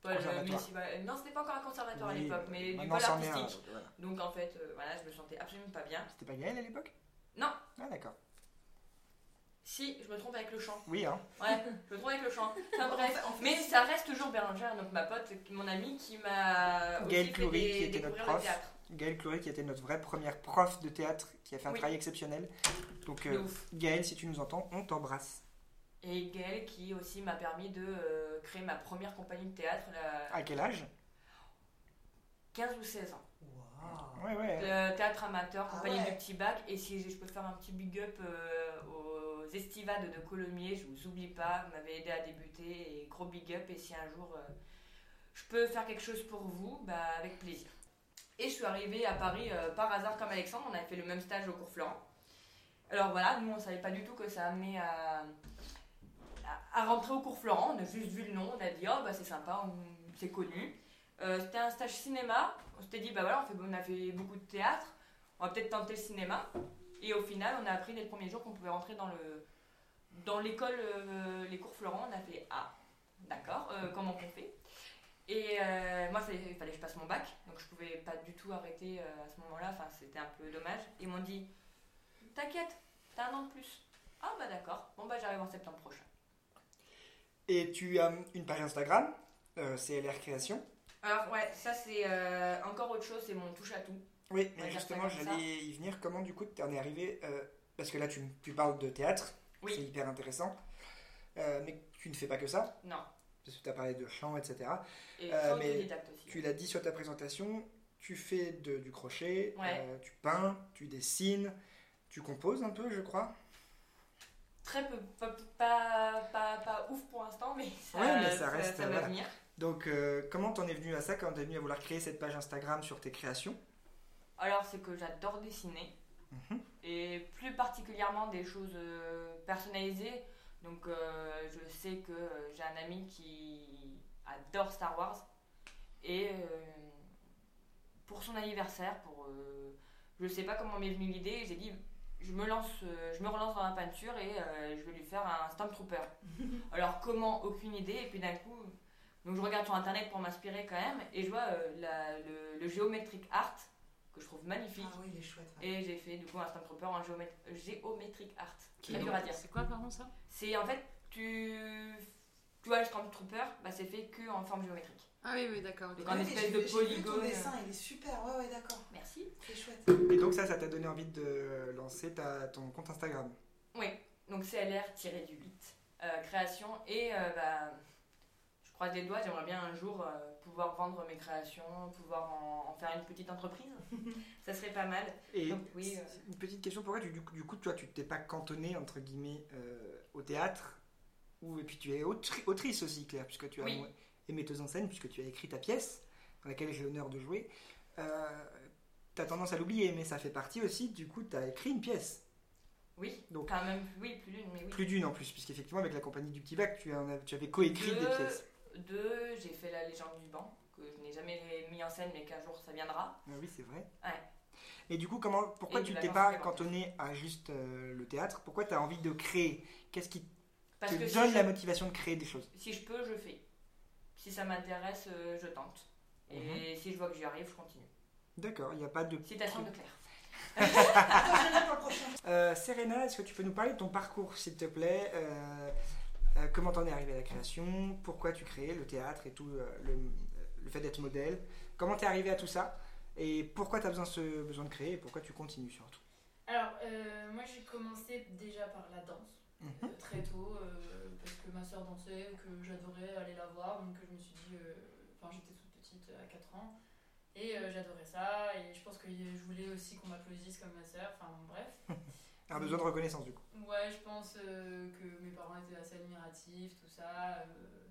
pôle municipal. Non, c'était pas encore un conservatoire à l'époque, mais du pôle artistique. voilà. Donc en fait, euh, voilà, je me sentais absolument pas bien. C'était pas Gaël à l'époque? Non. Ah, d'accord. Si, je me trompe avec le chant. Oui, hein. Ouais, je me trompe avec le chant. Enfin bref, En fait- mais ça reste toujours Bérangère, donc ma pote, mon amie, qui m'a aussi Gaëlle Cloury, qui était notre prof. le théâtre. Gaël Cloury, qui était notre vraie première prof de théâtre, qui a fait un Oui. travail exceptionnel. Donc, euh, si tu nous entends, on t'embrasse. Et Gaëlle qui aussi m'a permis de euh, créer ma première compagnie de théâtre, la À quel âge? 15 ou 16 ans. Waouh. Ouais, ouais. Le théâtre amateur, Ah compagnie ouais. du petit bac. Et si je peux faire un petit big up euh, estivades de Colomiers, je vous oublie pas, vous m'avez aidé à débuter et gros big up. Et si un jour euh, je peux faire quelque chose pour vous, bah, avec plaisir. Et je suis arrivée à Paris euh, par hasard comme Alexandre, on avait fait le même stage au cours Florent. Alors voilà, nous on savait pas du tout que ça amenait à, à, rentrer au cours Florent, on a juste vu le nom, on a dit oh bah c'est sympa, c'est connu. Euh, C'était un stage cinéma, on s'était dit bah voilà, on, fait, on a fait beaucoup de théâtre, on va peut-être tenter le cinéma. Et au final, on a appris dès le premier jour qu'on pouvait rentrer dans le dans l'école, euh, les cours Florent, on a fait ah d'accord, euh, comment on fait? Et euh, moi, il fallait, que je passe mon bac, donc je pouvais pas du tout arrêter à ce moment-là, enfin c'était un peu dommage. Ils m'ont dit t'inquiète, t'as un an de plus. Ah bah d'accord, bon bah j'arrive en septembre prochain. Et tu as une page Instagram, CLR Création? Alors ouais, ça c'est encore autre chose, c'est mon touche à tout. Oui, mais justement, j'allais y venir. Comment, du coup, tu en es arrivé euh, Parce que là, tu, tu parles de théâtre, Oui. c'est hyper intéressant. Euh, mais tu ne fais pas que ça, Non. parce que tu as parlé de chant, etc. Et Euh, mais aussi. Tu l'as dit sur ta présentation, tu fais de- du crochet, Ouais. euh, tu peins, tu dessines, tu composes un peu, je crois. Très peu, pas, pas, pas, pas ouf pour l'instant, mais ça, Ouais, mais ça reste, ça va voilà. venir. Donc, euh, comment t'en es venu à ça quand t'es venu à vouloir créer cette page Instagram sur tes créations? Alors c'est que j'adore dessiner, Mhm. et plus particulièrement des choses euh, personnalisées. Donc euh, je sais que euh, j'ai un ami qui adore Star Wars, et euh, pour son anniversaire, pour euh, je sais pas comment m'est venue l'idée, j'ai dit je me lance, je me relance dans la peinture et euh, je vais lui faire un Stormtrooper. Alors comment? Aucune idée. Et puis d'un coup, donc je regarde sur internet pour m'inspirer quand même et je vois euh, la- le, le Geometric Art que je trouve magnifique. Ah oui, il est chouette. ouais. Et j'ai fait du coup un Stormtrooper en géomét- Geometric Art. Qui est dur à dire. C'est quoi, pardon, ça? C'est en fait, tu, tu vois le Stormtrooper, bah, c'est fait que en forme géométrique. Ah oui, oui, d'accord. Donc, un Ouais, espèce de vu ton polygone. dessin, il est super. Ouais, ouais, d'accord. Merci. C'est chouette. Et donc, ça, ça t'a donné envie de lancer ta, ton compte Instagram? Oui, donc CLR-du 8, euh, création. Et euh, bah, croise les doigts, j'aimerais bien un jour euh, pouvoir vendre mes créations, pouvoir en, en faire une petite entreprise. ça serait pas mal. Et Donc, oui, euh. une petite question pour toi. Du, du coup, toi, tu t'es pas cantonné entre guillemets euh, au théâtre, ou et puis tu es autri- autrice aussi, Claire, puisque tu as Oui. et metteuse en scène, puisque tu as écrit ta pièce dans laquelle j'ai l'honneur de jouer. Euh, tu as tendance à l'oublier, mais ça fait partie aussi. Du coup, tu as écrit une pièce, Oui, Donc- quand même, oui, plus d'une, mais oui. plus d'une en plus, puisqu'effectivement avec la compagnie du Petit Bac, tu, en as- tu avais coécrit Deux. des pièces. Deux, j'ai fait La légende du banc, que je n'ai jamais mis en scène, mais qu'un jour ça viendra. Ah oui, c'est vrai. Ouais. Et du coup, comment, pourquoi Et tu t'es pas cantonné à juste euh, le théâtre? Pourquoi tu as envie de créer? Qu'est-ce qui Parce te que si donne je, la motivation de créer des choses? Si je peux, je fais. Si ça m'intéresse, euh, je tente. Et Mhm. si je vois que j'y arrive, je continue. D'accord, il n'y a pas de... Citation de Claire. Attention pour le prochain. Euh, Serena, est-ce que tu peux nous parler de ton parcours, s'il te plaît? Euh, euh, Comment t'en es arrivé à la création? Pourquoi tu crées le théâtre et tout, euh, le, le fait d'être modèle? Comment t'es arrivé à tout ça? Et pourquoi t'as besoin, ce, besoin de créer et pourquoi tu continues surtout? Alors, euh, moi j'ai commencé déjà par la danse. Mhm. euh, très tôt euh, parce que ma soeur dansait, que j'adorais aller la voir, donc je me suis dit, euh, enfin j'étais toute petite euh, à 4 ans, et euh, j'adorais ça, et je pense que je voulais aussi qu'on m'applaudisse comme ma soeur, enfin bref. Un besoin de reconnaissance du coup. Ouais, je pense euh, que mes parents étaient assez admiratifs, tout ça, euh,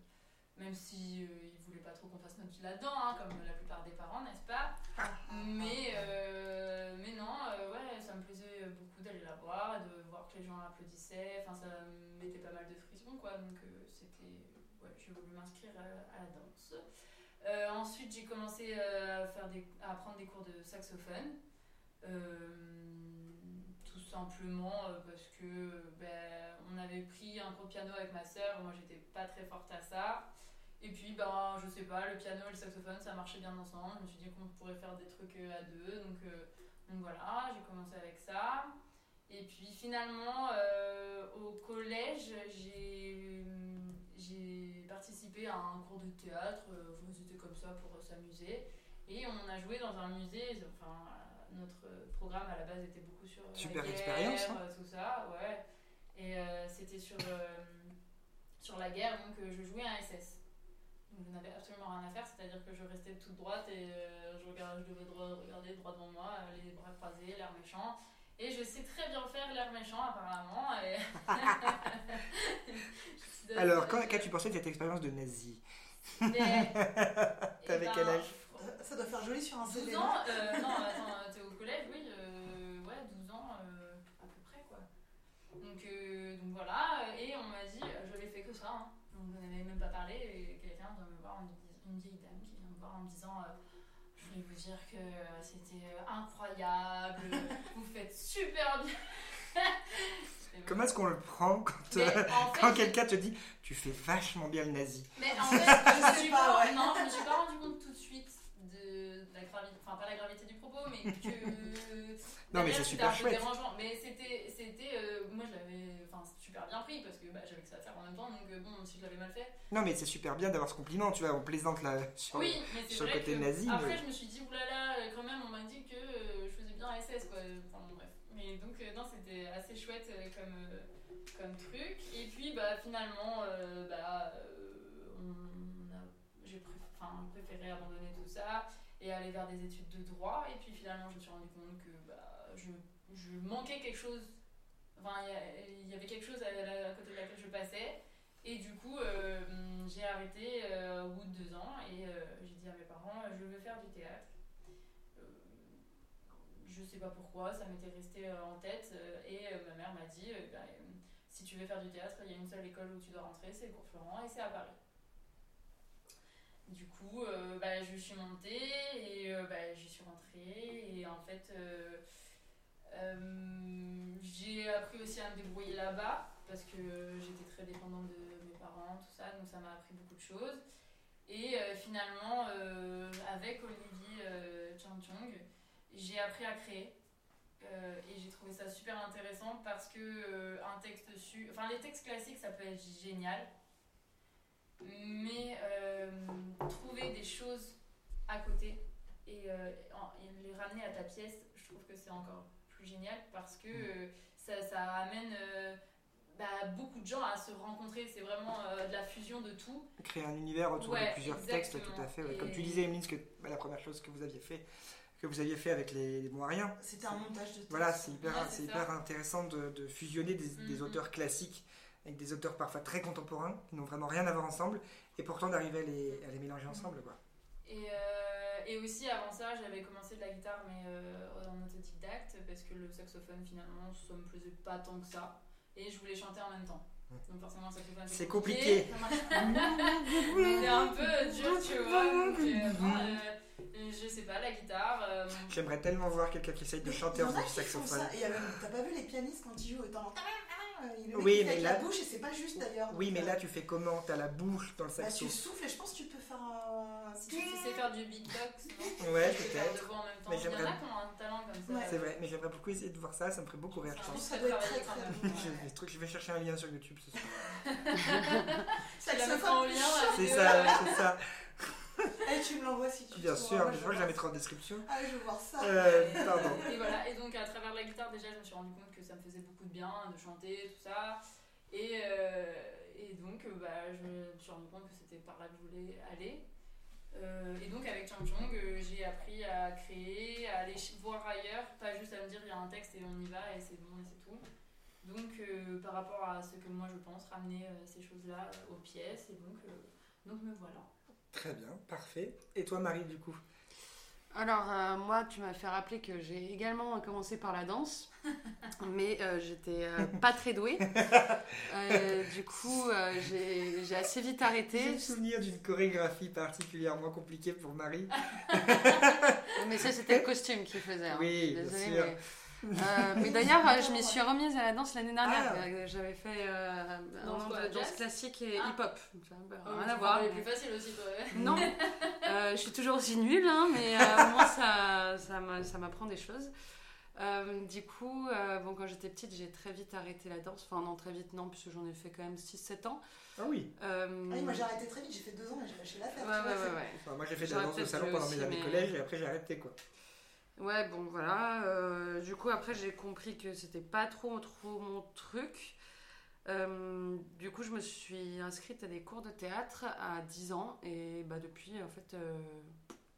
même si euh, ils voulaient pas trop qu'on fasse notre vie là-dedans, hein, comme la plupart des parents, n'est-ce pas? Mais, euh, mais non, ouais, ça me plaisait beaucoup d'aller la voir, de voir que les gens applaudissaient. Enfin, ça me mettait pas mal de frissons, quoi. Donc, c'était. Ouais, j'ai voulu m'inscrire à, à la danse. Ensuite, j'ai commencé à, faire des, à prendre des cours de saxophone. Euh, simplement euh, parce que ben, on avait pris un de piano avec ma soeur, moi j'étais pas très forte à ça. Et puis, ben, je sais pas, le piano et le saxophone, ça marchait bien ensemble. Je me suis dit qu'on pourrait faire des trucs euh, à deux. Donc, euh, donc voilà, j'ai commencé avec ça. Et puis finalement, euh, au collège, j'ai participé à un cours de théâtre. euh, Enfin, C'était comme ça pour euh, s'amuser. Et on a joué dans un musée. Enfin, notre programme à la base était beaucoup sur la Super guerre, expérience, hein. euh, tout ça, ouais. Et euh, c'était sur, euh, sur la guerre, donc euh, je jouais un SS. Donc je n'avais absolument rien à faire, c'est-à-dire que je restais toute droite et euh, je, regardais, je devais droit- regarder droit devant moi, euh, les bras croisés, l'air méchant. Et je sais très bien faire l'air méchant apparemment. Et... Alors, qu'as-tu pensé de cette expérience de nazi? Mais... T'avais Eh quel ben, âge? Ça doit faire joli sur un 12 CD. ans euh, Non, attends, t'es au collège, oui, euh, ouais, 12 ans euh, à peu près quoi. Donc, euh, donc voilà, et on m'a dit, je n'avais fait que ça, hein. donc je n'avais même pas parlé, et quelqu'un vient me voir, une, une vieille dame qui vient me voir en me disant, euh, je voulais vous dire que c'était incroyable, vous faites super bien. Comment est-ce qu'on le prend quand, Mais euh, en fait, quand j'ai- quelqu'un te dit tu fais vachement bien le nazi Mais en fait, je me sais suis pas, pas, ouais. non, je me suis pas rendu compte tout de suite de, de la gravité, enfin pas la gravité du propos, mais que. Non, mais c'est c'était super chouette. dérangeant. Mais c'était, c'était, euh, moi je l'avais, enfin super bien pris parce que bah, j'avais que ça à faire en même temps, donc euh, bon, si je l'avais mal fait. Non, mais c'est super bien d'avoir ce compliment, tu vois, on plaisante là sur Oui, mais sur le vrai côté que nazi, après mais- je me suis dit oulala, euh, quand même, on m'a dit que euh, je faisais bien SS quoi. Enfin bon, bref. Mais donc non, c'était assez chouette comme comme truc. Et puis bah finalement, bah on a- j'ai préféré abandonner tout ça et aller vers des études de droit. Et puis finalement, je me suis rendu compte que bah, je, je manquais quelque chose. Enfin, il y avait quelque chose à, côté de laquelle je passais. Et du coup, euh, j'ai arrêté euh, au bout de deux ans et euh, j'ai dit à mes parents, je veux faire du théâtre. Je sais pas pourquoi, ça m'était resté en tête et ma mère m'a dit, bah, si tu veux faire du théâtre, il y a une seule école où tu dois rentrer, c'est le cours Florent et c'est à Paris. Du coup, euh, bah, je suis montée et euh, bah, j'y suis rentrée et en fait, euh, j'ai appris aussi à me débrouiller là-bas parce que j'étais très dépendante de mes parents, tout ça, donc ça m'a appris beaucoup de choses. Et finalement, avec Olivier Chang-Chong, j'ai appris à créer. Et j'ai trouvé ça super intéressant parce que un texte su... enfin les textes classiques ça peut être génial mais euh, trouver des choses à côté et, euh, et les ramener à ta pièce je trouve que c'est encore plus génial parce que euh, ça, ça amène euh, bah, beaucoup de gens à se rencontrer c'est vraiment euh, de la fusion de tout créer un univers autour Ouais, de plusieurs textes, tout à fait. ouais. Comme tu disais, Emeline, que bah, la première chose que vous aviez fait, que vous aviez fait avec les, les Moiriens. C'était un montage de texte. Voilà, c'est hyper, Ouais, intéressant de, de fusionner des, des Mhm. auteurs classiques avec des auteurs parfois très contemporains qui n'ont vraiment rien à voir ensemble et pourtant d'arriver à les, à les mélanger ensemble. Quoi. Et, euh, et aussi avant ça, j'avais commencé de la guitare, mais euh, en autodidacte, parce que le saxophone finalement, ça me plaisait pas tant que ça. Et je voulais chanter en même temps. Donc forcément, le saxophone C'est compliqué. Ça marche pas. C'était un peu dur, tu vois. Donc, euh, bon, euh, Je sais pas, la guitare. euh, J'aimerais tellement voir quelqu'un qui essaye de chanter en faisant du saxophone. ça. T'as pas vu les pianistes quand ils jouent et t'entends- Il le Oui, mais avec là- la bouche et c'est pas juste d'ailleurs. Oui, mais euh, là, tu fais comment? T'as la bouche dans le bah, saxo. tu souffles et je pense que tu peux faire un. Si tu sais faire du beatbox, non Ouais, Tu peux faire peut-être. Mais Il y en a j'aimerais- qui ont un talent comme ça. Ouais. C'est vrai, mais j'aimerais beaucoup essayer de voir ça, ça me ferait beaucoup rire, je pense. Ça truc doit être très, très quand même. Je vais, truc- je vais chercher un lien sur YouTube ce soir. La mettras en lien. C'est ça, c'est ça. Eh, tu me l'envoies si tu Bien veux. sûr, Moi, mais je crois que je la mettrai en description. Ah, je veux voir ça. Euh, pardon. Et voilà, et donc à travers la guitare, déjà, je me suis rendu compte que ça me faisait beaucoup de bien de chanter, tout ça. Et, euh, et donc, euh, bah, je me suis rendu compte que c'était par là que je voulais aller. Euh, et donc, avec Chang Chong, euh, j'ai appris à créer, à aller voir ailleurs, pas juste à me dire il y a un texte et on y va et c'est bon et c'est tout. Donc, euh, par rapport à ce que moi je pense, ramener euh, ces choses-là aux pièces. Et donc, euh, donc me voilà. Très bien, parfait. Et toi, Marie, du coup Alors, euh, moi, tu m'as fait rappeler que j'ai également commencé par la danse, mais euh, j'étais euh, pas très douée. Du coup, j'ai j'ai assez vite J'ai arrêté. le souvenir d'une chorégraphie particulièrement compliquée pour Marie. Mais ça, c'était le costume qui faisait. hein. Oui, bien Désolée, sûr. mais- Euh, mais d'ailleurs, euh, je m'y suis remise à la danse l'année dernière. Ah. Euh, J'avais fait euh, un Danse quoi, de danse classique et Ah. hip-hop. Ça n'a Oh, rien à voir. mais- plus facile aussi, toi. ouais. Non, Euh, je suis toujours aussi nulle, hein, mais euh, au moins ça, ça m'a- ça m'apprend des choses. Euh, du coup, euh, bon, quand j'étais petite, j'ai très vite arrêté la danse. Enfin, non, très vite, non, puisque j'en ai fait quand même 6-7 ans. Ah oui. Euh, Ah oui, moi j'ai arrêté très vite, j'ai fait deux ans et j'ai lâché l'affaire. Ouais, ouais, ouais, c'est- ouais. Enfin, moi, j'ai fait de la danse au peut-être salon pendant mes années mais- collège et après, j'ai arrêté, quoi. Ouais, bon, voilà. euh, du coup, après, j'ai compris que c'était pas trop, trop mon truc. Euh, du coup, je me suis inscrite à des cours de théâtre à 10 ans et bah, depuis, en fait, euh,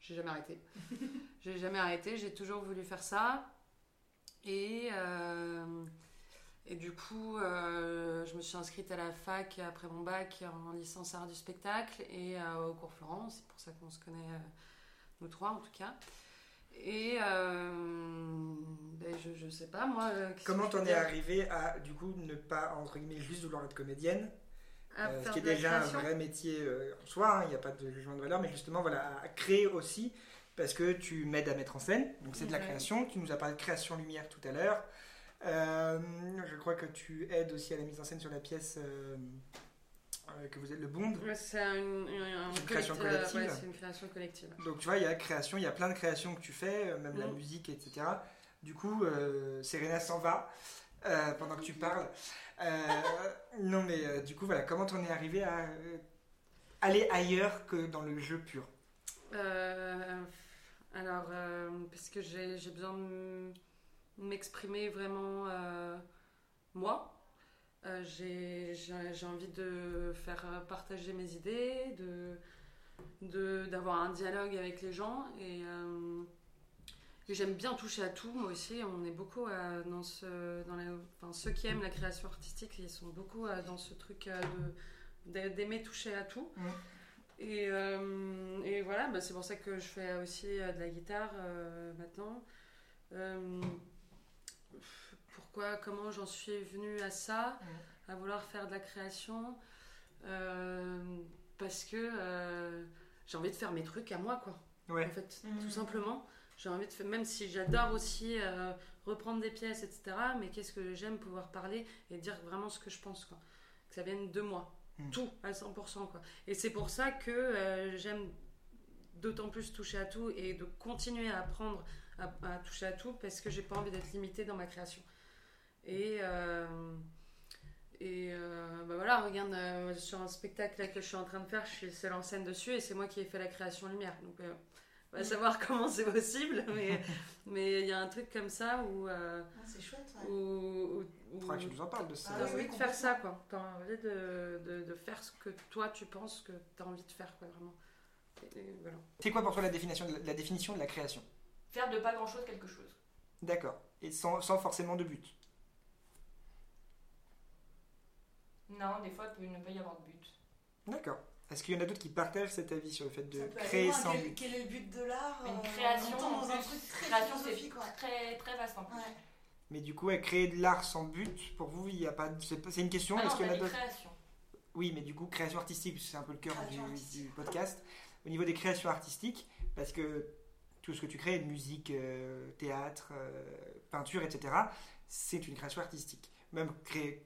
j'ai jamais arrêté. j'ai jamais arrêté, j'ai toujours voulu faire ça. Et, et du coup, je me suis inscrite à la fac après mon bac en licence art du spectacle et au cours Florent. C'est pour ça qu'on se connaît, nous trois en tout cas. Et euh, ben, je, je sais pas, moi. euh, Comment t'en es arrivé à, du coup, ne pas, entre guillemets, juste vouloir être comédienne euh, ce qui est déjà un vrai métier euh, en soi, hein, il n'y a pas de jugement de valeur, mais justement, voilà, à créer aussi, parce que tu m'aides à mettre en scène, donc c'est de la Mhm. création. Tu nous as parlé de création lumière tout à l'heure. Euh, je crois que tu aides aussi à la mise en scène sur la pièce que vous êtes le Bond. Ouais, C'est une, une- un C'est une création collect- euh, ouais, c'est une création collective. Donc tu vois, il y a création, il y a plein de créations que tu fais, euh, même la Mhm. musique, etc. Du coup, euh, Serena s'en va euh, pendant que tu parles. Euh, non, mais euh, du coup, voilà, comment t'en es arrivé à euh, aller ailleurs que dans le jeu pur? Euh, alors, euh, parce que j'ai besoin de m'exprimer vraiment euh, moi. Euh, j'ai envie de faire partager mes idées, de de- d'avoir un dialogue avec les gens et, euh, et j'aime bien toucher à tout. Moi aussi on est beaucoup euh, dans ce dans la, enfin, ceux qui aiment la création artistique ils sont beaucoup dans ce truc d'aimer toucher à tout. Et, euh, et voilà bah, c'est pour ça que je fais aussi de la guitare maintenant pourquoi comment j'en suis venue à ça à vouloir faire de la création euh, parce que euh, j'ai envie de faire mes trucs à moi quoi. Ouais. en fait Mhm. tout simplement. J'ai envie de faire même si j'adore aussi euh, reprendre des pièces etc mais qu'est-ce que j'aime pouvoir parler et dire vraiment ce que je pense quoi. Que ça vienne de moi. Mhm. tout à 100% quoi. Et c'est pour ça que euh, j'aime d'autant plus toucher à tout et de continuer à apprendre à, à toucher à tout parce que j'ai pas envie d'être limitée dans ma création et euh, et euh, bah voilà, regarde, euh, sur un spectacle là, que je suis en train de faire, je suis seule en scène dessus et c'est moi qui ai fait la création lumière. Donc, euh, on va savoir comment c'est possible, mais mais il y a un truc comme ça où, euh, Ah, c'est chouette, ouais. où, où- Faudra que tu nous en parles de ça. Ah t'as oui, envie oui, de faire ça, quoi. T'as envie de, de, de faire ce que toi tu penses que t'as envie de faire, quoi, vraiment. Voilà. C'est quoi pour toi la définition de la, la définition de la création? Faire de pas grand chose quelque chose. D'accord. Et sans, sans forcément de but. Non, des fois, il peut ne pas y avoir de but. D'accord. Est-ce qu'il y en a d'autres qui partagent cet avis sur le fait de peut créer sans quel, but quel est le but de l'art Une euh, création, en dans un plus, truc très création, c'est philosophique, ouais. très, très vaste en plus. Ouais. Mais du coup, créer de l'art sans but, pour vous, il y a pas. de- C'est une question. Ah Est-ce qu'il y en t'as a dit d'autres création. Oui, mais du coup, création artistique, c'est un peu le cœur du podcast. Au niveau des créations artistiques, Parce que tout ce que tu crées, musique, euh, théâtre, euh, peinture, etc., c'est une création artistique. Même créer,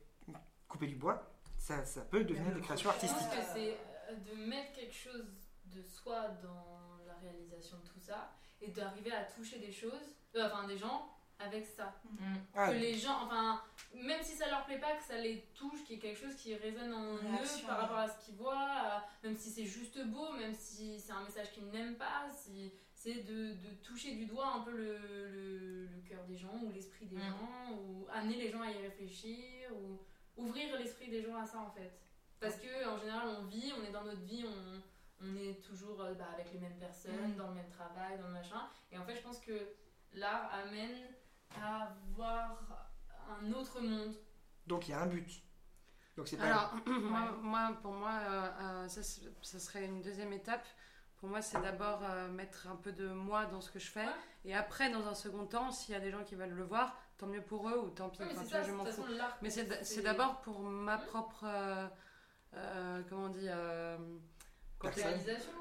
couper du bois, ça, ça peut devenir des créations crochet. Je pense artistiques. que c'est euh, de mettre quelque chose de soi dans la réalisation de tout ça et d'arriver à toucher des choses, euh, enfin des gens avec ça. Mm. Ah, que les gens, enfin, même si ça leur plaît pas, que ça les touche, qu'il y ait quelque chose qui résonne en eux par rapport à ce qu'ils voient, même si c'est juste beau, même si c'est un message qu'ils n'aiment pas, si c'est de, de toucher du doigt un peu le, le, le cœur des gens ou l'esprit des Mm. gens, ou amener les gens à y réfléchir, ou ouvrir l'esprit des gens à ça en fait. Parce que en général, on vit, on est dans notre vie, on, on est toujours euh, bah, avec les mêmes personnes, Mm. dans le même travail, dans le machin. Et en fait, je pense que l'art amène à voir un autre monde. Donc il y a un but. Donc c'est pas. Alors, moi, moi, pour moi, euh, euh, ça, ça serait une deuxième étape. Pour moi, c'est d'abord euh, mettre un peu de moi dans ce que je fais. Ouais. Et après, dans un second temps, s'il y a des gens qui veulent le voir, tant mieux pour eux ou tant pis. Ouais, ça, je m'en fous. Mais c'est d'abord pour ma propre. euh, euh, comment on dit euh, quand réalisation.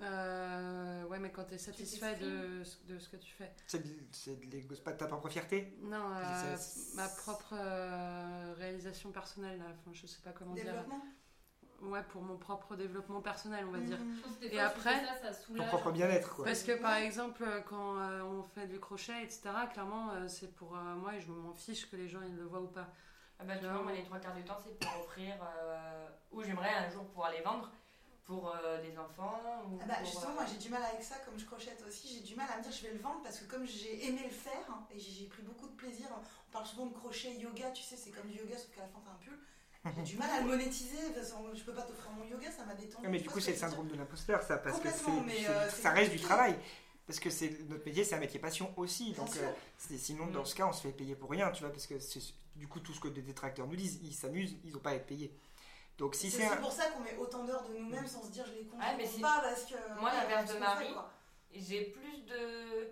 euh, Ouais, mais quand tu es satisfait de, de ce que tu fais. C'est de, pas de ta propre fierté. Non, euh, ma propre euh, réalisation personnelle. là. Enfin, je sais pas comment dire. Développement. Ouais, pour mon propre développement personnel, on va dire. Je pense que des Et fois, après, ça, ça Ton propre bien-être, quoi. Parce que par exemple, quand euh, on fait du crochet, etc., clairement, euh, c'est pour euh, moi et je m'en fiche que les gens ils le voient ou pas. Ah bah, tu vois, moi, les trois quarts du temps, c'est pour offrir, euh, ou j'aimerais un jour pouvoir les vendre pour euh, des enfants. Ou Ah bah, pour, justement, euh, moi j'ai du mal avec ça, comme je crochette aussi, j'ai du mal à me dire je vais le vendre parce que comme j'ai aimé le faire hein, et j'ai j'ai pris beaucoup de plaisir, on parle souvent de crochet, yoga, tu sais, c'est comme du yoga sauf qu'à la fin t'as un pull. J'ai du mal à le monétiser, parce que je peux pas t'offrir mon yoga, ça m'a détendu. Mais du coup, ce c'est le syndrome de l'imposteur, ça, parce que c'est, Complètement, mais, c'est- euh, ça reste du travail. Parce que c'est notre métier, c'est un métier passion aussi. Bien Donc, euh, c'est- sinon, dans Mm. ce cas, on se fait payer pour rien, tu vois, parce que c'est du coup tout ce que des détracteurs nous disent, ils s'amusent, ils n'ont pas à être payés. Donc, si C'est c'est aussi un. pour ça qu'on met autant d'heures de nous-mêmes sans se dire je les compte pas parce que. Moi, l'inverse de Marie, j'ai plus de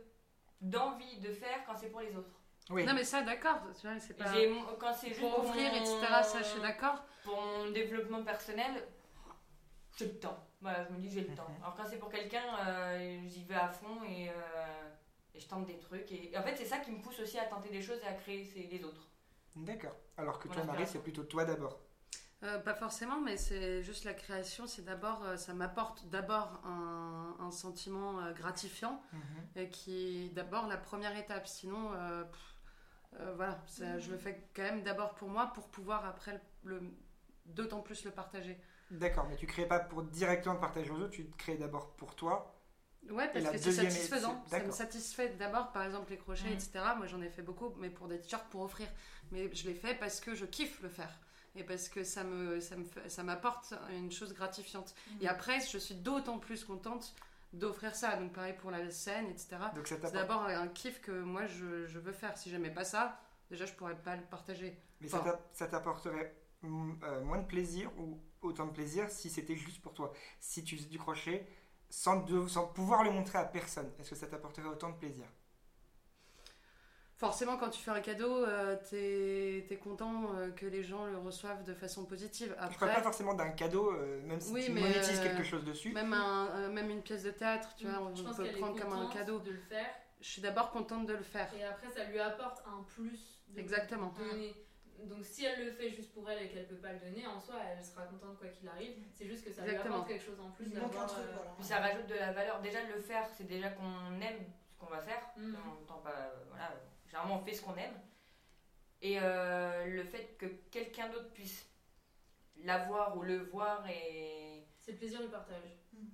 d'envie de faire quand c'est pour les autres. Oui. Non, mais ça, d'accord, tu vois, c'est pas. Quand c'est Pour offrir, mon- etc., ça, je suis d'accord. Pour mon développement personnel, j'ai le temps. Voilà, je me dis j'ai le temps. Mhm. Alors quand c'est pour quelqu'un, euh, j'y vais à fond et, euh, et je tente des trucs. Et, et en fait, c'est ça qui me pousse aussi à tenter des choses et à créer, c'est les autres. D'accord. Alors que Mon toi, Marie, c'est plutôt toi d'abord. Euh, pas forcément, mais c'est juste la création, c'est d'abord, euh, ça m'apporte d'abord un, un sentiment euh, gratifiant, et qui est d'abord la première étape. Sinon, euh, pff, euh, voilà, ça, je le fais quand même d'abord pour moi, pour pouvoir après le, le- d'autant plus le partager. D'accord, mais tu crées pas pour directement le partager aux autres, tu te crées d'abord pour toi. Ouais, parce la que c'est deuxième satisfaisant. est- Ça me d'accord. satisfait d'abord, par exemple, les crochets, Mhm. etc. Moi, j'en ai fait beaucoup, mais pour des t-shirts pour offrir. Mais je l'ai fait parce que je kiffe le faire. Et parce que ça me, ça me fait- ça m'apporte une chose gratifiante. Mhm. Et après, je suis d'autant plus contente d'offrir ça. Donc, pareil pour la scène, etc. C'est d'abord un kiff que moi, je, je veux faire. Si j'aimais pas ça, déjà, je pourrais pas le partager. Mais ça Enfin. t'a- ça t'apporterait euh, moins de plaisir ou autant de plaisir si c'était juste pour toi? Si tu faisais du crochet sans, de- sans pouvoir le montrer à personne, est-ce que ça t'apporterait autant de plaisir? Forcément, quand tu fais un cadeau, euh, t'es es content euh, que les gens le reçoivent de façon positive. Je parle Après, pas forcément d'un cadeau, euh, même si Oui, tu mais, monétises euh, quelque chose dessus. Même, un, euh, même une pièce de théâtre, tu vois, on je pense peut prendre est comme un cadeau. de le faire Je suis d'abord contente de le faire. et après ça lui apporte un plus de Exactement. donner. Donc si elle le fait juste pour elle et qu'elle peut pas le donner, en soi elle sera contente quoi qu'il arrive. C'est juste que ça lui apporte quelque chose en plus Il manque un d'avoir. truc, euh, voilà. Puis ça rajoute de la valeur. Déjà, le faire, c'est déjà qu'on aime ce qu'on va faire. Mhm. On entend pas, voilà, généralement, on fait ce qu'on aime. Et euh, le fait que quelqu'un d'autre puisse l'avoir ou le voir, et C'est le plaisir du partage.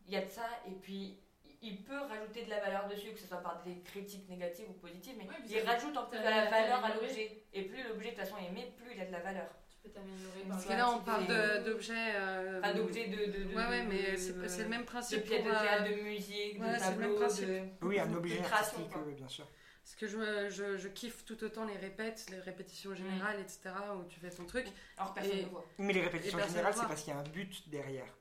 il y a de ça. Et puis, il peut rajouter de la valeur dessus, que ce soit par des critiques négatives ou positives, mais Ouais, il rajoute en plus de la va valeur à l'objet. Et plus l'objet, de toute façon, est aimé, plus il a de la valeur. Tu peux t'améliorer Parce par Parce que là, on parle de- d'objets. euh, Enfin, d'objets de, de, de. Ouais, ouais, de- mais de- c'est le même De principe. pièces de pour, euh, théâtre, de musique, de c'est le même tableaux, principe. de. Oui, un objet de création, artistique, bien sûr. Parce que je, je, je kiffe tout autant les répètes, les répétitions générales, etc., où tu fais ton truc. Alors que personne Et- ne voit. Mais les répétitions générales, c'est parce qu'il y a un but derrière.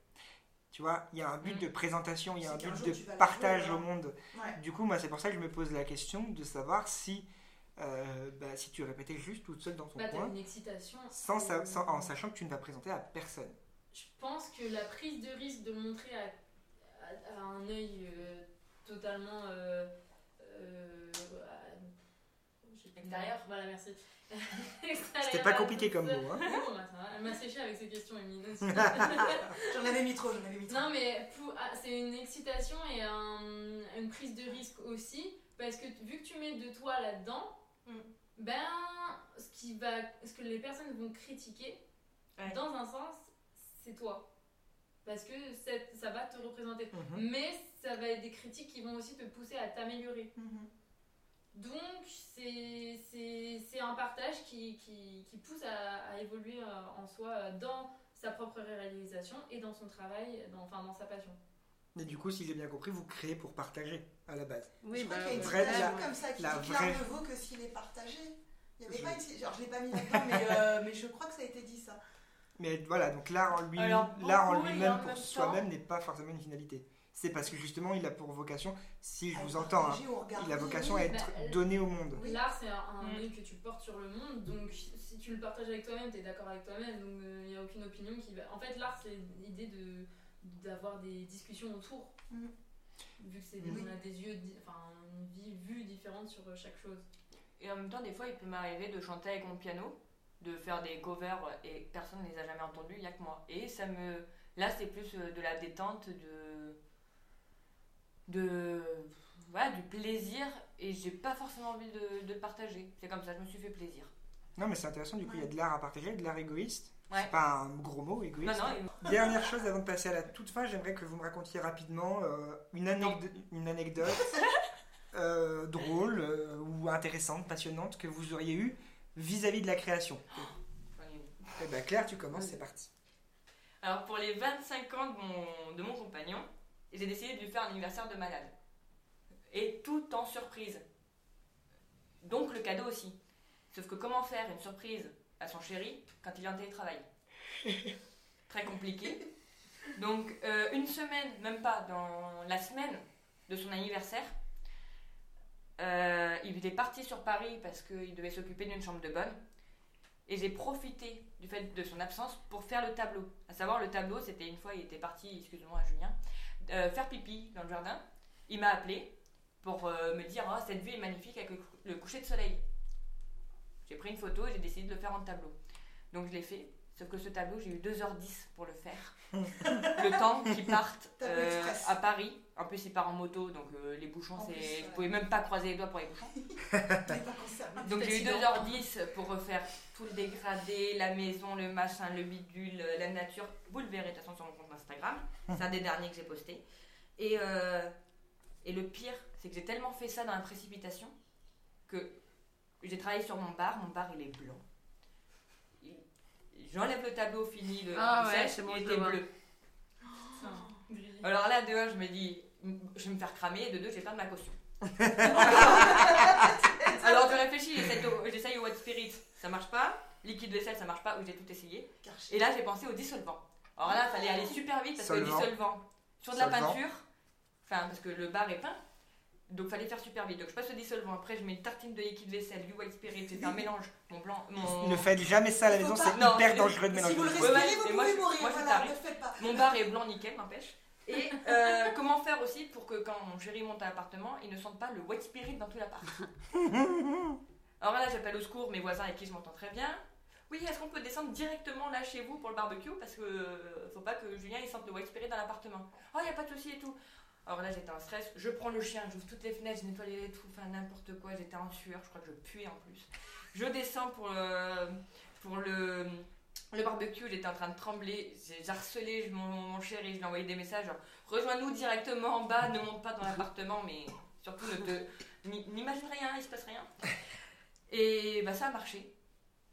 Tu vois, il y a un but Mm. de présentation, il y a un but de partage jouer, au hein. monde. Ouais. Du coup, moi, c'est pour ça que je me pose la question de savoir si, euh, bah, si tu répétais juste toute seule dans ton Bah, t'as coin, une excitation. sans, sa- Euh, sans- en sachant que tu ne vas présenter à personne. Je pense que la prise de risque de montrer à, à- à un œil euh, totalement. Euh, extérieur, voilà, merci. C'était pas compliqué comme mot. Hein. Non, bah, elle m'a séché avec ses questions, Emine. j'en avais mis trop, j'en avais mis trop. Non, mais ah, c'est une excitation et une prise de risque aussi, parce que vu que tu mets de toi là-dedans, mm. ben, ce, qui va, ce que les personnes vont critiquer, dans un sens, c'est toi. Parce que ça va te représenter. Mhm. Mais ça va être des critiques qui vont aussi te pousser à t'améliorer. Mhm. Donc, c'est un partage qui, qui, qui pousse à, à, évoluer euh, en soi dans sa propre réalisation et dans son travail, dans, enfin dans sa passion. Mais du coup, si j'ai bien compris, vous créez pour partager à la base. Oui, je crois bah, qu'il y a une vraie, comme ça qui dit vraie... ne vaut que s'il est partagé. Il y avait je... pas une... Genre, je l'ai pas mis là-dedans, mais, euh, mais je crois que ça a été dit ça. Mais voilà, donc l'art en lui-même, pour soi-même, n'est pas forcément une finalité. C'est parce que justement, il a pour vocation, si je vous entends, hein, il a vocation à être bah, donné au monde. L'art, c'est un, mm. que tu portes sur le monde, donc si tu le partages avec toi-même, tu es d'accord avec toi-même, donc il euh, n'y a aucune opinion qui va. En fait, l'art, c'est l'idée de d'avoir des discussions autour. Mm. Vu que c'est on a des yeux, enfin, une vue différente sur chaque chose. Et en même temps, des fois, il peut m'arriver de chanter avec mon piano de faire des covers et personne ne les a jamais entendus, il n'y a que moi. Et ça me. Là, c'est plus euh, de la détente, de. De. Voilà, du plaisir et j'ai pas forcément envie de, de partager. C'est comme ça, je me suis fait plaisir. Non, mais c'est intéressant, du coup, il y a de l'art à partager, de l'art égoïste. C'est pas un gros mot, égoïste. Dernière chose avant de passer à la toute fin, j'aimerais que vous me racontiez rapidement euh, une, une anecdote euh, drôle ou intéressante, passionnante que vous auriez eue vis-à-vis de la création Eh bien Claire, tu commences, c'est parti. Alors pour les 25 ans de mon, de mon compagnon, j'ai décidé de lui faire un anniversaire de malade. Et tout en surprise. Donc le cadeau aussi. Sauf que comment faire une surprise à son chéri quand il est en télétravail? Très compliqué. Donc euh, une semaine, même pas, dans la semaine de son anniversaire, euh, il était parti sur Paris parce qu'il devait s'occuper d'une chambre de bonne. Et j'ai profité du fait de son absence pour faire le tableau. À savoir, le tableau, c'était une fois, il était parti, excuse-moi Julien, euh, faire pipi dans le jardin. Il m'a appelé pour euh, me dire oh, cette vue est magnifique avec le coucher de soleil. J'ai pris une photo et j'ai décidé de le faire en tableau. Donc je l'ai fait. Sauf que ce tableau, j'ai eu 2h10 pour le faire. le temps qu'il parte à Paris en plus, il part en moto, donc euh, les bouchons, c'est. Vous pouvez même pas croiser les doigts pour les bouchons. donc j'ai eu 2h10 pour refaire tout le dégradé, la maison, le machin, le bidule, la nature. Vous le verrez de toute façon sur mon compte Instagram. C'est un des derniers que j'ai posté. Et, euh, et le pire, c'est que j'ai tellement fait ça dans la précipitation que j'ai travaillé sur mon bar. Mon bar, il est blanc. J'enlève le tableau fini, le ah ouais, il était bleu. Alors là, de un, je me dis, je vais me faire cramer, et de deux, j'ai de ma caution. Alors je réfléchis, j'essaye au White Spirit, ça marche pas. Liquide vaisselle, ça marche pas, où j'ai tout essayé. Et là, j'ai pensé au dissolvant. Alors là, il fallait aller super vite parce que le dissolvant sur de la peinture, enfin, parce que le bar est peint, donc fallait faire super vite. Donc je passe au dissolvant. Après, je mets une tartine de liquide vaisselle, du white spirit. C'est un mélange. Mon blanc. Mon... Ne faites jamais ça à la maison, c'est hyper dangereux de mélanger. Si vous le respirez, vous pouvez mourir. Moi, voilà, Mon bar est blanc nickel, n'empêche. Et euh, comment faire aussi pour que quand mon chéri monte à l'appartement, il ne sente pas le white spirit dans tout l'appart? Alors là, j'appelle au secours mes voisins avec qui je m'entends très bien. Oui, est-ce qu'on peut descendre directement là chez vous pour le barbecue? Parce que euh, faut pas que Julien il sente le white spirit dans l'appartement. Oh, il n'y a pas de souci et tout. Alors là, j'étais en stress. Je prends le chien, j'ouvre toutes les fenêtres, je nettoie les tout, enfin n'importe quoi. J'étais en sueur, je crois que je puais en plus. Je descends pour le, le barbecue, j'étais en train de trembler, j'ai harcelé mon, mon chéri, je lui ai envoyé des messages rejoins-nous directement en bas, ne monte pas dans l'appartement, mais surtout ne te n'imagine rien, il se passe rien. Et bah ça a marché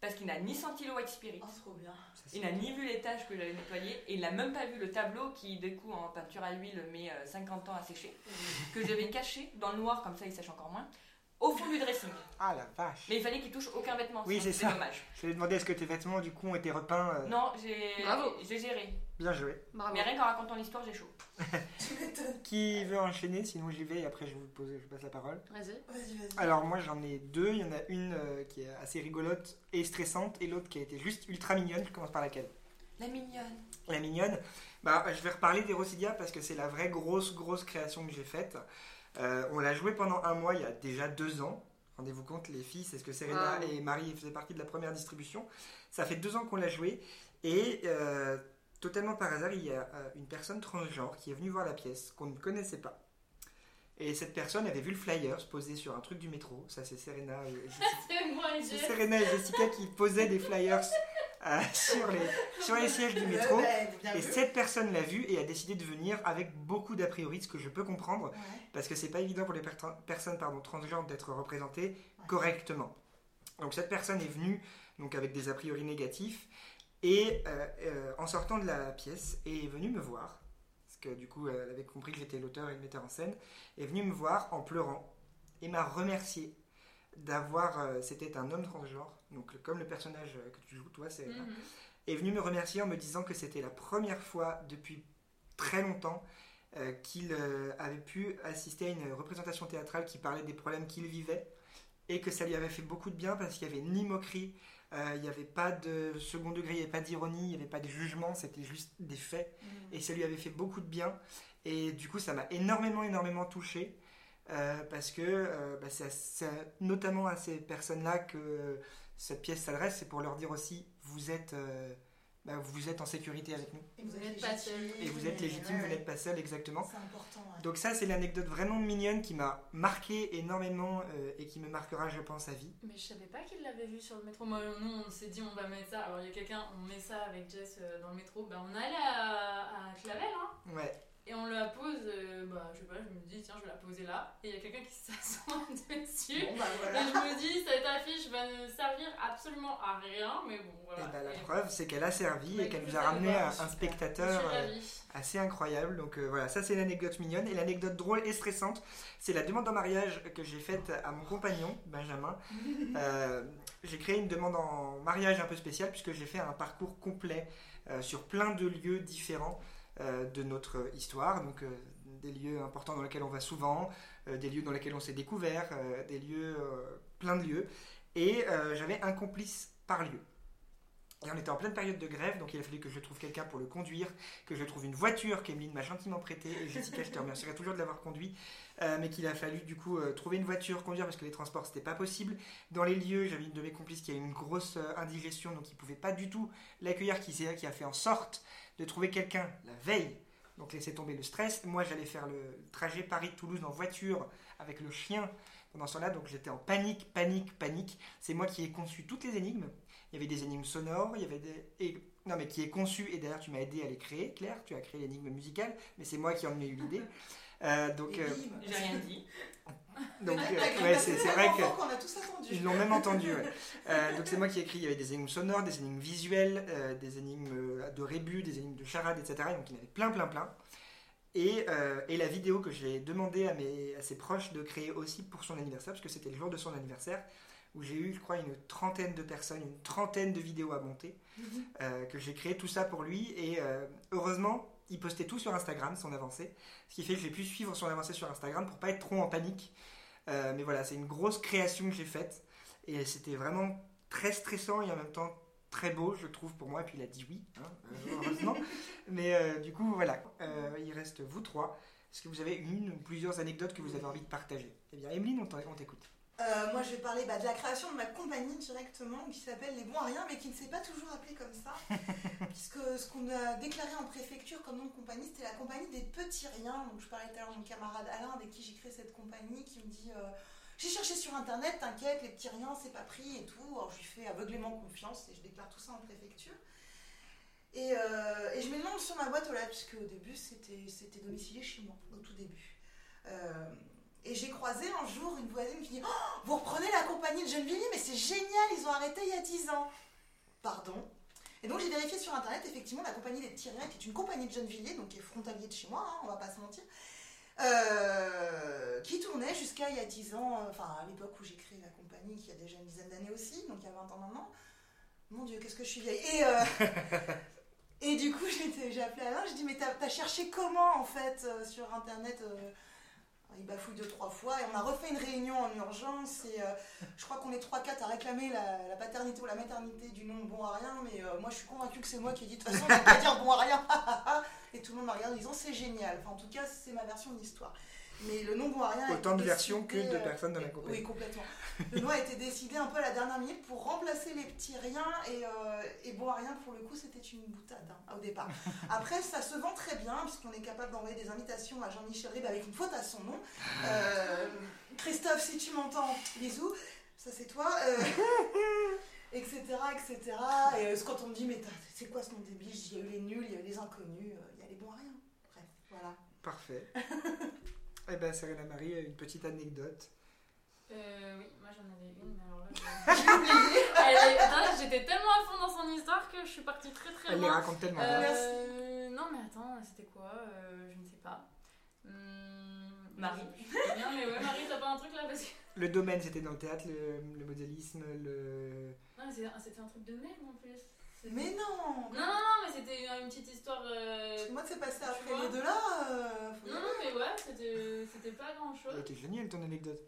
parce qu'il n'a ni senti le white spirit. Oh, trop bien. Il n'a ni vu les tâches que j'avais nettoyées et il n'a même pas vu le tableau qui, du coup, en peinture à huile, met 50 euh, ans à sécher, que j'avais caché dans le noir, comme ça il sèche encore moins au fond du dressing. Ah la vache. Mais il fallait qu'il touche aucun vêtement. Oui, c'est ça. dommage. Je lui ai demandé est-ce que tes vêtements du coup ont été repeints. Euh non, j'ai j'ai géré. Bien joué. Bravo. Mais rien qu'en racontant l'histoire, j'ai chaud. Qui veut enchaîner? Sinon j'y vais et après je vous pose, je passe la parole. Vas-y. Vas-y, vas-y. Alors moi j'en ai deux. Il y en a une euh, qui est assez rigolote et stressante et l'autre qui a été juste ultra mignonne. Je commence par laquelle? La mignonne. La mignonne. Bah, je vais reparler d'Erosidia parce que c'est la vraie grosse grosse création que j'ai faite. Euh, on l'a joué pendant un mois, il y a déjà deux ans. Rendez-vous compte, les filles, c'est ce que Serena Wow. et Marie faisaient partie de la première distribution. Ça fait deux ans qu'on l'a joué. Et euh, totalement par hasard, il y a euh, une personne transgenre qui est venue voir la pièce, qu'on ne connaissait pas. Et cette personne avait vu le flyer se poser sur un truc du métro. Ça, c'est Serena. Serena et Jessica qui posaient des flyers euh, sur, les, sur les sièges du métro. Bien Et vu. cette personne l'a vu et a décidé de venir avec beaucoup d'a priori, ce que je peux comprendre, Ouais. parce que c'est pas évident pour les per- personnes pardon, transgenres d'être représentées Ouais. correctement. Donc cette personne est venue donc avec des a priori négatifs et euh, euh, en sortant de la pièce est venue me voir, parce que du coup elle avait compris que j'étais l'auteur et le metteur en scène, est venue me voir en pleurant et m'a remercié d'avoir, euh, c'était un homme transgenre, donc comme le personnage que tu joues toi, c'est Mhm. est venu me remercier en me disant que c'était la première fois depuis très longtemps euh, qu'il euh, avait pu assister à une représentation théâtrale qui parlait des problèmes qu'il vivait et que ça lui avait fait beaucoup de bien parce qu'il n'y avait ni moquerie, il n'y avait pas de second degré, il n'y avait pas d'ironie, il n'y avait pas de jugement, c'était juste des faits Mm. et ça lui avait fait beaucoup de bien et du coup ça m'a énormément énormément touché euh, parce que euh, bah, c'est à- c'est notamment à ces personnes-là que cette pièce s'adresse, c'est pour leur dire aussi vous êtes, euh, bah, vous êtes en sécurité avec nous Et vous Vous êtes n'êtes pas légitime. et vous êtes légitime, Ouais, vous n'êtes pas seul exactement. C'est important. ouais. Donc ça c'est l'anecdote vraiment mignonne qui m'a marqué énormément euh, et qui me marquera je pense à vie. Mais je savais pas qu'il l'avait vu sur le métro. Moi, nous, on s'est dit, on va mettre ça. Alors, il y a quelqu'un, on met ça avec Jess euh, dans le métro. Ben, on allait à, à Clavel, hein. Ouais. Et on la pose, euh, bah, je sais pas, je me dis, tiens, je vais la poser là. Et il y a quelqu'un qui s'assoit dessus. Bon, bah Et je me dis, cette affiche va ne servir absolument à rien, mais bon, voilà. Et bah, la Et- preuve c'est qu'elle a servi Bah, et qu'elle écoute, nous a ramené un, spectateur euh, assez incroyable. Donc euh, voilà, ça c'est l'anecdote mignonne. Et l'anecdote drôle et stressante, c'est la demande en mariage que j'ai faite à mon compagnon, Benjamin. Euh, j'ai créé une demande en mariage un peu spéciale puisque j'ai fait un parcours complet sur plein de lieux différents de notre histoire. Donc euh, des lieux importants dans lesquels on va souvent, euh, des lieux dans lesquels on s'est découvert, euh, des lieux, euh, plein de lieux. Et euh, j'avais un complice par lieu. Et on était en pleine période de grève, donc il a fallu que je trouve quelqu'un pour le conduire, que je trouve une voiture qu'Emeline m'a gentiment prêtée, et Jessica, je te remercierai toujours de l'avoir conduit, euh, mais qu'il a fallu du coup euh, trouver une voiture, conduire, parce que les transports c'était pas possible. Dans les lieux, j'avais une de mes complices qui a une grosse euh, indigestion, donc il pouvait pas du tout l'accueillir, qui, qui a fait en sorte de trouver quelqu'un la veille, donc laisser tomber le stress. Moi j'allais faire le trajet Paris-Toulouse en voiture avec le chien pendant ce temps-là, donc j'étais en panique, panique, panique. C'est moi qui ai conçu toutes les énigmes. Il y avait des énigmes sonores, il y avait des. non, mais qui est conçu, et d'ailleurs tu m'as aidé à les créer, Claire, tu as créé l'énigme musicale, mais c'est moi qui en ai eu l'idée. Euh, donc, euh. J'ai rien dit. donc euh, ouais, c'est vrai que. fort qu'on a tous attendu. Ils l'ont même entendu. ouais. Euh, donc c'est moi qui ai écrit. Il y avait des énigmes sonores, des énigmes visuelles, euh, des énigmes de rébus, des énigmes de charades, etc. Donc il y en avait plein, plein, plein. Et, euh, et la vidéo que j'ai demandé à, mes, à ses proches de créer aussi pour son anniversaire, parce que c'était le jour de son anniversaire, où j'ai eu, je crois, une trentaine de personnes, une trentaine de vidéos à monter, euh, que j'ai créé tout ça pour lui. Et euh, heureusement, il postait tout sur Instagram, son avancée, ce qui fait que j'ai pu suivre son avancée sur Instagram pour pas être trop en panique. Euh, mais voilà, c'est une grosse création que j'ai faite. Et c'était vraiment très stressant et en même temps très beau, je trouve, pour moi. Et puis il a dit oui, hein, euh, heureusement. Mais euh, du coup, voilà, Euh, il reste vous trois. Est-ce que vous avez une ou plusieurs anecdotes que vous avez envie de partager? Eh bien, Emeline, on t'écoute. Euh, moi, je vais parler bah, de la création de ma compagnie directement, qui s'appelle Les Bons à Rien, mais qui ne s'est pas toujours appelée comme ça. puisque ce qu'on a déclaré en préfecture comme nom de compagnie, c'était la compagnie des Petits Riens. Donc, je parlais tout à l'heure de mon camarade Alain, avec qui j'ai créé cette compagnie, qui me dit euh, J'ai cherché sur internet, t'inquiète, les petits riens, c'est pas pris et tout. Alors, je lui fais aveuglément confiance et je déclare tout ça en préfecture. Et, euh, et je mets le nom sur ma boîte aux lettres, puisque au début, c'était c'était domicilié chez moi, au tout début. Et j'ai croisé un jour une voisine qui dit Oh, Vous reprenez la compagnie de Gennevilliers, mais c'est génial, ils ont arrêté il y a 10 ans. Pardon. Et donc j'ai vérifié sur internet, effectivement, la compagnie des petits riens, qui est une compagnie de Gennevilliers, donc qui est frontalier de chez moi, hein, on va pas se mentir, euh, qui tournait jusqu'à il y a 10 ans, euh, enfin à l'époque où j'ai créé la compagnie, qui a déjà une dizaine d'années aussi, donc il y a 20 ans maintenant. Mon Dieu, qu'est-ce que je suis vieille. Et, euh, et du coup, j'ai appelé Alain, j'ai dit, mais t'as as cherché comment en fait euh, sur internet il bafouille deux, trois fois et on a refait une réunion en urgence et euh, je crois qu'on est 3-4 à réclamer la, paternité ou la maternité du nom bon à rien mais euh, moi je suis convaincue que c'est moi qui ai dit de toute façon on va pas dire bon à rien. Et tout le monde m'a regardé en disant c'est génial. Enfin en tout cas c'est ma version de l'histoire Mais le nom Bon à rien. a Autant de versions que de euh, personnes dans la et- compagnie. Oui, complètement. Le nom a été décidé un peu à la dernière minute pour remplacer les petits riens et, euh, et bon à rien pour le coup c'était une boutade hein, au départ. Après ça se vend très bien puisqu'on est capable d'envoyer des invitations à Jean-Michel Ribes avec une faute à son nom. Euh, Christophe si tu m'entends, bisous, ça c'est toi. euh, etc. etc. Et euh, quand on me dit mais c'est quoi ce nom débile, il y a eu les nuls, il y a eu les inconnus, euh, il y a les bons à rien. Bref, voilà. Parfait. Eh ben, Serena Marie, une petite anecdote. Euh, oui, moi j'en avais une, mais alors là. Elle J'étais tellement à fond dans son histoire que je suis partie très très Elle les loin. raconte tellement Euh, non, mais attends, c'était quoi Euh, Je ne sais pas. Hum, Marie. Non, mais ouais, Marie, t'as pas un truc là parce que. Le domaine, c'était dans le théâtre, le, le modélisme, le. Non, c'était un truc de merde en plus. Mais non Non, non, non, mais c'était une petite histoire. euh, Parce que Moi c'est passé après vois les deux là. euh, Non, non, mais ouais, c'était c'était pas grand chose. Elle était géniale ton anecdote.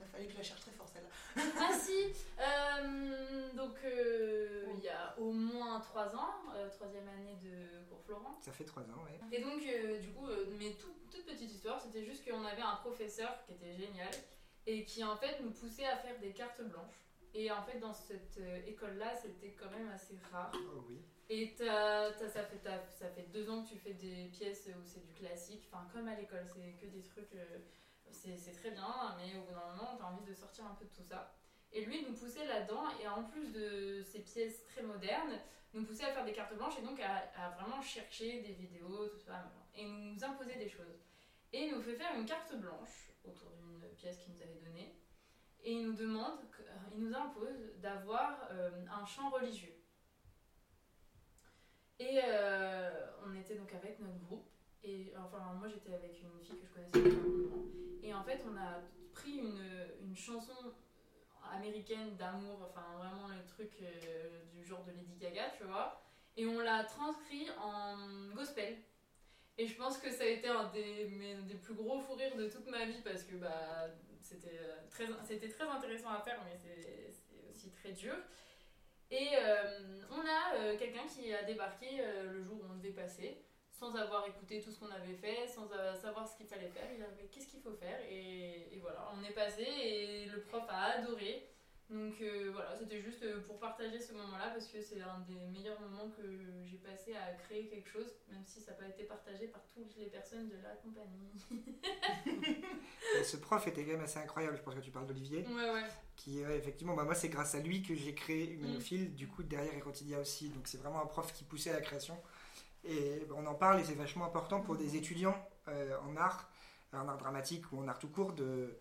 Il a fallu que je la cherche très fort celle-là. Ah si euh, Donc euh, il y a au moins 3 ans, euh, troisième année de cours Florent. Ça fait trois ans, ouais. Et donc euh, du coup, euh, mais tout- toute petite histoire, c'était juste qu'on avait un professeur qui était génial et qui en fait nous poussait à faire des cartes blanches. Et en fait dans cette euh, école-là, c'était quand même assez rare. Oh oui. Et t'as- t'as- ça, fait, t'as- ça fait deux ans que tu fais des pièces où c'est du classique, enfin comme à l'école, c'est que des trucs, euh, c'est très bien, mais au bout d'un moment, t'as envie de sortir un peu de tout ça. Et lui nous poussait là-dedans, et en plus de ces pièces très modernes, nous poussait à faire des cartes blanches et donc à, à vraiment chercher des vidéos, tout ça, et nous imposer des choses. Et il nous fait faire une carte blanche autour d'une pièce qu'il nous avait donnée, et il nous demande, il nous impose d'avoir euh, un chant religieux. Et euh, on était donc avec notre groupe. Et enfin, moi j'étais avec une fille que je connaissais depuis un moment. Et en fait, on a pris une, chanson américaine d'amour, enfin vraiment le truc euh, du genre de Lady Gaga, tu vois. Et on l'a transcrit en gospel. Et je pense que ça a été un des, des plus gros fous rires de toute ma vie parce que bah, c'était euh, très, c'était très intéressant à faire, mais c'est aussi très dur. Et euh, on a euh, quelqu'un qui a débarqué le jour où on devait passer, sans avoir écouté tout ce qu'on avait fait, sans savoir ce qu'il fallait faire. Il avait qu'est-ce qu'il faut faire? Et voilà, on est passé et le prof a adoré. Donc euh, voilà, c'était juste euh, pour partager ce moment-là parce que c'est un des meilleurs moments que j'ai passé à créer quelque chose, même si ça n'a pas été partagé par toutes les personnes de la compagnie. Ce prof était quand même assez incroyable. Je pense que tu parles d'Olivier. Ouais, ouais. Qui, ouais, effectivement, bah, moi, c'est grâce à lui que j'ai créé Mm. Humanophile. Du coup, derrière Erotidia aussi. Donc, c'est vraiment un prof qui poussait à la création. Et bah, on en parle et c'est vachement important pour des étudiants euh, en art, en art dramatique ou en art tout court de,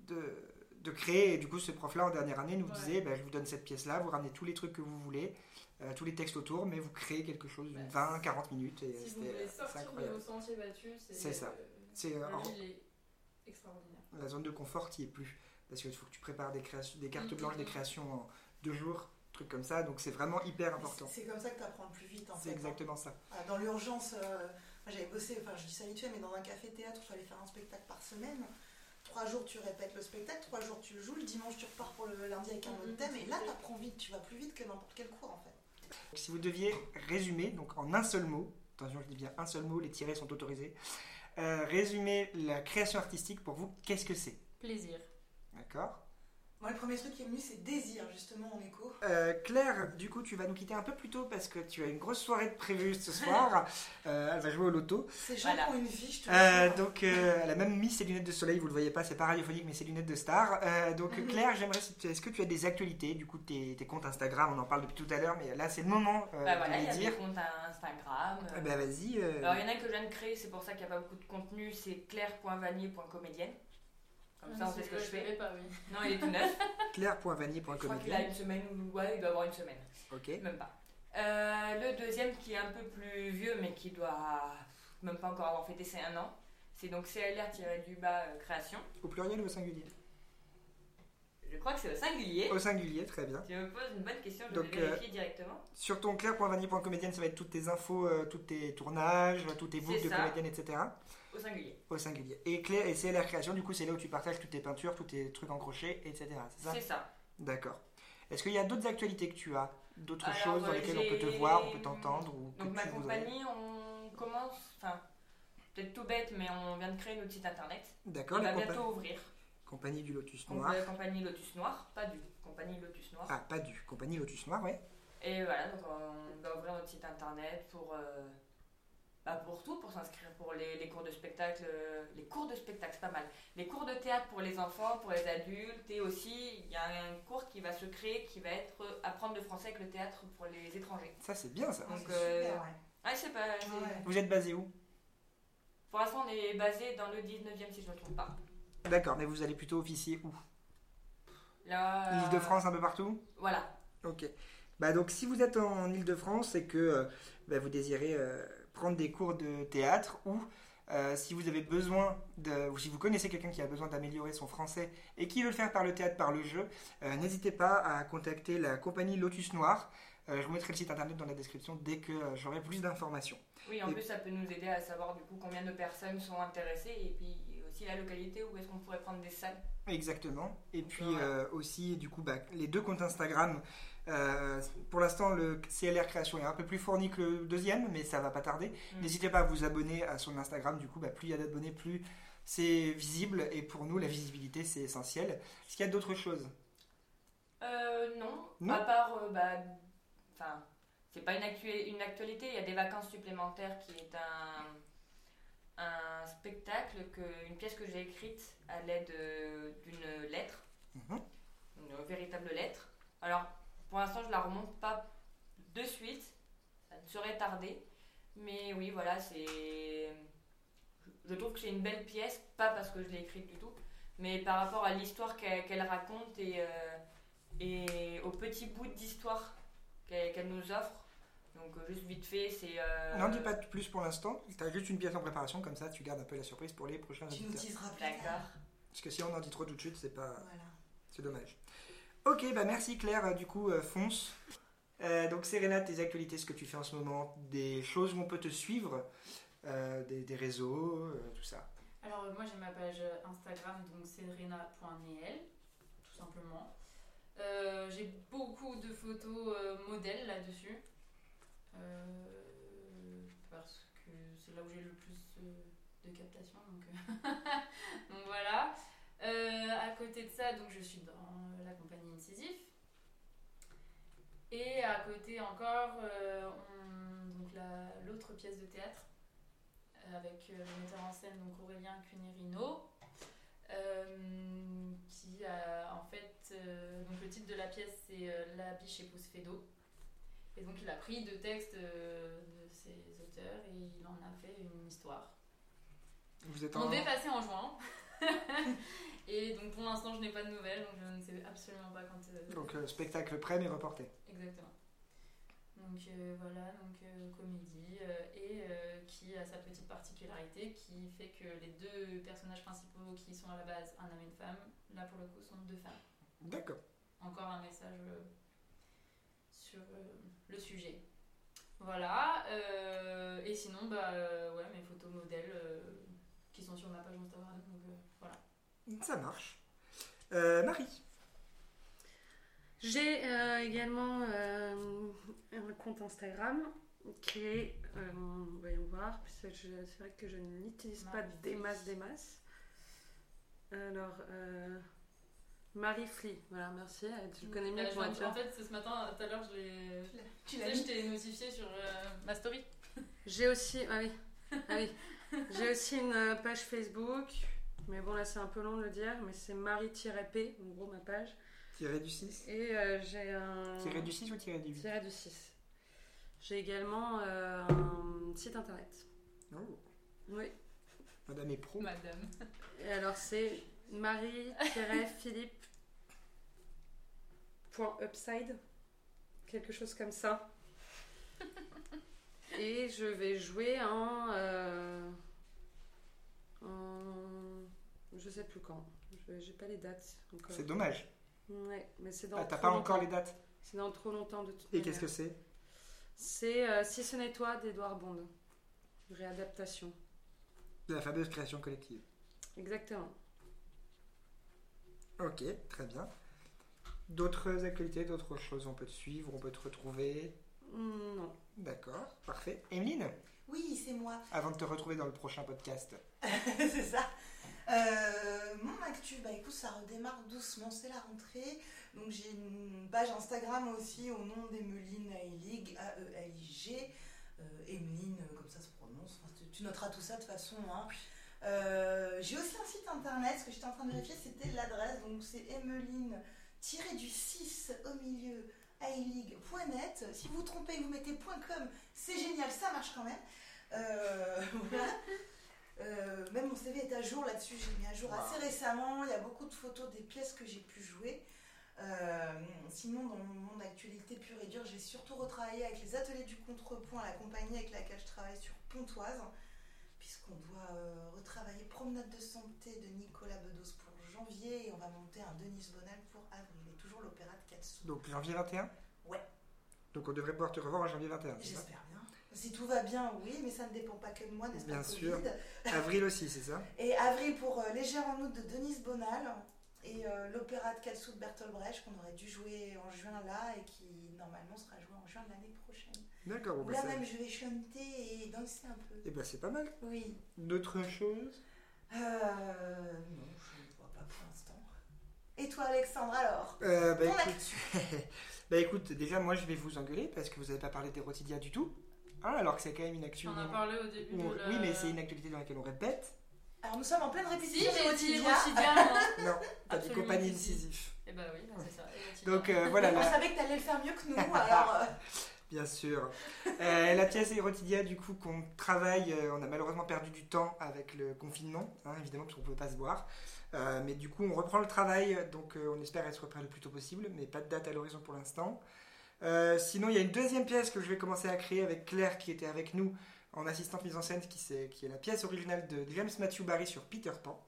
de, de créer. Et du coup, ce prof-là, en dernière année, nous Ouais. disait bah, je vous donne cette pièce-là, vous ramenez tous les trucs que vous voulez, euh, tous les textes autour, mais vous créez quelque chose d'une Bah, 20, 40 minutes. Et Si vous c'était- voulez c'est sortir de vos sentiers battus, c'est ça. euh, C'est, euh, il extraordinaire. la zone de confort qui est plus parce qu'il faut que tu prépares des créations des cartes Mhm. blanches des créations en deux jours trucs comme ça donc c'est vraiment hyper important C'est comme ça que tu apprends le plus vite en c'est fait. exactement ça Voilà, Dans l'urgence, euh, j'avais bossé, enfin je dis ça vite fait, mais dans un café-théâtre, il fallait faire un spectacle par semaine. Trois jours tu répètes le spectacle, trois jours tu le joues, le dimanche tu repars pour le lundi avec un autre Mhm. thème, et là tu apprends vite, tu vas plus vite que n'importe quel cours en fait. Donc, si vous deviez résumer donc en un seul mot attention je dis bien un seul mot les tirets sont autorisés euh, résumer la création artistique pour vous qu'est-ce que c'est? Plaisir. d'accord Moi le premier truc qui est venu c'est désir justement en écho. Euh, Claire, du coup, tu vas nous quitter un peu plus tôt parce que tu as une grosse soirée de prévue ce soir. Euh, elle va jouer au loto. Ces gens Voilà. ont une vie, je te Euh, donc, euh, elle a même mis ses lunettes de soleil, vous le voyez pas, c'est pas radiophonique, mais ses lunettes de star. Euh, donc, Mhm. Claire, j'aimerais, est-ce que tu as des actualités Du coup, tes, tes comptes Instagram, on en parle depuis tout à l'heure, mais là, c'est le moment euh, Bah de voilà, il y les a dire. des comptes à Instagram. euh. Eh ben, vas-y. euh, Alors il y en a un que je viens de créer, c'est pour ça qu'il n'y a pas beaucoup de contenu, c'est claire.vanier.comédienne. Comme ça on sait ce que je fais. pas, oui. Non, il est tout neuf. Je crois qu'il a Claire.vanier.comédien. une semaine ou ouais, il doit avoir une semaine. Ok. Même pas. Euh, le deuxième qui est un peu plus vieux mais qui doit même pas encore avoir fêté ses un an, c'est donc CLR-du-bas euh, création. Au pluriel ou au singulier? Je crois que c'est au singulier. Au singulier, très bien. Tu me poses une bonne question, je Donc, vais vérifier directement. Sur ton claire.vanier.comédienne, ça va être toutes tes infos, euh, tous tes tournages, tous tes books de comédienne, etc. Au singulier. Au singulier. Et et CLR Création, du coup, c'est là où tu partages toutes tes peintures, tous tes trucs en crochet, etc. C'est ça? C'est ça. D'accord. Est-ce qu'il y a d'autres actualités que tu as? D'autres choses dans euh, lesquelles on peut te voir, on peut t'entendre ou Donc ma voudrais compagnie, on commence, enfin, peut-être tout bête, mais on vient de créer notre site internet. D'accord, On la va bientôt ouvrir. compagnie du Lotus Noir. euh, compagnie Lotus Noir, pas du, compagnie Lotus Noir. Ah, pas du. Compagnie Lotus Noir, ouais. Et voilà, donc on va ouvrir notre site internet pour, euh, bah, pour tout, pour s'inscrire pour les, les cours de spectacle. euh, les cours de spectacle, c'est pas mal. Les cours de théâtre pour les enfants, pour les adultes. Et aussi, il y a un cours qui va se créer qui va être euh, apprendre le français avec le théâtre pour les étrangers. Ça, c'est bien ça. Ah, Donc, c'est euh, super, ouais. Ah, c'est pas. c'est- Ouais. Vous êtes basé où? Pour l'instant, on est basé dans le 19e, si je ne me trompe pas. D'accord, mais vous allez plutôt officier où? Là. euh, Île-de-France, un peu partout? Voilà. Ok. Bah donc si vous êtes en Ile-de-France et que bah, vous désirez euh, prendre des cours de théâtre ou euh, si vous avez besoin de, ou si vous connaissez quelqu'un qui a besoin d'améliorer son français et qui veut le faire par le théâtre, par le jeu, euh, n'hésitez pas à contacter la compagnie Lotus Noir. Euh, je vous mettrai le site internet dans la description dès que j'aurai plus d'informations. Oui, en Et- plus, ça peut nous aider à savoir du coup combien de personnes sont intéressées et puis aussi la localité où est-ce qu'on pourrait prendre des salles. Exactement. Et puis euh, aussi, du coup, bah, les deux comptes Instagram. euh, pour l'instant, le CLR Création est un peu plus fourni que le deuxième, mais ça va pas tarder. Mm. N'hésitez pas à vous abonner à son Instagram. Du coup, bah, plus il y a d'abonnés, plus c'est visible. Et pour nous, la visibilité, c'est essentiel. Est-ce qu'il y a d'autres choses? Euh, non. Non. À part, euh, bah, enfin, c'est pas une, actu- une actualité, il y a des vacances supplémentaires qui est un, un spectacle, que, une pièce que j'ai écrite à l'aide euh, d'une lettre, Mhm. une véritable lettre. Alors, pour l'instant, je la remonte pas de suite, ça ne saurait tarder, mais oui, voilà, c'est. Je trouve que c'est une belle pièce, pas parce que je l'ai écrite du tout, mais par rapport à l'histoire qu'elle raconte et, euh, et aux petits bouts d'histoire qu'elle nous offre. Donc, euh, juste vite fait, c'est. euh, N'en dis pas de plus pour l'instant. Tu as juste une pièce en préparation, comme ça, tu gardes un peu la surprise pour les prochains Tu nous teaseras plus D'accord. tard. Parce que si on en dit trop tout de suite, c'est pas. Voilà. C'est dommage. Ok, bah merci Claire. Euh, Du coup, euh, fonce. Euh, donc Serena, tes actualités, ce que tu fais en ce moment, des choses où on peut te suivre, euh, des, des réseaux, euh, tout ça. Alors moi j'ai ma page Instagram donc serena.neel tout simplement. Euh, j'ai beaucoup de photos euh, modèles là-dessus. Euh, parce que c'est là où j'ai le plus euh, de captation. Donc, euh, donc voilà. À côté de ça, donc je suis dans la compagnie Incisif. Et à côté encore, l'autre pièce de théâtre avec le metteur en scène donc Aurélien Cunerino, qui a en fait donc le titre de la pièce c'est La biche épouse Fédo. Et donc il a pris deux textes euh, de ses auteurs et il en a fait une histoire. Vous êtes On en... devait passer en juin. et donc pour l'instant je n'ai pas de nouvelles donc je ne sais absolument pas quand. euh, Donc euh, spectacle prêt mais reporté. Exactement. Donc euh, voilà, donc euh, comédie et qui a sa petite particularité qui fait que les deux personnages principaux qui sont à la base un homme et une femme, là pour le coup sont deux femmes. D'accord. Encore un message sur euh, le sujet. Voilà, euh, et sinon, bah euh, ouais, mes photos modèles euh, qui sont sur ma page Instagram, donc euh, voilà. Ça marche. Euh, Marie. J'ai euh, également euh, un compte Instagram qui est, euh, voyons voir, puisque c'est vrai que je n'utilise pas des masses, des masses. Alors, euh, Marie Fly, voilà, merci, tu le connais mieux que moi, tu vois. En fait, ce matin, tout à l'heure, je l'ai. Tu sais, je t'ai notifié sur euh, ma story. J'ai aussi, ah oui, ah oui. j'ai aussi une euh, page Facebook, mais bon là c'est un peu long de le dire, mais c'est Marie-P, en gros ma page. Tiré du 6 Et euh, j'ai un... Tiré du 6 ou tiré du 8 Tiré du 6. J'ai également euh, un site internet. Oh, Oui. Madame est pro. Madame. Et alors c'est marie-philippe.upside. Quelque chose comme ça. Et je vais jouer en, euh, en- Je sais plus quand. Je- J'ai pas les dates encore. C'est dommage. Ouais, mais c'est dans Ah, T'as trop pas encore longtemps. les dates. C'est dans trop longtemps de toute Et qu'est-ce que c'est C'est euh, Si ce n'est toi d'Edouard Bond. Réadaptation. De la fameuse création collective. Exactement. Ok, très bien. D'autres actualités, d'autres choses, on peut te suivre, on peut te retrouver? Mm, Non. D'accord, parfait. Emeline? Oui, c'est moi. Avant de te retrouver dans le prochain podcast. c'est ça. Euh, mon actu, bah écoute, ça redémarre doucement, c'est la rentrée. Donc j'ai une page Instagram aussi au nom d'Emeline Aelig, A-E-L-I-G. Euh, Emeline, euh, comme ça se prononce. Enfin, tu, tu noteras tout ça de toute façon. hein. Euh, j'ai aussi un site internet, ce que j'étais en train de vérifier, c'était l'adresse. Donc c'est emeline-du-6 au milieu aelig.net. Si vous vous trompez, vous mettez .com, c'est génial, ça marche quand même. Euh, voilà. Euh, même mon CV est à jour là-dessus, j'ai mis à jour Wow. assez récemment. Il y a beaucoup de photos des pièces que j'ai pu jouer. Euh, sinon, dans mon actualité pure et dure, j'ai surtout retravaillé avec les ateliers du contrepoint, la compagnie avec laquelle je travaille sur Pontoise, puisqu'on doit euh, retravailler Promenade de santé de Nicolas Bedos pour janvier et on va monter un Denise Bonal pour avril. Et toujours l'opéra de Katsu. Donc janvier 21 Ouais. Donc on devrait pouvoir te revoir en janvier 21. c'est ça? J'espère bien. Si tout va bien, oui, mais ça ne dépend pas que de moi, n'est-ce pas Bien Covid? sûr. Avril aussi, c'est ça? Et avril pour euh, Légère en août de Denise Bonal et euh, l'opéra de Katsu de Bertolt Brecht qu'on aurait dû jouer en juin là et qui normalement sera joué en juin de l'année prochaine. D'accord, bon, bah, là ça- même je vais chanter et danser un peu. Eh ben c'est pas mal. Oui. D'autres choses? Euh, non, je ne vois pas pour l'instant. Et toi Alexandre alors? Euh, bah, Ton écoute, actu. bah écoute, déjà moi je vais vous engueuler parce que vous n'avez pas parlé des Rotidia du tout. Hein, alors que c'est quand même une actu. On en a parlé au début où- de la... Oui, mais c'est une actualité dans laquelle on répète. Alors nous sommes en pleine Si, répétition j'ai de dit Rotidia. Rotidia, moi. Non, t'as dit compagnie si. incisif. Eh bah oui, bah c'est ça. Donc euh, voilà, On savait que t'allais le faire mieux que nous, alors euh, bien sûr. Euh, la pièce Erotidia, du coup, qu'on travaille, euh, on a malheureusement perdu du temps avec le confinement, hein, évidemment, parce qu'on ne pouvait pas se voir. Euh, mais du coup, on reprend le travail, donc on espère être prêt le plus tôt possible, mais pas de date à l'horizon pour l'instant. Sinon, il y a une deuxième pièce que je vais commencer à créer avec Claire, qui était avec nous en assistante mise en scène, qui, est la pièce originale de James Matthew Barry sur Peter Pan.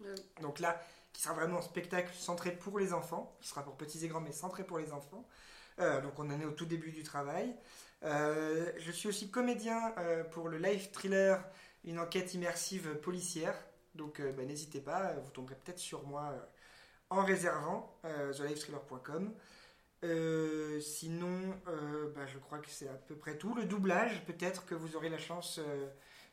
Oui. Donc là, qui sera vraiment un spectacle centré pour les enfants, qui sera pour petits et grands, mais centré pour les enfants. Euh, donc on en est au tout début du travail. Euh, je suis aussi comédien euh, pour le live thriller, une enquête immersive policière. Donc bah, n'hésitez pas, vous tomberez peut-être sur moi en réservant thelivethriller.com. Sinon, bah, je crois que c'est à peu près tout. Le doublage, peut-être que vous aurez la chance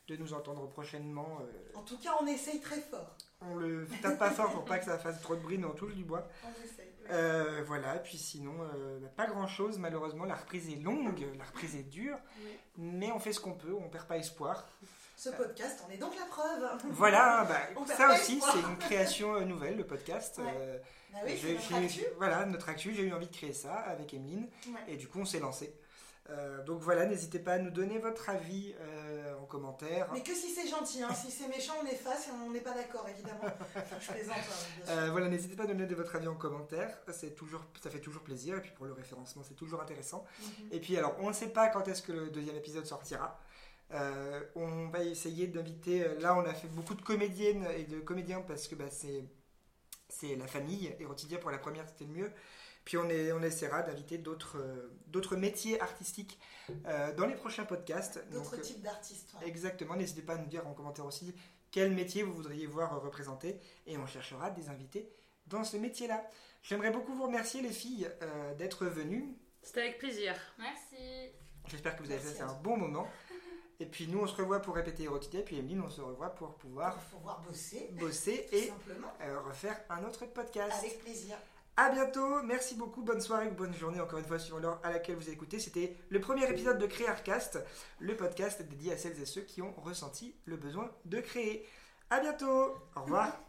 de nous entendre prochainement. en tout cas on essaye très fort. on le tape pas fort pour pas que ça fasse trop de bruit, on touche du bois. On essaye. Euh, voilà, puis sinon, euh, bah, pas grand chose malheureusement. La reprise est longue, la reprise est dure, Oui. mais on fait ce qu'on peut, on perd pas espoir. Ce podcast en est donc la preuve. Voilà, bah, On ça aussi, c'est une création euh, nouvelle, le podcast. Ouais. Euh, Ah oui, notre actu. Voilà, notre actu, j'ai eu envie de créer ça avec Emeline, Ouais. et du coup, on s'est lancé. Euh, donc voilà, n'hésitez pas à nous donner votre avis euh, en commentaire. Mais que si c'est gentil, hein. si c'est méchant, on efface et on n'est pas d'accord, évidemment. Enfin, je plaisante, hein. Euh, voilà, n'hésitez pas à donner votre avis en commentaire, c'est toujours, ça fait toujours plaisir, et puis pour le référencement, c'est toujours intéressant. Mhm. Et puis alors, on ne sait pas quand est-ce que le deuxième épisode sortira. On va essayer d'inviter, là on a fait beaucoup de comédiennes et de comédiens parce que bah, c'est, c'est la famille, et Rotidia pour la première c'était le mieux. Puis on, est, on essaiera d'inviter d'autres, euh, d'autres métiers artistiques euh, dans les prochains podcasts. D'autres Donc, types d'artistes. ouais. Exactement, n'hésitez pas à nous dire en commentaire aussi quel métier vous voudriez voir euh, représenté et on cherchera des invités dans ce métier-là. J'aimerais beaucoup vous remercier les filles euh, d'être venues. C'était avec plaisir. Merci. J'espère que vous avez Merci passé un bon moment. Et puis nous on se revoit pour répéter Erotidia et puis Emeline on se revoit pour pouvoir pouvoir bosser, bosser et simplement. euh, refaire un autre podcast. Avec plaisir. À bientôt, merci beaucoup, bonne soirée ou bonne journée encore une fois suivant l'heure à laquelle vous écoutez. C'était le premier épisode de Créarcast, le podcast dédié à celles et ceux qui ont ressenti le besoin de créer. À bientôt, au revoir.